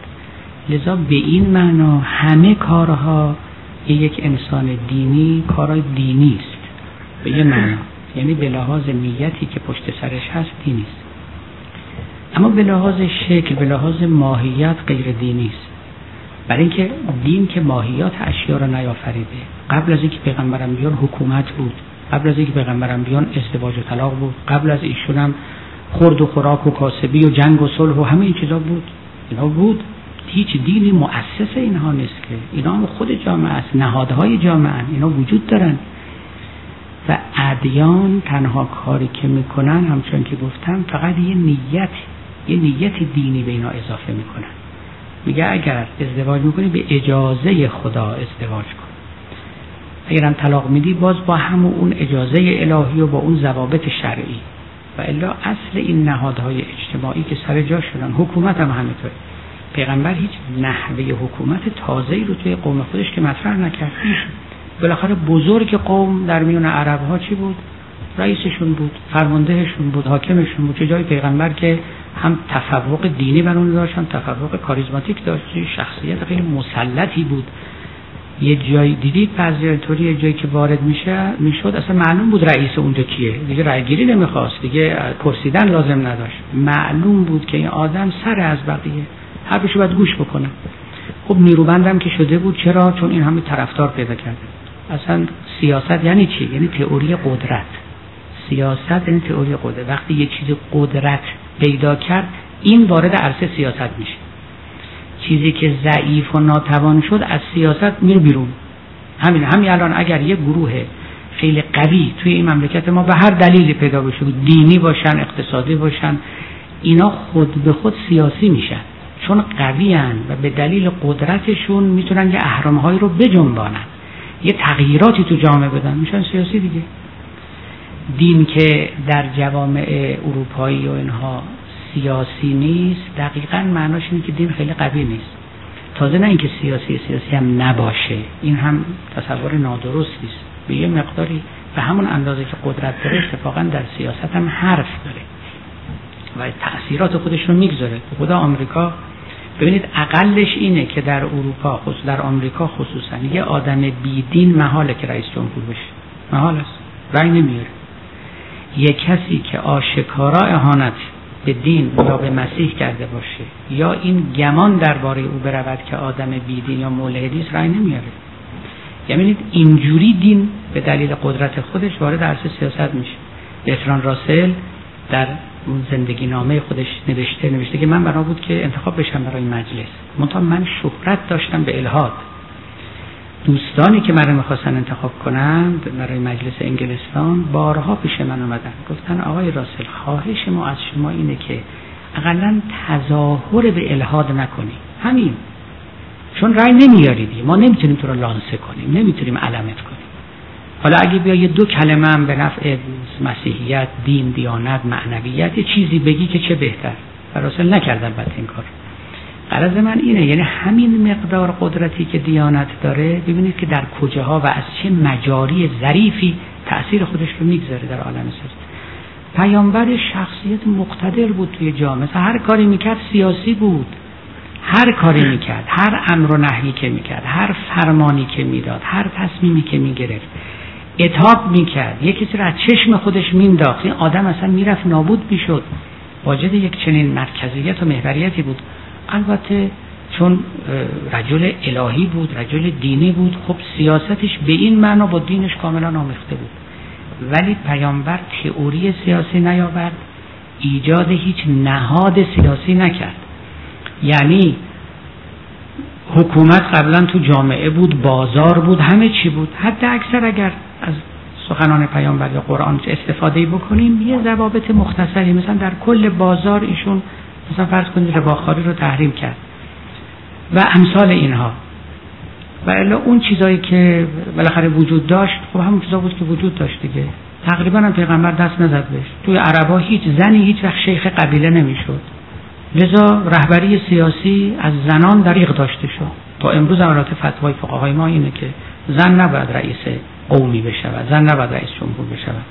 لذا به این معنا همه کارها یک انسان دینی کارهای دینی است. به یه معنا. یعنی به لحاظ نیتی که پشت سرش هست دینی است. اما به لحاظ شکل به لحاظ ماهیت غیر دینی است. برای اینکه دین که ماهیات اشیا را نیافریده. قبل از اینکه پیغمبرم بیان حکومت بود. قبل از اینکه پیغمبرم بیان ازدواج و طلاق بود. قبل از ایشون هم خورد و خوراک و کاسبی و جنگ و صلح و همه این چیزا بود. اینا بود. هیچ دینی مؤسس اینها نیست که. اینا خود جامعه است. نهادهای جامعه اینا وجود دارن. و ادیان تنها کاری که می‌کنن همچون که گفتم فقط یه نیت یه نیت دینی به اینا اضافه می‌کنن. میگه اگر ازدواج می‌کنی به اجازه خدا ازدواج کن. اگر هم طلاق میدی باز با همون اون اجازه الهی و با اون ضوابط شرعی. و الا اصل این نهادهای اجتماعی که سر جا شدن. حکومت هم همینطوره. پیغمبر هیچ نحوه حکومت تازه رو توی قوم خودش که مطرح نکرد. بالاخره بزرگ قوم در میون عرب ها چی بود؟ رئیسشون بود فرماندهشون بود حاکمشون بود چه جای پیغمبر که هم تفوق دینی بر اون داشتن تفوق کاریزماتیک داشت شخصیت خیلی مسلطی بود. یه جای دیدید بعضی یه جایی که وارد میشه می‌شد اصلا معلوم بود رئیس اونجا کیه. دیگه رأیگیری نمی‌خواست دیگه پرسیدن لازم نداشت. معلوم بود که این آدم سر از بقیه. حرفشو باید گوش بکنم خب نیروبندم که شده بود. چرا؟ چون این همه طرفدار پیدا کرده اصلا سیاست یعنی چی؟ یعنی تئوری قدرت. سیاست یعنی تئوری قدرت. وقتی یه چیز قدرت پیدا کرد این وارد عرصه سیاست میشه. چیزی که ضعیف و ناتوان شد از سیاست میره بیرون. همین همین الان اگر یه گروه خیلی قوی توی این مملکت ما به هر دلیلی پیدا بشه دینی باشن اقتصادی باشن اینا خود به خود سیاسی میشن. چون قوی و به دلیل قدرتشون می‌تونن یه اهرامهایی رو بجنبانن. یه تغییراتی تو جامعه بدن. میشن سیاسی دیگه. دین که در جوامع اروپایی و اینها سیاسی نیست دقیقا معناش اینه که دین خیلی قوی نیست. تازه نه اینکه سیاسی سیاسی هم نباشه. این هم تصور نادرستی است. به یه مقداری به همون اندازه که قدرت داره اتفاقا در سیاست هم حرف داره. و تاثیرات خودش رو می‌گذاره. خدا آمریکا ببینید اقلش اینه که در اروپا خصوص در آمریکا خصوصا یه آدم بیدین محاله که رئیس جمهور بشه. محال است. رأی نمیاره. یه کسی که آشکارا اهانت به دین یا به مسیح کرده باشه یا این گمان درباره او برود که آدم بیدین یا ملحدی است رأی نمیاره. یعنی اینجوری دین به دلیل قدرت خودش وارد عرصه سیاست میشه. بهتران راسل در زندگی نامه خودش نوشته نوشته که من بنا بود که انتخاب بشم برای مجلس. منتها من شهرت داشتم به الهاد. دوستانی که من رو می‌خواستن انتخاب کنند برای مجلس انگلستان بارها پیش من آمدن گفتن آقای راسل خواهش ما از شما اینه که اقلا تظاهر به الهاد نکنی. همین. چون رأی نمیاریدی. ما نمی‌تونیم تو رو لانسه کنیم. نمی‌تونیم علمت کنیم. حالا اگه بیای دو کلمه هم به نفع مسیحیت دین دیانت معنویت چیزی بگی که چه بهتر؟ راسل نکردن بعد این کار. قرض من اینه یعنی همین مقدار قدرتی که دیانت داره ببینید که در کجاها و از چه مجاری ظریفی تأثیر خودش رو می‌گذاره در عالم سیاست پیامبر شخصیت مقتدر بود توی جامعه. هر کاری می‌کرد سیاسی بود. هر کاری می‌کرد هر امر و نهی که می‌کرد هر فرمانی که می‌داد هر تصمیمی که می‌گرفت. اتاب می‌کرد. یه کسی رو از چشم خودش مینداخت این آدم اصلا می‌رفت نابود می‌شد. واجد یک چنین مرکزیت و محوریتی بود. البته چون رجل الهی بود رجل دینی بود خب سیاستش به این معنا با دینش کاملا آمیخته بود. ولی پیامبر تئوری سیاسی نیاورد. ایجاد هیچ نهاد سیاسی نکرد. یعنی حکومت قبلا تو جامعه بود بازار بود همه چی بود. حتی اکثر اگر سخنان پیامبر یا قرآن استفاده بکنیم یه ضوابط مختصری مثلا در کل بازار ایشون مثلا فرض کنید رباخاری رو تحریم کرد و امثال اینها. و الا اون چیزایی که بالاخره وجود داشت خب همون چیزا بود که وجود داشت دیگه. تقریبا هم پیغمبر دست نزد بهش. توی عربا هیچ زنی هیچ وقت شیخ قبیله نمی‌شد. لذا رهبری سیاسی از زنان دریغ داشته شد. تا امروز هم فتوای فقهای ما اینه که زن نباید رئیس قومی بشود زن نباید رئیس جمهور بشود.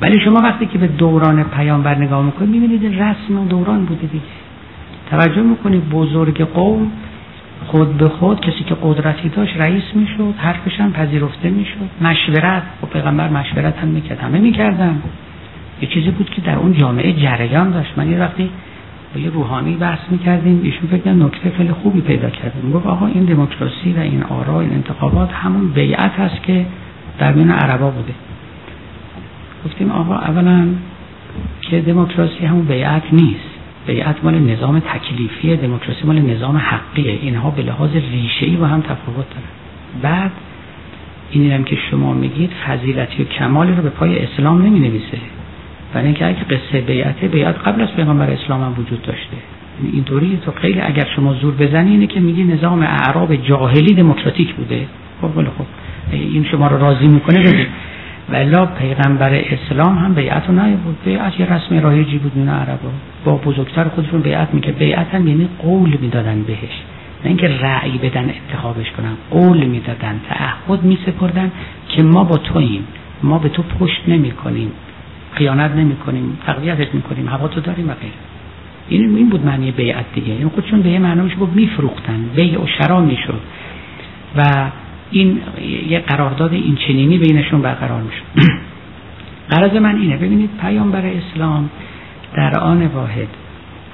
ولی شما وقتی که به دوران پیامبر نگاه می‌کنید می‌بینید رسم و دوران بوده دیگه. توجه می‌کنید بزرگ قوم خود به خود کسی که قدرتی داشت رئیس می‌شد حرفش هم پذیرفته می‌شد. مشورت و پیغمبر مشورت هم می‌کرد همه می‌کردن. یه چیزی بود که در اون جامعه جریان داشت. من یه وقتی با یه روحانی بحث می‌کردیم ایشون فکر نکته خیلی خوبی پیدا کردیم. گفت آقا این دموکراسی و این آرا این انتخابات همون بیعت هست که در بین عربا بوده. گفتیم آقا اولا که دموکراسی همون بیعت نیست. بیعت مال نظام تکلیفی دموکراسی مال نظام حقیه. اینها به لحاظ ریشه‌ای با هم تفاوت دارن. بعد این هم که شما میگید فضیلتی و کمالی رو به پای اسلام نمی نویسه برای اینکه اگه قصه بیعته بیعت قبل از پیغمبر اسلام هم وجود داشته. اینطوری تو خیلی اگر شما زور بزنی اینه که میگی نظام اعراب جاهلی دموکراتیک بوده. خب خب. این شما رو راضی می‌کنه بگید ولا پیغمبر اسلام هم بیعت رو بود. بیعت یه رسم رایجی بود بین عربا. با بزرگتر خودشون بیعت می‌کرد. بیعت هم یعنی قول می‌دادن بهش. نه اینکه رأی بدن انتخابش کنن. قول می‌دادن تعهد میسپردن که ما با توییم. ما به تو پشت نمی کنیم خیانت نمی کنیم تقویتت می کنیم هوا تو داریم و غیره. این این بود معنی بیعت دیگه. این خودشون به یه معنیش بود میفروختن. بیع و شرا می‌شد. و این یه قرارداد این چنینی بینشون برقرار میشه. قرض من اینه ببینید پیامبر اسلام در آن واحد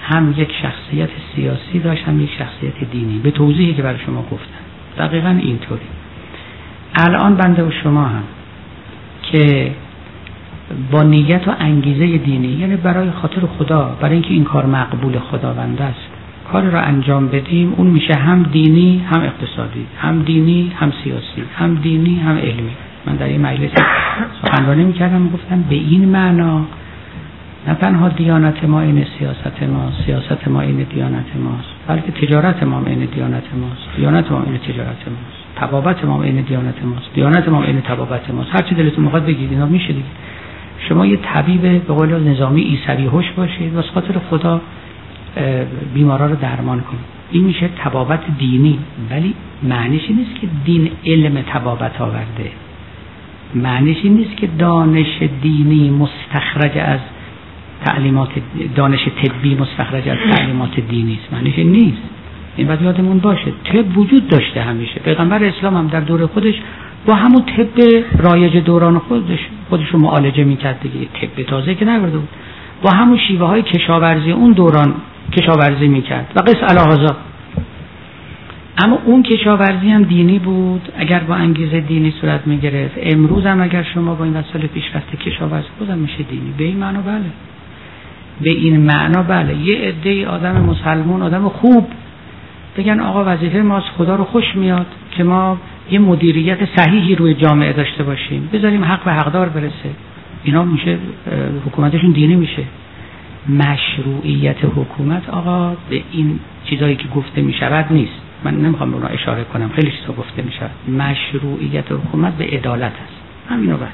هم یک شخصیت سیاسی داشت هم یک شخصیت دینی. به توضیحی که برای شما گفتم. دقیقا اینطوری. الان بنده و شما هم که با نیت و انگیزه دینی یعنی برای خاطر خدا برای اینکه این کار مقبول خداوند است کار را انجام بدیم اون میشه هم دینی هم اقتصادی هم دینی هم سیاسی هم دینی هم علمی. من در این مجلس سخنرانی می‌کردم گفتم به این معنا نه تنها دیانت ما این سیاست ما سیاست ما این دیانت ماست بلکه تجارت ما این دیانت ماست. دیانت ما این تجارت ماست. تبابت ما این دیانت ماست. دیانت ما این تبابت ماست. هر چی دلتون می‌خواد بگید اینا میشه دیگه. شما یه طبیب به قول نظامی ایسوی هوش باشید واسه خاطر خدا بیمارا رو درمان کنید این میشه تبابت دینی. ولی معنیش نیست که دین علم تبابت آورده. معنیش نیست که دانش دینی مستخرج از تعلیمات دانش طبی مستخرج از تعلیمات دینی است. معنیش نیست. این باید یادمون باشه. طب وجود داشته همیشه. پیغمبر اسلام هم در دور خودش با همون طب رایج دوران خودش خودش رو معالجه می‌کرد دیگه. طب تازه که نگرده بود. با همون شیوه های کشاورزی اون دوران کشاورزی می‌کرد. و قص الهازا اما اون کشاورزی هم دینی بود. اگر با انگیزه دینی صورت می‌گرفت. امروز هم اگر شما با این وسایل پیشرفته کشاورزی بودم میشه دینی. به این معنا بله. به این معنا بله. یه عده آدم مسلمون آدم خوب. بگن آقا وظیفه ما خدا رو خوش میاد که ما یه مدیریت صحیحی روی جامعه داشته باشیم. بذاریم حق به حقدار برسه. اینا میشه حکومتشون دینی میشه. مشروعیت حکومت آقا به این چیزایی که گفته می‌شود نیست. من نمی‌خوام اونا اشاره کنم. خیلی چیزا گفته می‌شود. مشروعیت حکومت به عدالت است. همینو بس.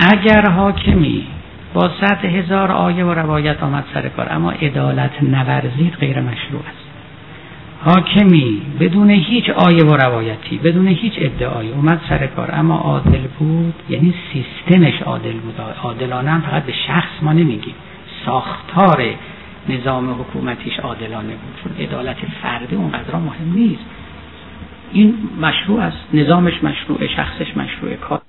اگر حاکمی با صد هزار آیه و روایت آمد سر کار اما عدالت نورزید غیر مشروع است. حاکمی بدون هیچ آیه و روایتی بدون هیچ ادعایی اومد سر کار. اما عادل بود یعنی سیستمش عادل بود. عادلانه هم فقط به شخص ما نمیگیم. ساختار نظام حکومتیش عادلانه بود. چون عدالت فردی اونقدر مهم نیست. این مشروع است. نظامش مشروع شخصش مشروع کار